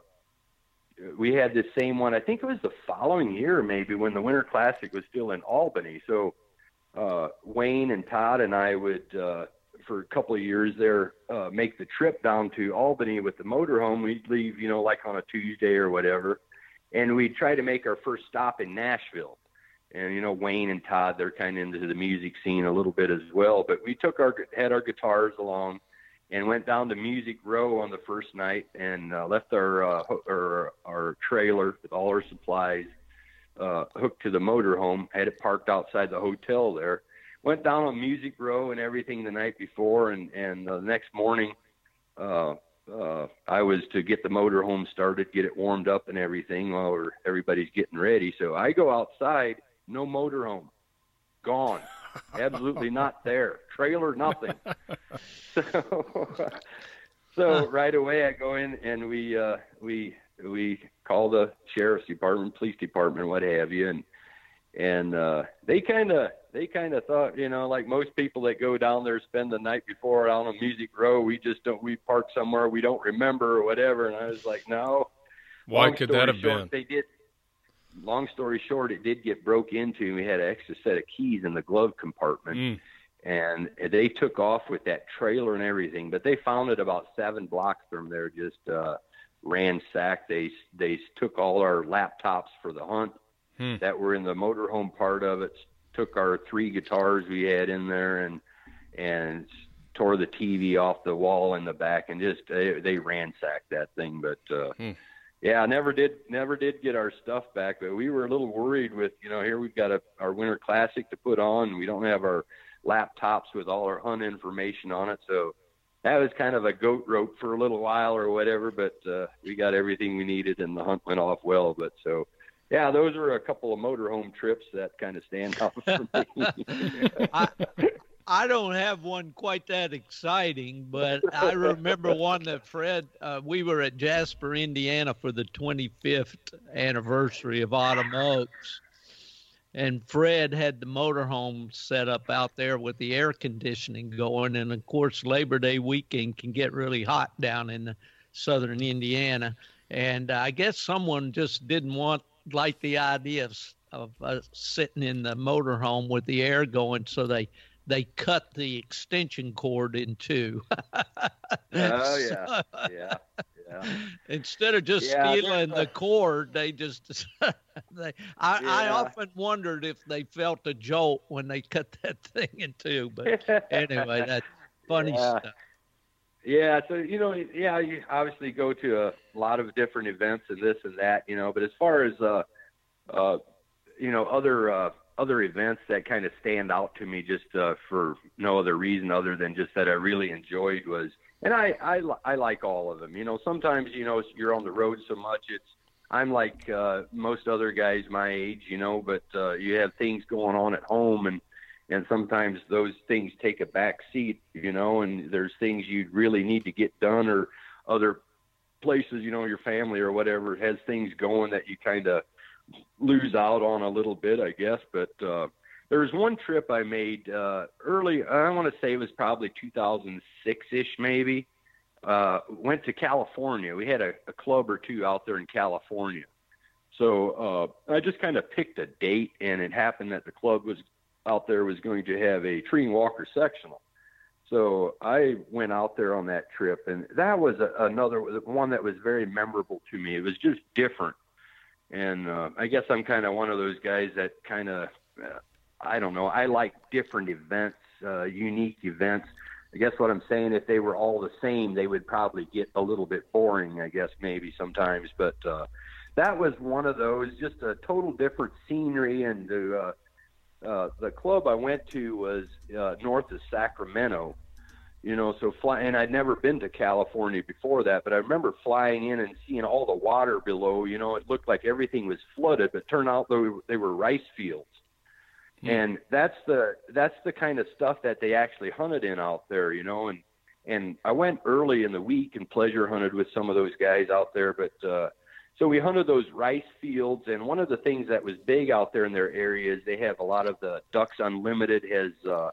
we had this same one. I think it was the following year, maybe when the Winter Classic was still in Albany. So uh, Wayne and Todd and I would, uh, for a couple of years there, uh, make the trip down to Albany with the motorhome. We'd leave, you know, like on a Tuesday or whatever, and we'd try to make our first stop in Nashville and you know Wayne and Todd they're kind of into the music scene a little bit as well. But we took our had our guitars along and went down to Music Row on the first night and uh, left our uh, our our trailer with all our supplies uh, hooked to the motorhome. Had it parked outside the hotel there. Went down on Music Row and everything the night before, and and the next morning. Uh, uh, I was to get the motorhome started, get it warmed up and everything while everybody's getting ready. So I go outside no motorhome, gone, *laughs* absolutely not there. Trailer, nothing. So, *laughs* *laughs* so right away I go in and we uh, we we call the sheriff's department, police department, what have you, and and uh, they kind of they kind of thought, you know, like most people that go down there spend the night before on a music row, we just don't we park somewhere we don't remember or whatever. And I was like, no. Why Long could that have short, been? They did long story short, it did get broke into. We had an extra set of keys in the glove compartment. Mm. And they took off with that trailer and everything, but they found it about seven blocks from there, just uh, ransacked. They they took all our laptops for the hunt hmm. that were in the motorhome part of it. Took our three guitars we had in there and and tore the TV off the wall in the back and just they, they ransacked that thing. But uh, hmm yeah, never did never did get our stuff back, but we were a little worried with you know here we've got a our winter classic to put on. We don't have our laptops with all our hunt information on it, so that was kind of a goat rope for a little while or whatever. But uh, we got everything we needed, and the hunt went off well. But so yeah, those are a couple of motorhome trips that kind of stand out for me. *laughs* I, I don't have one quite that exciting, but I remember *laughs* one that Fred. Uh, we were at Jasper, Indiana, for the 25th anniversary of Autumn Oaks, and Fred had the motorhome set up out there with the air conditioning going, and of course Labor Day weekend can get really hot down in southern Indiana, and uh, I guess someone just didn't want like the idea of, of uh, sitting in the motorhome with the air going, so they they cut the extension cord in two. *laughs* oh yeah, yeah, yeah. Instead of just yeah, stealing the cord, they just *laughs* they. I, yeah. I often wondered if they felt a jolt when they cut *laughs* that thing in two. But anyway, that's funny yeah. stuff. Yeah, so you know, yeah, you obviously go to a lot of different events and this and that, you know. But as far as uh, uh, you know, other uh, other events that kind of stand out to me just uh, for no other reason other than just that I really enjoyed was, and I, I, I like all of them. You know, sometimes, you know, you're on the road so much. It's, I'm like uh, most other guys my age, you know, but uh, you have things going on at home and, and sometimes those things take a back seat, you know, and there's things you really need to get done or other places, you know, your family or whatever has things going that you kind of lose out on a little bit, I guess. But uh, there was one trip I made uh, early. I want to say it was probably 2006 ish, maybe. Uh, went to California. We had a, a club or two out there in California. So uh, I just kind of picked a date, and it happened that the club was out there was going to have a Treeing Walker sectional. So I went out there on that trip, and that was a, another one that was very memorable to me. It was just different, and uh, I guess I'm kind of one of those guys that kind of, uh, I don't know, I like different events, uh, unique events. I guess what I'm saying, if they were all the same, they would probably get a little bit boring. I guess maybe sometimes, but uh, that was one of those, just a total different scenery and. Uh, uh, the club I went to was uh, north of Sacramento. You know, so fly, and I'd never been to California before that, but I remember flying in and seeing all the water below. You know, it looked like everything was flooded, but turned out they were, they were rice fields. Hmm. And that's the that's the kind of stuff that they actually hunted in out there, you know. And and I went early in the week and pleasure hunted with some of those guys out there, but uh, so we hunted those rice fields, and one of the things that was big out there in their area is they have a lot of the Ducks Unlimited has uh,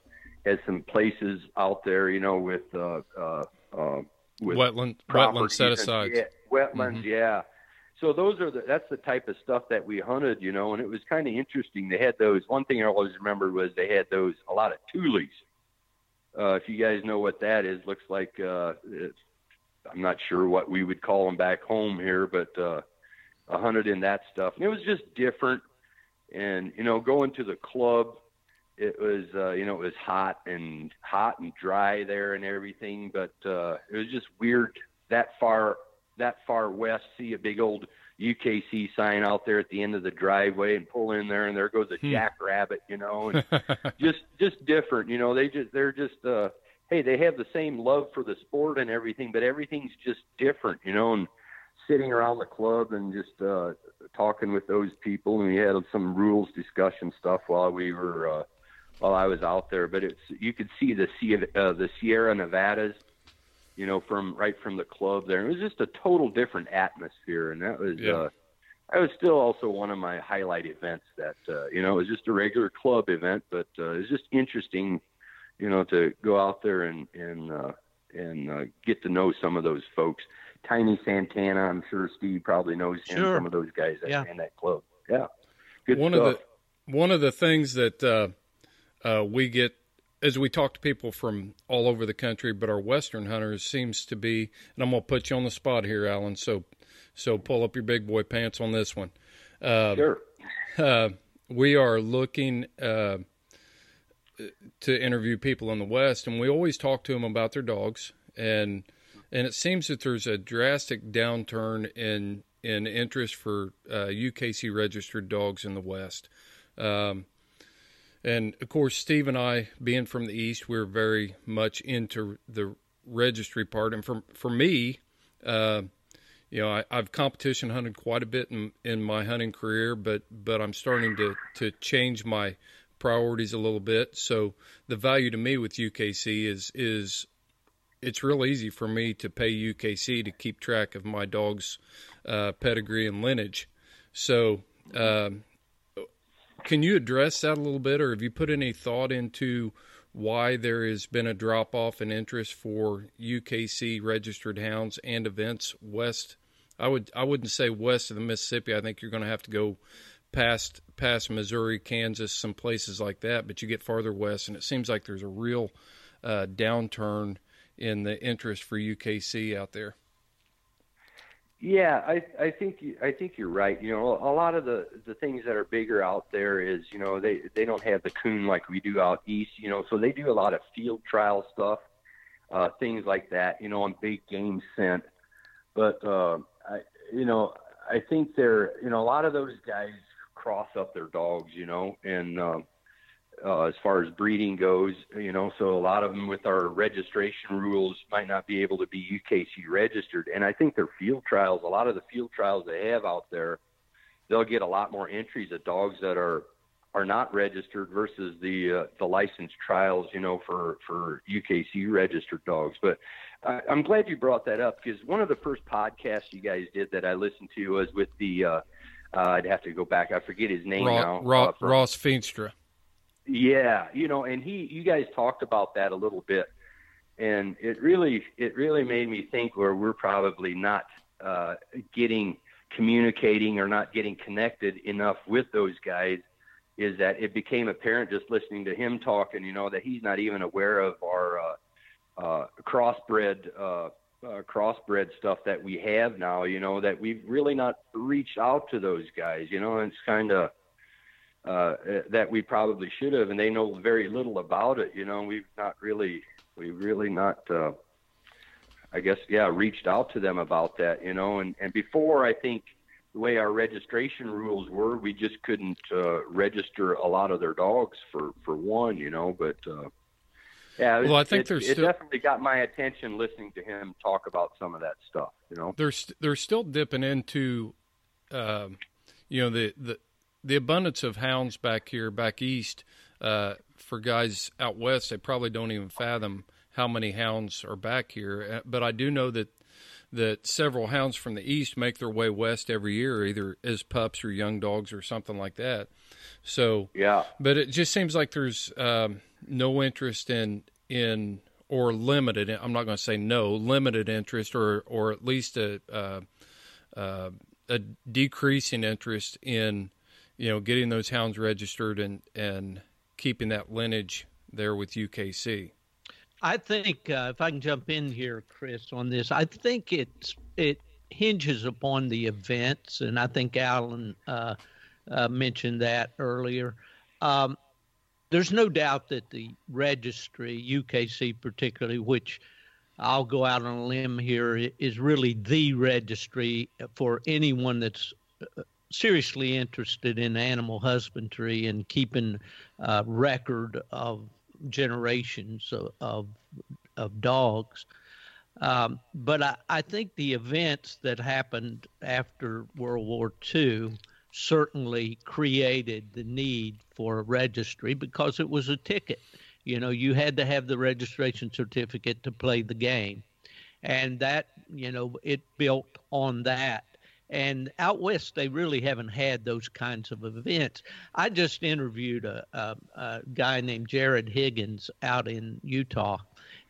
has some places out there, you know, with uh, uh, uh, with wetland wetland set aside. Yeah, wetlands, mm-hmm. yeah. So those are the that's the type of stuff that we hunted, you know, and it was kind of interesting. They had those. One thing I always remembered was they had those a lot of tules. Uh, if you guys know what that is, looks like uh, I'm not sure what we would call them back home here, but uh, a hundred in that stuff. And it was just different. And you know, going to the club, it was uh, you know it was hot and hot and dry there and everything, but uh, it was just weird that far that far west. See a big old UKC sign out there at the end of the driveway and pull in there and there goes a hmm. jackrabbit, you know, and *laughs* just just different. You know, they just they're just uh hey, they have the same love for the sport and everything, but everything's just different, you know, and sitting around the club and just uh talking with those people and we had some rules discussion stuff while we were uh while I was out there, but it's you could see the uh, the Sierra Nevadas, you know, from right from the club there. It was just a total different atmosphere, and that was yeah. uh, that was still also one of my highlight events. That uh, you know, it was just a regular club event, but uh, it was just interesting you know, to go out there and and uh, and uh, get to know some of those folks. Tiny Santana, I'm sure Steve probably knows him. Sure. Some of those guys that yeah. ran that club. Yeah, good one stuff. of the one of the things that uh, uh, we get as we talk to people from all over the country, but our Western hunters seems to be, and I'm going to put you on the spot here, Alan. So, so pull up your big boy pants on this one. Uh, sure. Uh, we are looking uh, to interview people in the West, and we always talk to them about their dogs, and and it seems that there's a drastic downturn in in interest for uh, UKC registered dogs in the West. Um, and of course, Steve and I, being from the East, we're very much into the registry part. And for for me, uh, you know, I, have competition hunted quite a bit in, in my hunting career, but but I'm starting to to change my priorities a little bit. So the value to me with UKC is is it's real easy for me to pay UKC to keep track of my dog's uh, pedigree and lineage. So, um, can you address that a little bit, or have you put any thought into why there has been a drop off in interest for UKC registered hounds and events west? I would I wouldn't say west of the Mississippi. I think you're going to have to go past past Missouri, Kansas, some places like that. But you get farther west, and it seems like there's a real uh, downturn in the interest for UKC out there. Yeah, I I think I think you're right. You know, a lot of the the things that are bigger out there is you know they they don't have the coon like we do out east. You know, so they do a lot of field trial stuff, uh, things like that. You know, on big game scent. But uh, I you know I think they're you know a lot of those guys cross up their dogs, you know, and uh, uh, as far as breeding goes, you know, so a lot of them with our registration rules might not be able to be UKC registered. And I think their field trials, a lot of the field trials they have out there, they'll get a lot more entries of dogs that are are not registered versus the uh, the licensed trials, you know, for for UKC registered dogs. But uh, I'm glad you brought that up because one of the first podcasts you guys did that I listened to was with the uh, uh, I'd have to go back. I forget his name Ross, now. Ross, uh, from, Ross Feenstra. Yeah, you know, and he, you guys talked about that a little bit, and it really, it really made me think where we're probably not uh, getting communicating or not getting connected enough with those guys. Is that it became apparent just listening to him talking, you know, that he's not even aware of our uh, uh, crossbred uh, uh, crossbred stuff that we have now. You know, that we've really not reached out to those guys. You know, and it's kind of uh, that we probably should have, and they know very little about it. You know, we've not really, we've really not, uh, I guess, yeah, reached out to them about that. You know, and and before I think the way our registration rules were, we just couldn't uh, register a lot of their dogs for for one. You know, but. Uh, yeah, well, I think it, there's it still, definitely got my attention listening to him talk about some of that stuff. You know, they're they're still dipping into, um, you know, the the the abundance of hounds back here, back east. Uh, for guys out west, they probably don't even fathom how many hounds are back here. Uh, but I do know that that several hounds from the east make their way west every year, either as pups or young dogs or something like that. So yeah, but it just seems like there's um, no interest in in or limited. I'm not going to say no, limited interest, or or at least a uh, uh, a decreasing interest in you know getting those hounds registered and and keeping that lineage there with UKC. I think uh, if I can jump in here, Chris, on this, I think it's it hinges upon the events, and I think Alan uh, uh, mentioned that earlier. Um, there's no doubt that the registry, UKC particularly, which I'll go out on a limb here, is really the registry for anyone that's uh, seriously interested in animal husbandry and keeping uh, record of generations of of, of dogs. Um, but I, I, think the events that happened after World War II certainly created the need for a registry because it was a ticket. You know, you had to have the registration certificate to play the game. And that, you know, it built on that. And out west, they really haven't had those kinds of events. I just interviewed a, a, a guy named Jared Higgins out in Utah,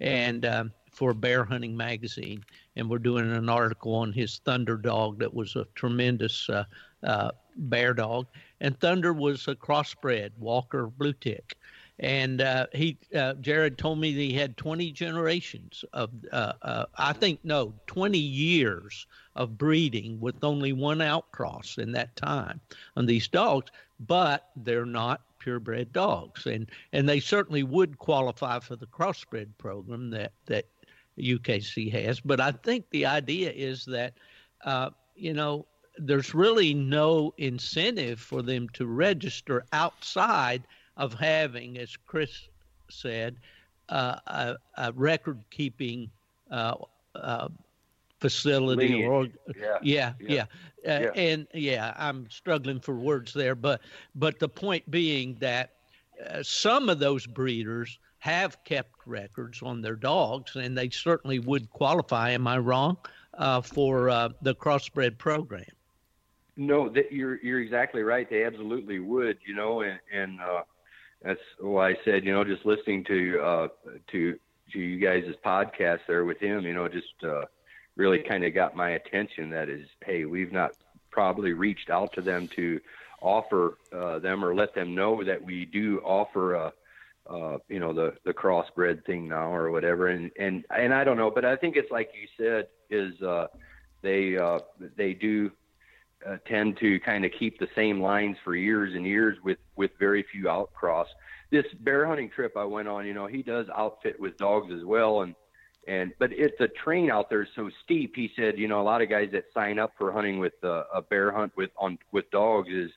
and um, for Bear Hunting Magazine, and we're doing an article on his Thunder dog that was a tremendous uh, uh, bear dog, and Thunder was a crossbred Walker Blue Tick. And uh, he, uh, Jared told me he had 20 generations of, uh, uh, I think, no, 20 years of breeding with only one outcross in that time on these dogs, but they're not purebred dogs. And, and they certainly would qualify for the crossbred program that, that UKC has. But I think the idea is that, uh, you know, there's really no incentive for them to register outside of having, as Chris said, uh, a, a record keeping uh, uh, facility or yeah. yeah yeah, yeah. Uh, and yeah i'm struggling for words there but but the point being that uh, some of those breeders have kept records on their dogs and they certainly would qualify. Am i wrong uh, for uh, the crossbred program? No, that you're you're exactly right. They absolutely would, you know, and, and uh, that's why I said, you know, just listening to uh, to to you guys' podcast there with him, you know, just uh, really kind of got my attention. That is, hey, we've not probably reached out to them to offer uh, them or let them know that we do offer a, uh, you know, the the crossbred thing now or whatever. And and and I don't know, but I think it's like you said, is uh, they uh, they do uh, tend to kind of keep the same lines for years and years with with very few outcross. This bear hunting trip I went on, you know, he does outfit with dogs as well, and and but it's the train out there is so steep. He said, you know, a lot of guys that sign up for hunting with uh, a bear hunt with on with dogs is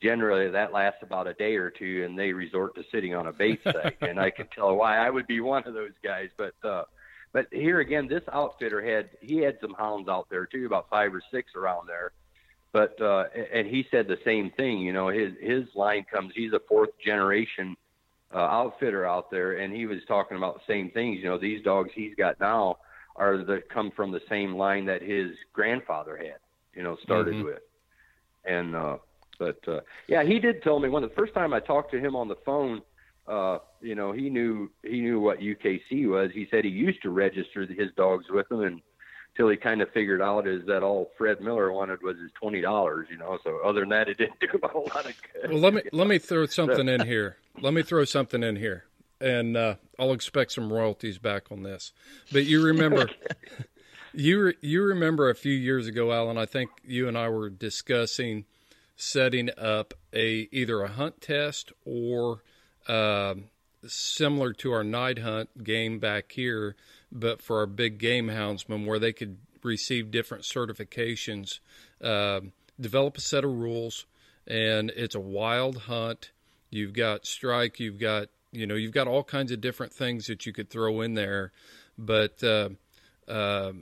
generally that lasts about a day or two, and they resort to sitting on a bait *laughs* site. and I can tell why I would be one of those guys, but. uh but here again, this outfitter had he had some hounds out there too, about five or six around there, but uh, and he said the same thing. You know, his his line comes. He's a fourth generation uh, outfitter out there, and he was talking about the same things. You know, these dogs he's got now are the come from the same line that his grandfather had. You know, started mm-hmm. with, and uh, but uh, yeah, he did tell me when the first time I talked to him on the phone. Uh, you know, he knew he knew what UKC was. He said he used to register his dogs with them, and till he kind of figured out is that all Fred Miller wanted was his twenty dollars, you know. So other than that, it didn't *laughs* do him a lot of good. Well, let me let me throw something in here. Let me throw something in here, and uh, I'll expect some royalties back on this. But you remember, *laughs* you you remember a few years ago, Alan. I think you and I were discussing setting up a either a hunt test or uh, similar to our night hunt game back here but for our big game houndsmen where they could receive different certifications, uh, develop a set of rules, and it's a wild hunt. You've got strike, you've got you know you've got all kinds of different things that you could throw in there, but uh, uh,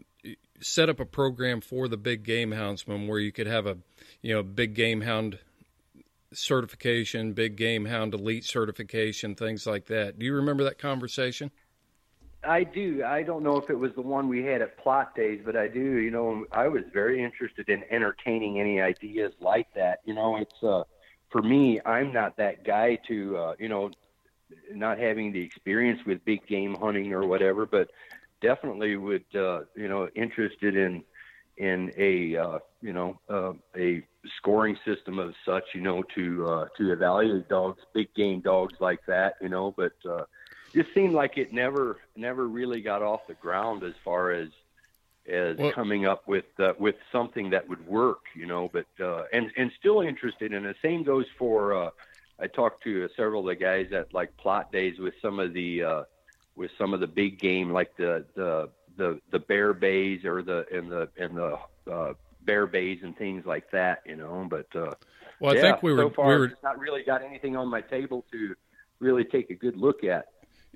set up a program for the big game houndsman where you could have a you know big game hound certification, big game hound elite certification, things like that. Do you remember that conversation? I do. I don't know if it was the one we had at Plott Days, but I do. You know, I was very interested in entertaining any ideas like that. You know, it's uh, for me. I'm not that guy to, uh, you know, not having the experience with big game hunting or whatever, but definitely would, uh, you know, interested in in a uh, you know uh, a scoring system of such. You know, to uh, to evaluate dogs, big game dogs like that. You know, but. Uh, just seemed like it never never really got off the ground as far as as well, coming up with uh, with something that would work, you know. But uh, and and still interested, and the same goes for. Uh, I talked to several of the guys at like Plott Days with some of the uh, with some of the big game, like the the the the bear bays or the and the and the uh, bear bays and things like that, you know. But uh, well, I yeah, think we were so far, we were not really got anything on my table to really take a good look at.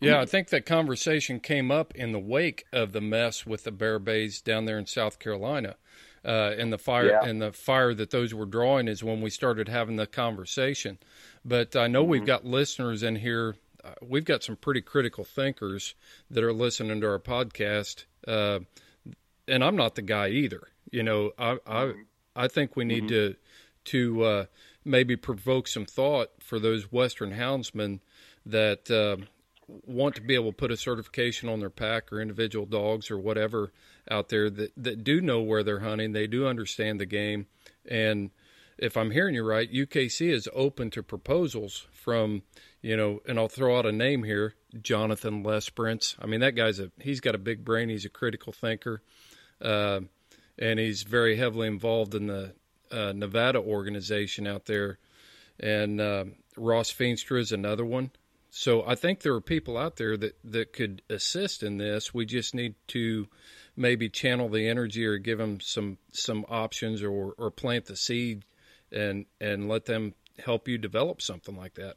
Yeah, I think that conversation came up in the wake of the mess with the bear bays down there in South Carolina. Uh, and the fire yeah. and the fire that those were drawing is when we started having the conversation. But I know mm-hmm. we've got listeners in here. Uh, we've got some pretty critical thinkers that are listening to our podcast, uh, and I'm not the guy either. You know, I I, mm-hmm. I think we need mm-hmm. to to uh, maybe provoke some thought for those Western houndsmen that uh, want to be able to put a certification on their pack or individual dogs or whatever out there that, that do know where they're hunting, they do understand the game. And if I'm hearing you right, UKC is open to proposals from, you know, and I'll throw out a name here, Jonathan Lesperance. I mean, that guy's a he's got a big brain. He's a critical thinker, uh, and he's very heavily involved in the uh, Nevada organization out there. And uh, Ross Feenstra is another one. So I think there are people out there that, that could assist in this. We just need to maybe channel the energy or give them some some options or, or plant the seed and and let them help you develop something like that.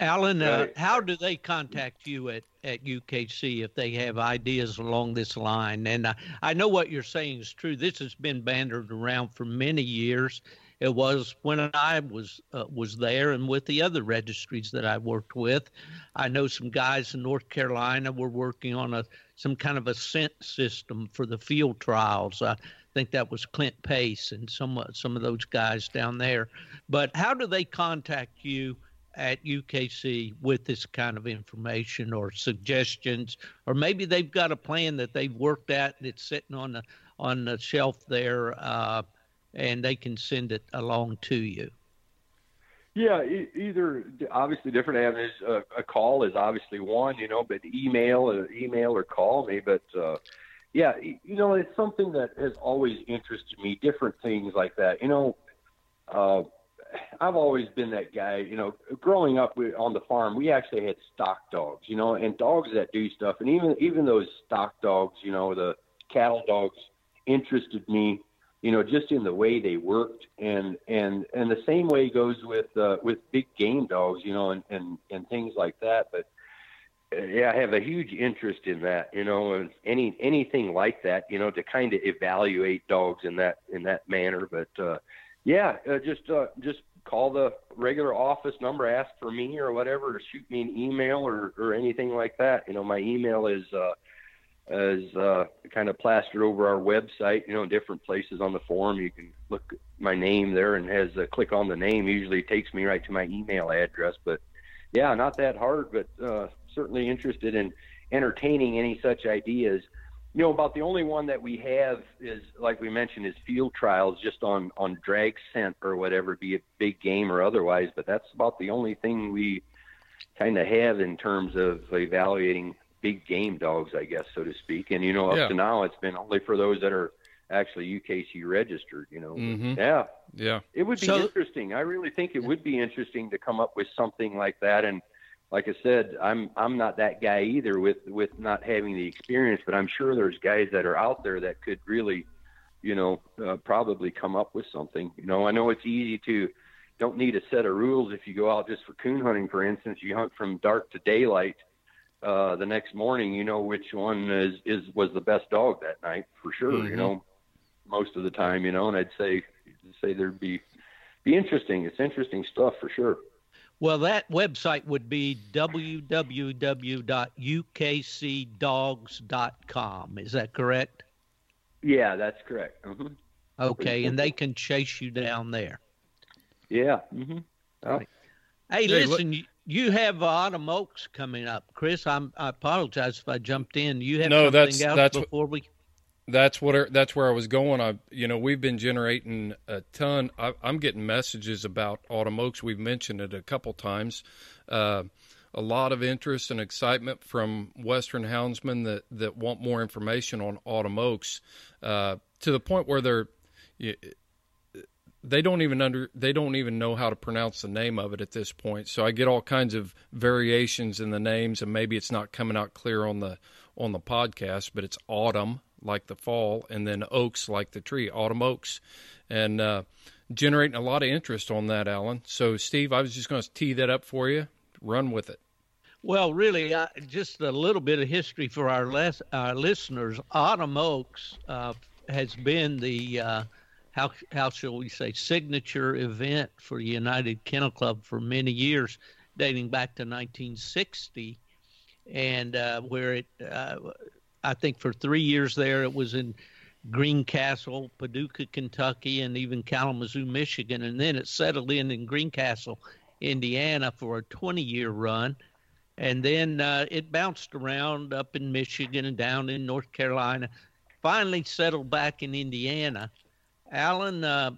Alan, uh, how do they contact you at, at UKC if they have ideas along this line? And uh, I know what you're saying is true. This has been bantered around for many years, it was when I was uh, was there and with the other registries that I worked with. I know some guys in North Carolina were working on a some kind of a scent system for the field trials. I think that was Clint Pace and some some of those guys down there. But how do they contact you? at UKC with this kind of information or suggestions, or maybe they've got a plan that they've worked at and it's sitting on the on the shelf there uh, and they can send it along to you. Yeah, e- either obviously different avenues. Uh, a call is obviously one, you know, but email, uh, email or call me. But uh, yeah, you know, it's something that has always interested me. Different things like that, you know. Uh, I've always been that guy, you know. Growing up on the farm, we actually had stock dogs, you know, and dogs that do stuff. And even even those stock dogs, you know, the cattle dogs, interested me you know, just in the way they worked, and and and the same way goes with uh, with big game dogs, you know, and and and things like that. But uh, yeah, I have a huge interest in that, you know, and any anything like that, you know, to kind of evaluate dogs in that in that manner. But uh, Yeah, uh, just uh, just call the regular office number, ask for me or whatever, or shoot me an email or, or anything like that. You know, my email is uh, is uh, kind of plastered over our website. You know, different places on the forum. You can look my name there and has a click on the name. Usually takes me right to my email address. But yeah, not that hard, but uh, certainly interested in entertaining any such ideas you know, about the only one that we have is, like we mentioned, is field trials just on on drag scent or whatever, be it big game or otherwise. But that's about the only thing we kind of have in terms of evaluating big game dogs, I guess, so to speak. And you know, up Yeah. to now, it's been only for those that are actually UKC registered. You know, Mhm. yeah, Yeah. it would be So- interesting. I really think it would be interesting to come up with something like that. And like I said, I'm I'm not that guy either with with not having the experience, but I'm sure there's guys that are out there that could really, you know, uh, probably come up with something. You know, I know it's easy to don't need a set of rules if you go out just for coon hunting, for instance. You hunt from dark to daylight. Uh, the next morning, you know which one is is was the best dog that night for sure. Mhm. You know, most of the time, you know, and I'd say say there'd be be interesting. It's interesting stuff for sure. Well, that website would be www.ukcdogs.com. Is that correct? Yeah, that's correct. hmm Okay, and they can chase you down there. Yeah. hmm Hey, Hey, listen, you, you have Autumn Oaks coming up, Chris. I'm, I apologize if I jumped in. You have No, something that's- else that's before we. That's what. I- That's where I was going. I, you know, we've been generating a ton. I, I'm getting messages about Autumn Oaks. We've mentioned it a couple times. Uh, a lot of interest and excitement from Western houndsmen that that want more information on Autumn Oaks, uh, to the point where they're. They don't even under they don't even know how to pronounce the name of it at this point. So I get all kinds of variations in the names, and maybe it's not coming out clear on the on the podcast, but it's autumn like the fall, and then oaks like the tree, autumn oaks, and uh, generating a lot of interest on that, Alan. So, Steve, I was just going to tee that up for you. Run with it. Well, really, just a little bit of history for our, les- our listeners. Autumn Oaks uh, has been the uh, how how shall we say signature event for the United Kennel Club for many years, dating back to 1960, and uh, where it uh, I think for three years there it was in Greencastle, Paducah, Kentucky, and even Kalamazoo, Michigan, and then it settled in in Greencastle, Indiana, for a 20-year run and then uh, it bounced around up in Michigan and down in North Carolina. Finally settled back in Indiana. Alan, uh,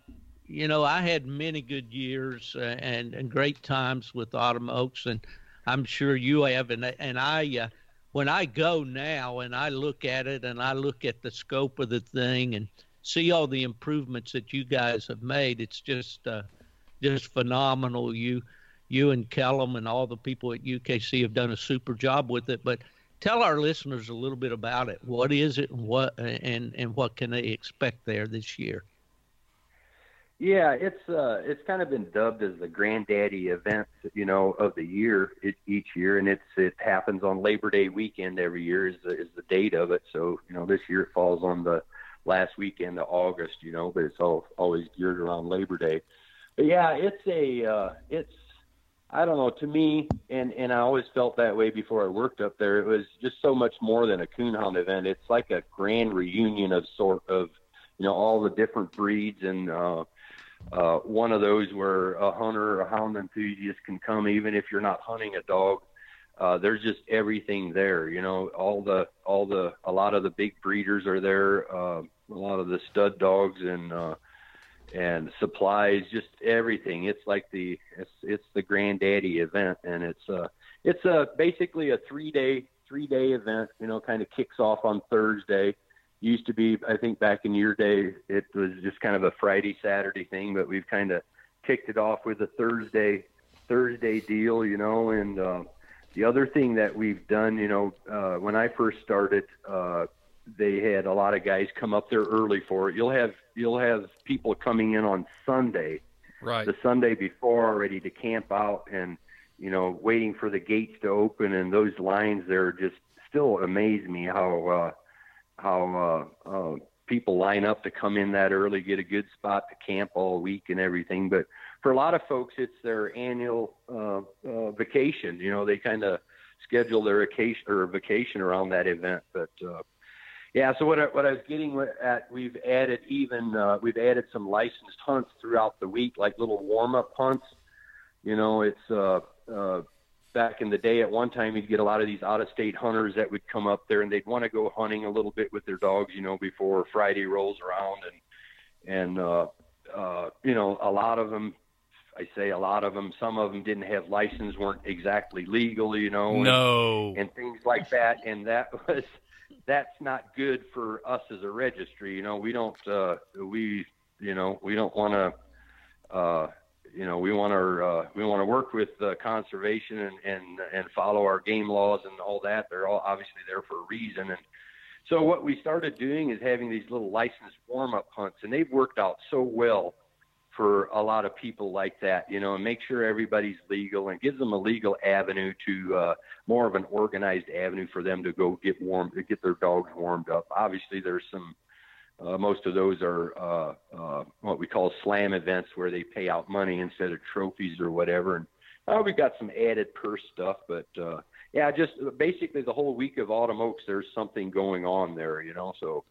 you know, I had many good years uh, and and great times with Autumn Oaks, and I'm sure you have. And and I, uh, when I go now and I look at it and I look at the scope of the thing and see all the improvements that you guys have made, it's just uh, just phenomenal. You you and Kellum and all the people at UKC have done a super job with it. But tell our listeners a little bit about it. What is it, and what and and what can they expect there this year? Yeah, it's uh, it's kind of been dubbed as the granddaddy event, you know, of the year it, each year, and it's it happens on Labor Day weekend every year is the, is the date of it. So you know, this year it falls on the last weekend of August, you know, but it's all always geared around Labor Day. But yeah, it's a uh, it's I don't know. To me, and and I always felt that way before I worked up there. It was just so much more than a coonhound event. It's like a grand reunion of sort of, you know, all the different breeds and uh, uh, one of those where a hunter, a hound enthusiast can come, even if you're not hunting a dog. Uh, there's just everything there, you know. All the, all the, a lot of the big breeders are there. Uh, a lot of the stud dogs and uh, and supplies, just everything. It's like the, it's it's the granddaddy event, and it's uh, it's a basically a three day three day event. You know, kind of kicks off on Thursday used to be i think back in your day it was just kind of a friday saturday thing but we've kind of kicked it off with a thursday thursday deal you know and uh, the other thing that we've done you know uh, when i first started uh, they had a lot of guys come up there early for it you'll have you'll have people coming in on sunday Right. the Sunday before already to camp out and you know waiting for the gates to open and those lines there just still amaze me how uh, how uh, uh, people line up to come in that early, get a good spot to camp all week and everything. But for a lot of folks, it's their annual uh, uh, vacation. You know, they kind of schedule their vacation or vacation around that event. But uh, yeah, so what I, what I was getting at, we've added even uh, we've added some licensed hunts throughout the week, like little warm up hunts. You know, it's uh, uh, back in the day. At one time, you'd get a lot of these out of state hunters that would come up there, and they'd want to go hunting a little bit with their dogs. You know, before Friday rolls around, and and uh, uh, you know, a lot of them I say a lot of them. Some of them didn't have license, weren't exactly legal, you know. No. And, and things like that, and that *laughs* was that's not good for us as a registry. You know, we don't uh, we you know we don't want to uh, you know we want to uh, we want to work with uh, conservation and, and and follow our game laws and all that. They're all obviously there for a reason. And so what we started doing is having these little licensed warm up hunts, and they've worked out so well for a lot of people like that, you know, and make sure everybody's legal and gives them a legal avenue to uh, more of an organized avenue for them to go get warm, to get their dogs warmed up. Obviously, there's some. Uh, most of those are uh, uh, what we call slam events where they pay out money instead of trophies or whatever. And uh, we've got some added purse stuff, but uh, yeah, just basically the whole week of Autumn Oaks, there's something going on there, you know. So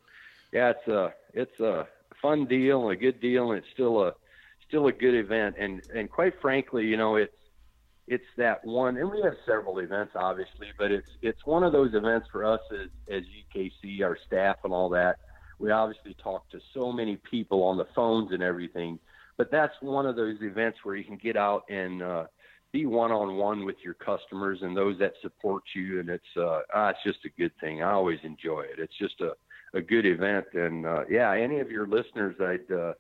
yeah, it's a it's a fun deal, and a good deal, and it's still a still a good event. And and quite frankly, you know, it's it's that one, and we have several events, obviously, but it's it's one of those events for us as as UKC, our staff, and all that. We obviously talk to so many people on the phones and everything, but that's one of those events where you can get out and uh, be one on one with your customers and those that support you, and it's uh, ah, it's just a good thing. I always enjoy it. It's just a a good event, and uh, yeah, any of your listeners, I'd uh,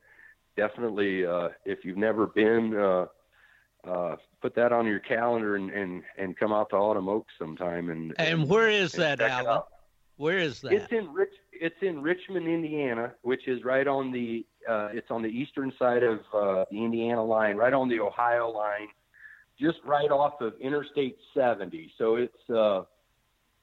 definitely, uh, if you've never been, uh, uh, put that on your calendar and, and, and come out to Autumn Oaks sometime. And and where is and that, Alan? Where is that? It's in Rich. It's in Richmond, Indiana, which is right on the. Uh, it's on the eastern side of uh, the Indiana line, right on the Ohio line, just right off of Interstate 70. So it's uh,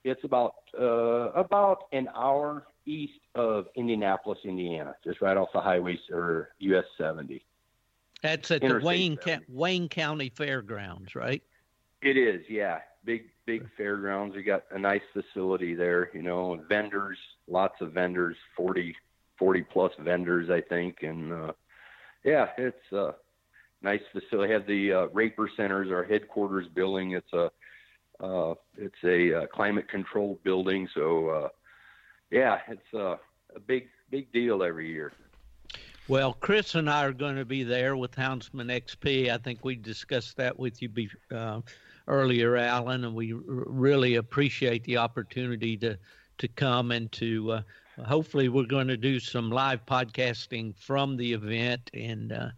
it's about uh, about an hour east of Indianapolis, Indiana, just right off the highway or US 70. That's at the Wayne Wayne County Fairgrounds, right? It is, yeah. Big big fairgrounds. We got a nice facility there, you know, and vendors, lots of vendors, 40 40 plus vendors, I think, and uh, yeah, it's a nice facility. Have the uh, Raper Centers, our headquarters building. It's a uh, it's a uh, climate controlled building, so uh, yeah, it's a, a big big deal every year. Well, Chris and I are going to be there with Houndsman XP. I think we discussed that with you be, uh, earlier, Alan, and we r- really appreciate the opportunity to to come and to. Uh, hopefully, we're going to do some live podcasting from the event and uh,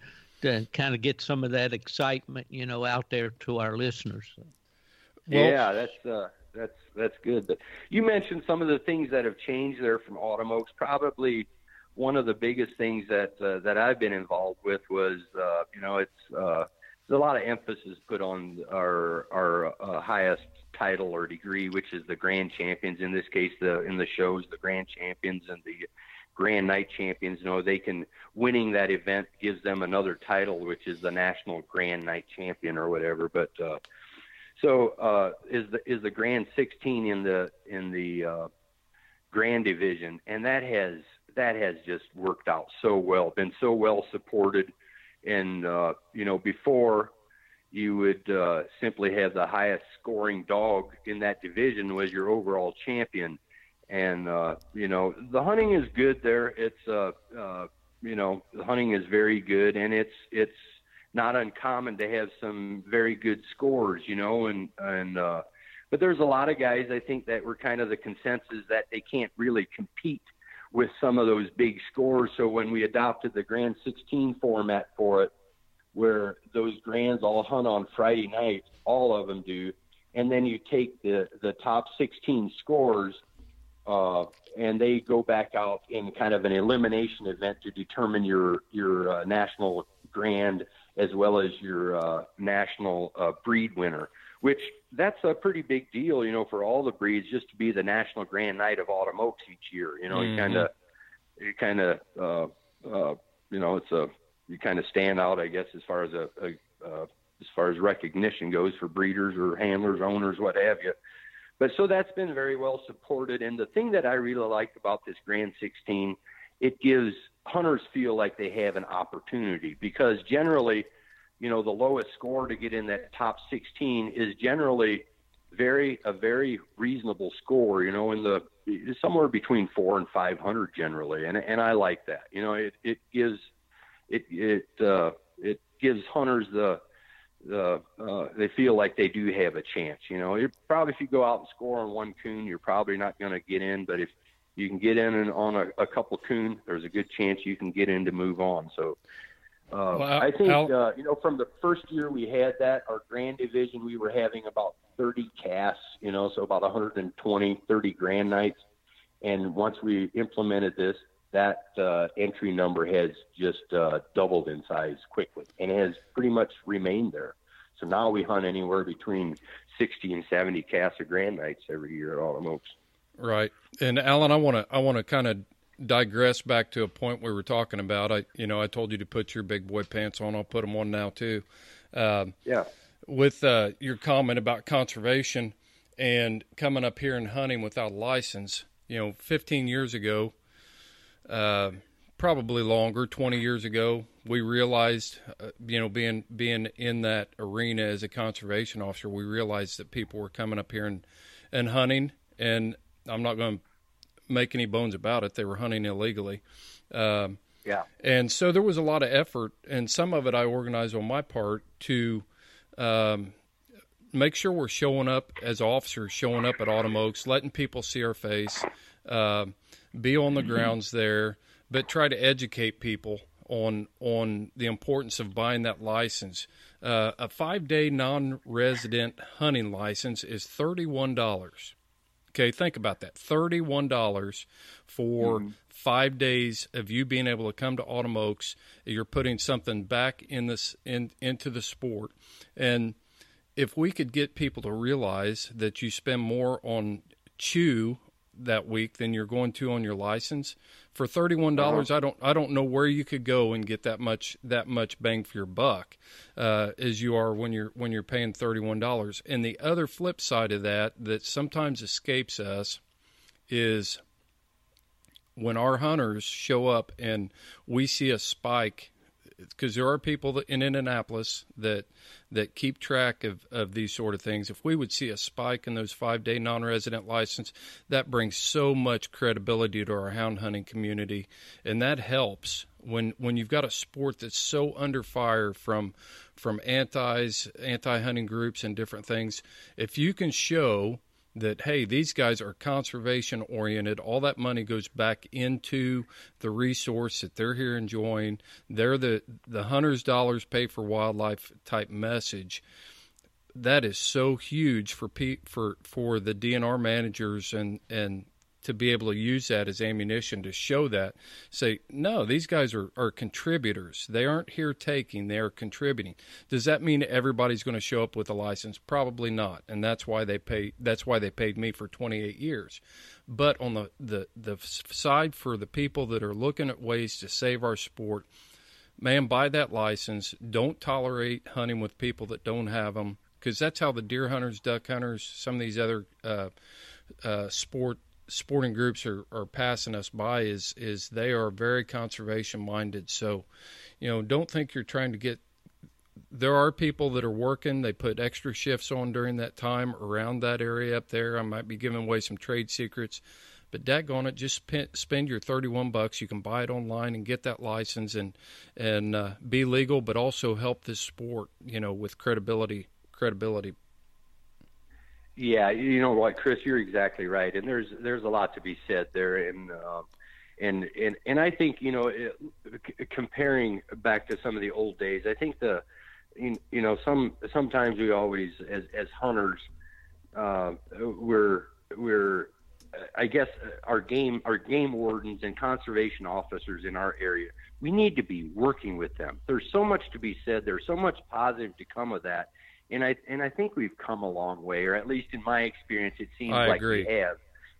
to kind of get some of that excitement, you know, out there to our listeners. Well, yeah, that's uh, that's that's good. But you mentioned some of the things that have changed there from Autumn Oaks. Probably one of the biggest things that uh, that I've been involved with was, uh, you know, it's uh, there's a lot of emphasis put on our our uh, highest title or degree, which is the Grand Champions. In this case, the in the shows, the Grand Champions and the Grand Night Champions. You know, they can winning that event gives them another title, which is the National Grand Night Champion or whatever. But uh, so uh, is the is the Grand 16 in the in the uh, Grand Division, and that has that has just worked out so well, been so well supported, and uh, you know before you would uh, simply have the highest scoring dog in that division was your overall champion, and uh, you know the hunting is good there. It's uh, uh, you know the hunting is very good, and it's it's not uncommon to have some very good scores, you know, and and uh, but there's a lot of guys I think that were kind of the consensus that they can't really compete with some of those big scores. So when we adopted the Grand 16 format for it, where those grands all hunt on Friday night, all of them do, and then you take the the top 16 scores. Uh, and they go back out in kind of an elimination event to determine your your uh, national grand as well as your uh, national uh, breed winner, which that's a pretty big deal, you know, for all the breeds just to be the national grand night of Autumn Oaks each year. You know, mm-hmm. you kind of you kind of uh, uh, you know it's a you kind of stand out, I guess, as far as a, a uh, as far as recognition goes for breeders or handlers, owners, what have you. But so that's been very well supported. And the thing that I really like about this Grand 16, it gives hunters feel like they have an opportunity because generally, you know, the lowest score to get in that top 16 is generally very a very reasonable score. You know, in the somewhere between four and 500 generally, and and I like that. You know, it it gives it it uh, it gives hunters the the uh, they feel like they do have a chance. You know, you probably if you go out and score on one coon, you're probably not going to get in. But if you can get in and on a, a couple coon, there's a good chance you can get in to move on. So. Uh, well, I think uh, you know from the first year we had that our grand division we were having about 30 casts you know so about 120 30 grand nights and once we implemented this that uh, entry number has just uh, doubled in size quickly and has pretty much remained there. So now we hunt anywhere between 60 and 70 casts of grand nights every year at Autumn Oaks. Right. And Alan, I want to I want to kind of digress back to a point we were talking about. I you know I told you to put your big boy pants on. I'll put them on now too. Um, yeah. With uh, your comment about conservation and coming up here and hunting without a license, you know, 15 years ago, uh, probably longer, 20 years ago, we realized, uh, you know, being being in that arena as a conservation officer, we realized that people were coming up here and and hunting, and I'm not going to make any bones about it. They were hunting illegally. Um, yeah. And so there was a lot of effort, and some of it I organized on my part to um, make sure we're showing up as officers, showing up at Autumn Oaks, letting people see our face. Uh, be on the grounds there, but try to educate people on on the importance of buying that license. Uh, a five day non resident hunting license is thirty one dollars. Okay, think about that. Thirty one dollars for mm-hmm. five days of you being able to come to Autumn Oaks. You're putting something back in this in into the sport. And if we could get people to realize that you spend more on chew that week than you're going to on your license. For thirty one dollars, uh-huh. I don't I don't know where you could go and get that much that much bang for your buck uh, as you are when you're when you're paying thirty one dollars. And the other flip side of that that sometimes escapes us is when our hunters show up and we see a spike because there are people in Indianapolis that that keep track of, of these sort of things. If we would see a spike in those five day non resident license, that brings so much credibility to our hound hunting community, and that helps when when you've got a sport that's so under fire from from antis, anti hunting groups, and different things. If you can show that hey these guys are conservation oriented. All that money goes back into the resource that they're here enjoying. They're the the hunters dollars pay for wildlife type message. That is so huge for for for the DNR managers and and to be able to use that as ammunition to show that say no these guys are, are contributors. They aren't here taking they're contributing. Does that mean everybody's going to show up with a license? Probably not and that's why they pay that's why they paid me for 28 years. But on the the the side for the people that are looking at ways to save our sport man buy that license. Don't tolerate hunting with people that don't have them because that's how the deer hunters duck hunters some of these other uh, uh, sport sporting groups are, are passing us by is is they are very conservation minded. So, you know, don't think you're trying to get. There are people that are working. They put extra shifts on during that time around that area up there. I might be giving away some trade secrets, but daggone it, just spend your 31 bucks. You can buy it online and get that license and and uh, be legal, but also help this sport. You know, with credibility credibility yeah, you know what, Chris, you're exactly right, and there's there's a lot to be said there, and uh, and and and I think you know, it, c- comparing back to some of the old days, I think the you, you know some sometimes we always as as hunters uh, we're we're I guess our game our game wardens and conservation officers in our area we need to be working with them. There's so much to be said. There's so much positive to come of that and I and I think we've come a long way, or at least in my experience, it seems I like agree. we have.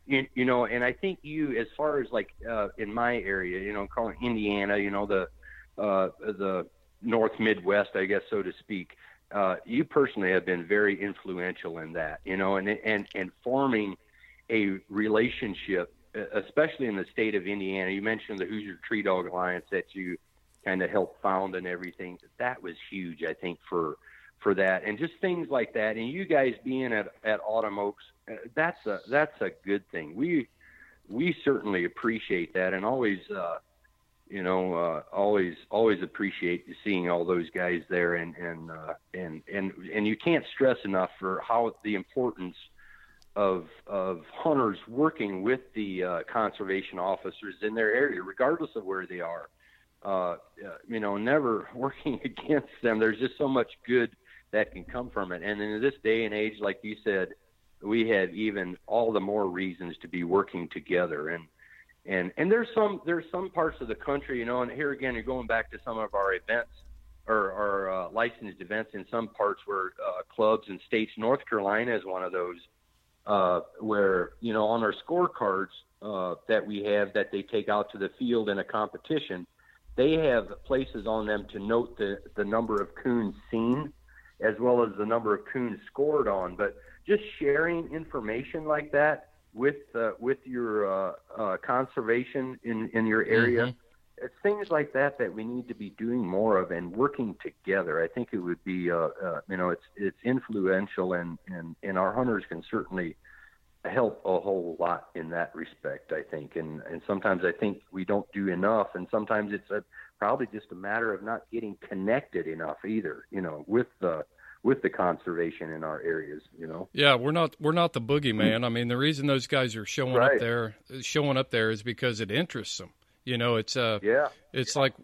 you, you know, and I think you, as far as like uh, in my area, you know, calling Indiana, you know, the uh, the North Midwest, I guess, so to speak. Uh, you personally have been very influential in that, you know, and and and forming a relationship, especially in the state of Indiana. You mentioned the Hoosier Tree Dog Alliance that you kind of helped found and everything. That was huge, I think, for for that, and just things like that. And you guys being at at Autumn Oaks, uh, that's a that's a good thing. We we certainly appreciate that, and always. Uh, you know, uh, always always appreciate seeing all those guys there, and and uh, and and and you can't stress enough for how the importance of of hunters working with the uh, conservation officers in their area, regardless of where they are. Uh, you know, never *laughs* working against them. There's just so much good that can come from it. And in this day and age, like you said, we have even all the more reasons to be working together. And and and there's some there's some parts of the country, you know, and here again, you're going back to some of our events or, or uh, licensed events in some parts where uh, clubs and states. North Carolina is one of those uh, where you know on our scorecards uh, that we have that they take out to the field in a competition, they have places on them to note the the number of coons seen, as well as the number of coons scored on. But just sharing information like that with uh, with your uh, uh, conservation in in your area. Mm-hmm. It's things like that that we need to be doing more of and working together. I think it would be, uh, uh, you know, it's it's influential and, and and our hunters can certainly help a whole lot in that respect. I think, and and sometimes I think we don't do enough, and sometimes it's a, probably just a matter of not getting connected enough either. You know, with the with the conservation in our areas, you know. Yeah, we're not we're not the boogeyman. I mean, the reason those guys are showing right. up there showing up there is because it interests them. You know, it's uh yeah. It's yeah. like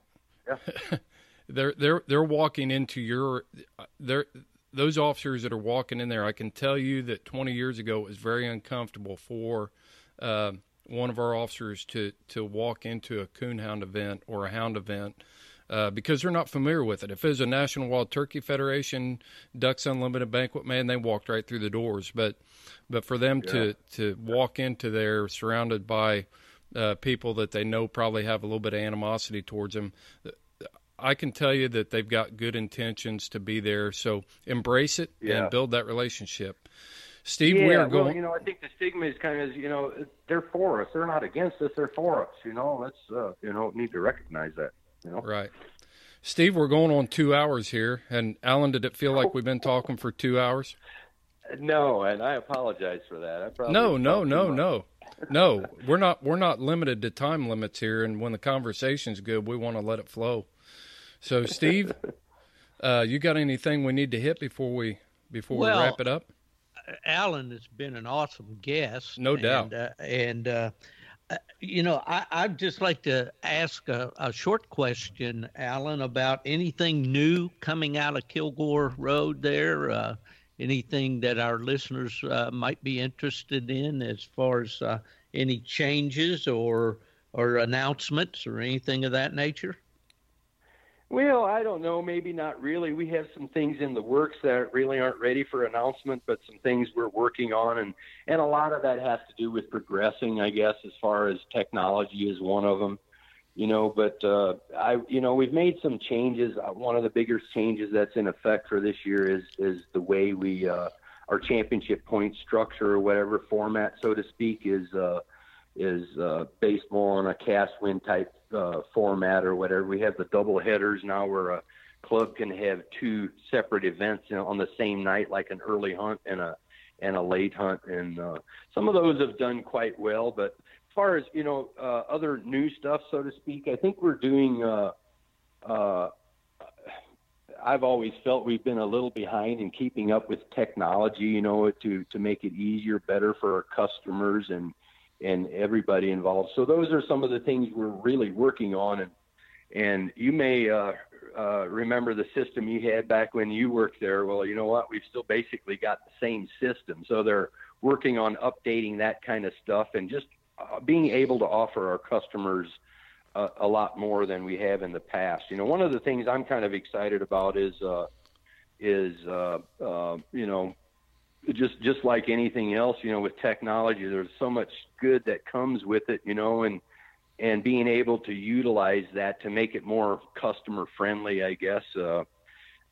yeah. *laughs* they're they're they're walking into your they're those officers that are walking in there. I can tell you that 20 years ago it was very uncomfortable for uh, one of our officers to to walk into a coonhound event or a hound event uh, because they're not familiar with it. If it was a National Wild Turkey Federation Ducks Unlimited banquet, man, they walked right through the doors. But but for them yeah. to to walk into there surrounded by uh, people that they know probably have a little bit of animosity towards them. I can tell you that they've got good intentions to be there. So embrace it yeah. and build that relationship. Steve, yeah, we are going. Well, you know, I think the stigma is kind of, you know, they're for us. They're not against us. They're for us. You know, let's, uh, you know, need to recognize that. You know? Right. Steve, we're going on two hours here. And Alan, did it feel like we've been talking for two hours? No, and I apologize for that. I probably no, no, no, no, no. We're not. We're not limited to time limits here. And when the conversation's good, we want to let it flow. So, Steve, *laughs* uh, you got anything we need to hit before we before well, we wrap it up? Alan has been an awesome guest, no doubt, and, uh, and uh, uh, you know, I, would just like to ask a, a, short question, Alan, about anything new coming out of Kilgore Road there. Uh, anything that our listeners uh, might be interested in as far as uh, any changes or or announcements or anything of that nature? Well, I don't know. Maybe not really. We have some things in the works that really aren't ready for announcement, but some things we're working on, and and a lot of that has to do with progressing, I guess, as far as technology is one of them. You know, but uh, I, you know, we've made some changes. Uh, one of the bigger changes that's in effect for this year is is the way we uh, our championship point structure or whatever format, so to speak, is uh, is uh, based more on a cast win type uh, format or whatever. We have the double headers now where a club can have two separate events you know, on the same night, like an early hunt and a and a late hunt, and uh, some of those have done quite well. But as far as you know, uh, other new stuff, so to speak, I think we're doing. Uh, uh, I've always felt we've been a little behind in keeping up with technology, you know, to to make it easier, better for our customers and and everybody involved. So those are some of the things we're really working on. And and you may uh, uh, remember the system you had back when you worked there. Well, you know what? We've still basically got the same system. So they're working on updating that kind of stuff and just uh, being able to offer our customers uh, a lot more than we have in the past. You know, one of the things I'm kind of excited about is uh, is uh, uh, you know just just like anything else, you know, with technology, there's so much good that comes with it, you know, and and being able to utilize that to make it more customer friendly, I guess. Uh,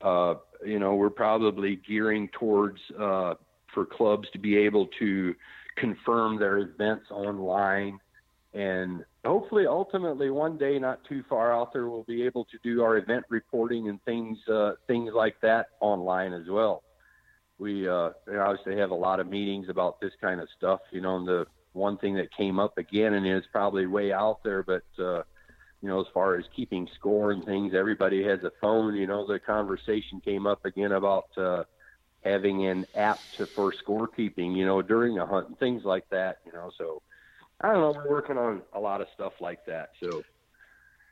uh, you know, we're probably gearing towards uh, for clubs to be able to confirm their events online, and hopefully, ultimately, one day, not too far out there, we'll be able to do our event reporting and things uh, things like that online as well we uh, obviously have a lot of meetings about this kind of stuff. You know, and the one thing that came up again, and it's probably way out there, but uh, you know, as far as keeping score and things, everybody has a phone. You know, the conversation came up again about uh, having an app to for scorekeeping. You know, during a hunt and things like that. You know, so I don't know. We're working on a lot of stuff like that. So.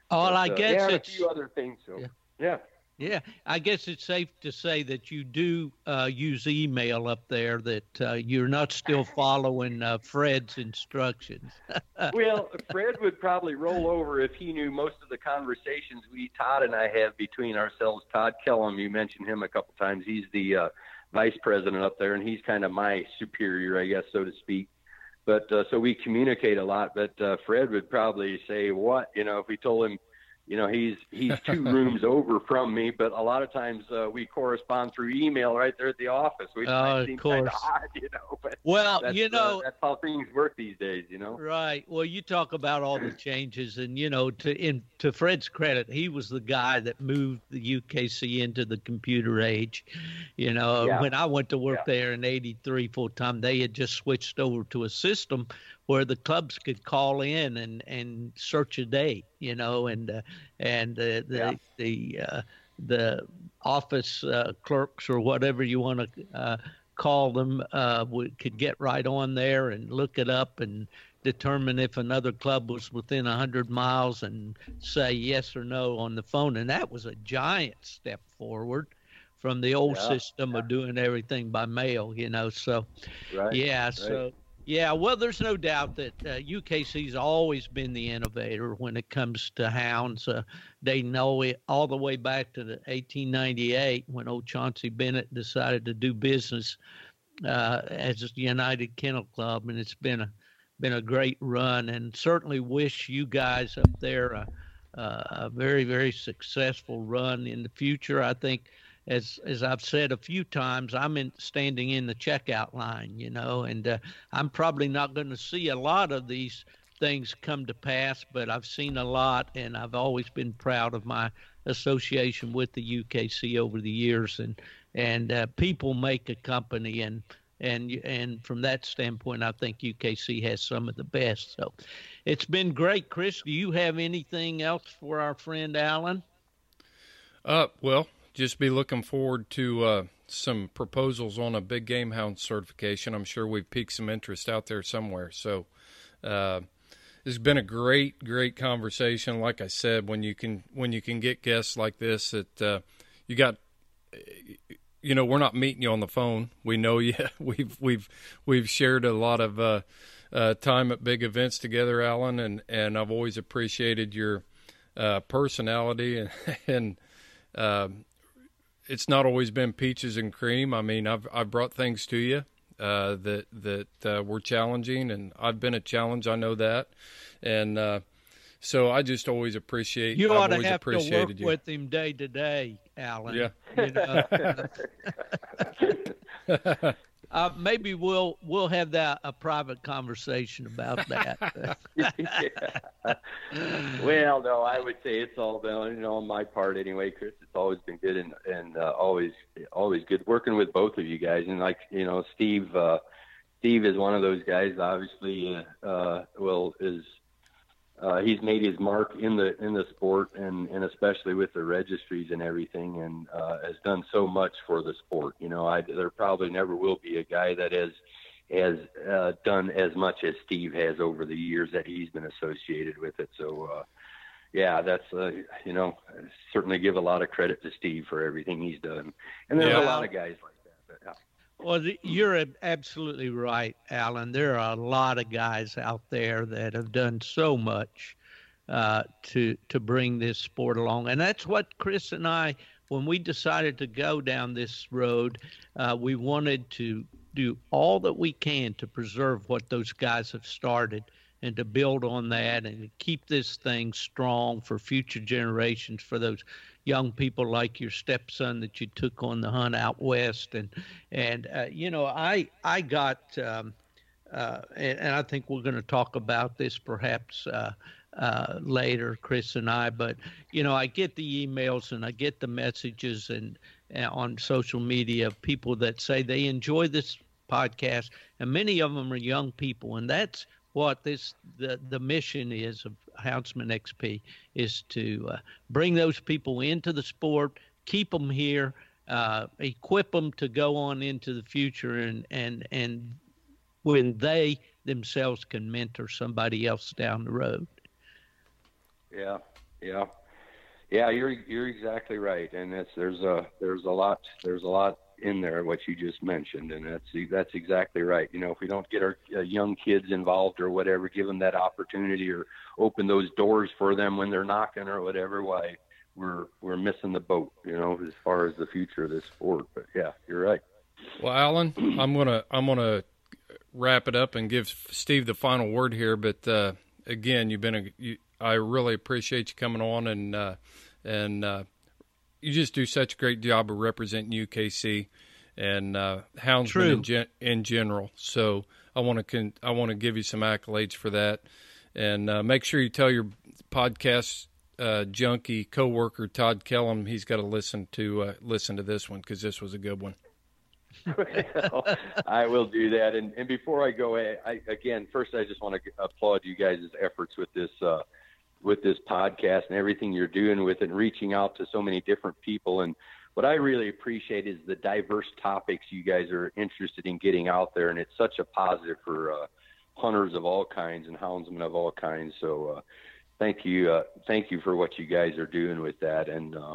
Oh, well, I uh, guess yeah, a few other things. So yeah. yeah. Yeah, I guess it's safe to say that you do uh, use email up there. That uh, you're not still *laughs* following uh, Fred's instructions. *laughs* well, Fred would probably roll over if he knew most of the conversations we Todd and I have between ourselves. Todd Kellum, you mentioned him a couple times. He's the uh, vice president up there, and he's kind of my superior, I guess, so to speak. But uh, so we communicate a lot. But uh, Fred would probably say, "What you know?" If we told him you know he's he's two *laughs* rooms over from me but a lot of times uh, we correspond through email right there at the office which oh, of course. *laughs* odd you know but well you uh, know uh, that's how things work these days you know right well you talk about all the changes and you know to in to fred's credit he was the guy that moved the ukc into the computer age you know yeah. when i went to work yeah. there in 83 full time they had just switched over to a system where the clubs could call in and and search a day, you know, and uh, and uh, the yeah. the uh, the office uh, clerks or whatever you want to uh, call them uh, would, could get right on there and look it up and determine if another club was within a hundred miles and say yes or no on the phone, and that was a giant step forward from the old yeah, system yeah. of doing everything by mail, you know. So, right, yeah, right. so yeah, well, there's no doubt that uh, UKC's always been the innovator when it comes to hounds. Uh, they know it all the way back to the 1898 when old Chauncey Bennett decided to do business uh, as the United Kennel Club, and it's been a been a great run. And certainly wish you guys up there a, a very very successful run in the future. I think as as I've said a few times, I'm in, standing in the checkout line, you know, and uh, I'm probably not going to see a lot of these things come to pass, but I've seen a lot, and I've always been proud of my association with the UKC over the years, and and uh, people make a company, and and and from that standpoint, I think UKC has some of the best. So, it's been great, Chris. Do you have anything else for our friend Alan? Uh, well, just be looking forward to uh, some proposals on a big game hound certification. I'm sure we've piqued some interest out there somewhere. So uh, it's been a great, great conversation. Like I said, when you can when you can get guests like this, that uh, you got. You know, we're not meeting you on the phone. We know you. *laughs* We've we've we've shared a lot of uh, uh, time at big events together, Alan, and and I've always appreciated your uh, personality *laughs* and and it's not always been peaches and cream. I mean, I've I've brought things to you uh, that that uh, were challenging, and I've been a challenge. I know that, and uh, so I just always appreciate. You ought to have to work you. with him day to day, Alan. Yeah. You know? *laughs* *laughs* *laughs* Uh, maybe we'll we'll have that a private conversation about that. *laughs* well, no, I would say it's all been you know on my part anyway, Chris. It's always been good and and uh, always always good working with both of you guys. And like you know, Steve uh, Steve is one of those guys. Obviously, uh, uh, well is uh, he's made his mark in the in the sport and and especially with the registries and everything and uh, has done so much for the sport you know I there probably never will be a guy that has has uh, done as much as Steve has over the years that he's been associated with it so uh, yeah that's uh, you know certainly give a lot of credit to Steve for everything he's done and there's yeah. a lot of guys like that but, yeah. Well, you're absolutely right, Alan. There are a lot of guys out there that have done so much uh, to to bring this sport along, and that's what Chris and I, when we decided to go down this road, uh, we wanted to do all that we can to preserve what those guys have started and to build on that and keep this thing strong for future generations for those young people like your stepson that you took on the hunt out west and and uh, you know i i got um, uh, and, and, I think we're going to talk about this perhaps uh, uh, later, Chris and I. But you know, I get the emails and I get the messages and, and on social media people that say they enjoy this podcast, and many of them are young people, and that's what this the the mission is of Houndsman XP is to uh, bring those people into the sport, keep them here, uh, equip them to go on into the future, and and and when they themselves can mentor somebody else down the road. Yeah, yeah, yeah. You're you're exactly right, and it's there's a there's a lot there's a lot in there what you just mentioned, and that's that's exactly right. You know, if we don't get our uh, young kids involved or whatever, give them that opportunity or open those doors for them when they're knocking or whatever, why we're we're missing the boat. You know, as far as the future of this sport. But yeah, you're right. Well, Alan, *clears throat* I'm gonna I'm gonna wrap it up and give Steve the final word here. But uh, again, you've been a you, I really appreciate you coming on and uh, and uh, you just do such a great job of representing UKC and uh, houndsmen in, gen- in, general. So I want to con- I want to give you some accolades for that, and uh, make sure you tell your podcast uh, junkie coworker Todd Kellum he's got to listen to uh, listen to this one because this was a good one. well, I will do that. And, and before I go, I, I, again, first I just want to applaud you guys' efforts with this uh, with this podcast and everything you're doing with it and reaching out to so many different people. And what I really appreciate is the diverse topics you guys are interested in getting out there. And it's such a positive for uh, hunters of all kinds and houndsmen of all kinds. So uh, thank you. Uh, thank you for what you guys are doing with that. And, uh,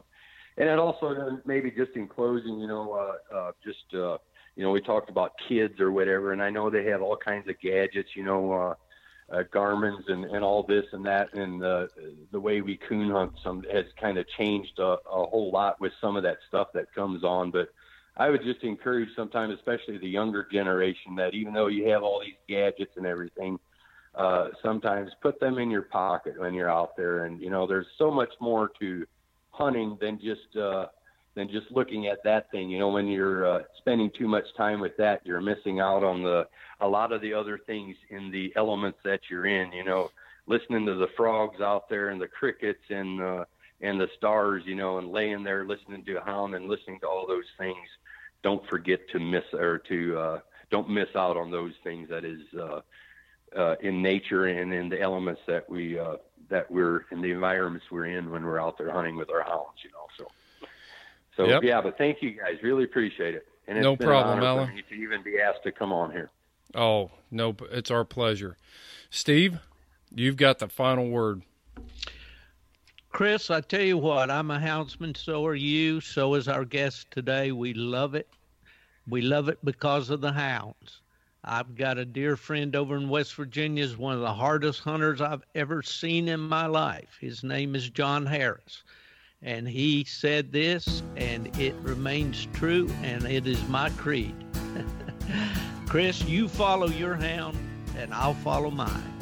and also uh, maybe just in closing, you know, uh, just, you know, we talked about kids or whatever, and I know they have all kinds of gadgets, you know, uh, Garmin's and, and all this and that, and the the way we coon hunt some has kind of changed a, a whole lot with some of that stuff that comes on. But I would just encourage sometimes, especially the younger generation, that even though you have all these gadgets and everything, uh, sometimes put them in your pocket when you're out there. And you know, there's so much more to hunting than just uh, than just looking at that thing. You know, when you're uh, spending too much time with that, you're missing out on the a lot of the other things in the elements that you're in. You know, listening to the frogs out there and the crickets and uh, and the stars. You know, and laying there listening to a hound and listening to all those things. Don't forget to miss or to uh, don't miss out on those things. That is. Uh, uh, in nature and in the elements that we uh, that we're in the environments we're in when we're out there hunting with our hounds, you know. So so yep. yeah, but thank you guys. Really appreciate it. And it's no problem, Alan. To even be asked to come on here. Oh no, it's our pleasure. Steve, you've got the final word. Chris, I tell you what, I'm a houndsman. So are you. So is our guest today. We love it. We love it because of the hounds. I've got a dear friend over in West Virginia, is one of the hardest hunters I've ever seen in my life. His name is John Harris. And he said this, and it remains true, and it is my creed. *laughs* Chris, you follow your hound, and I'll follow mine.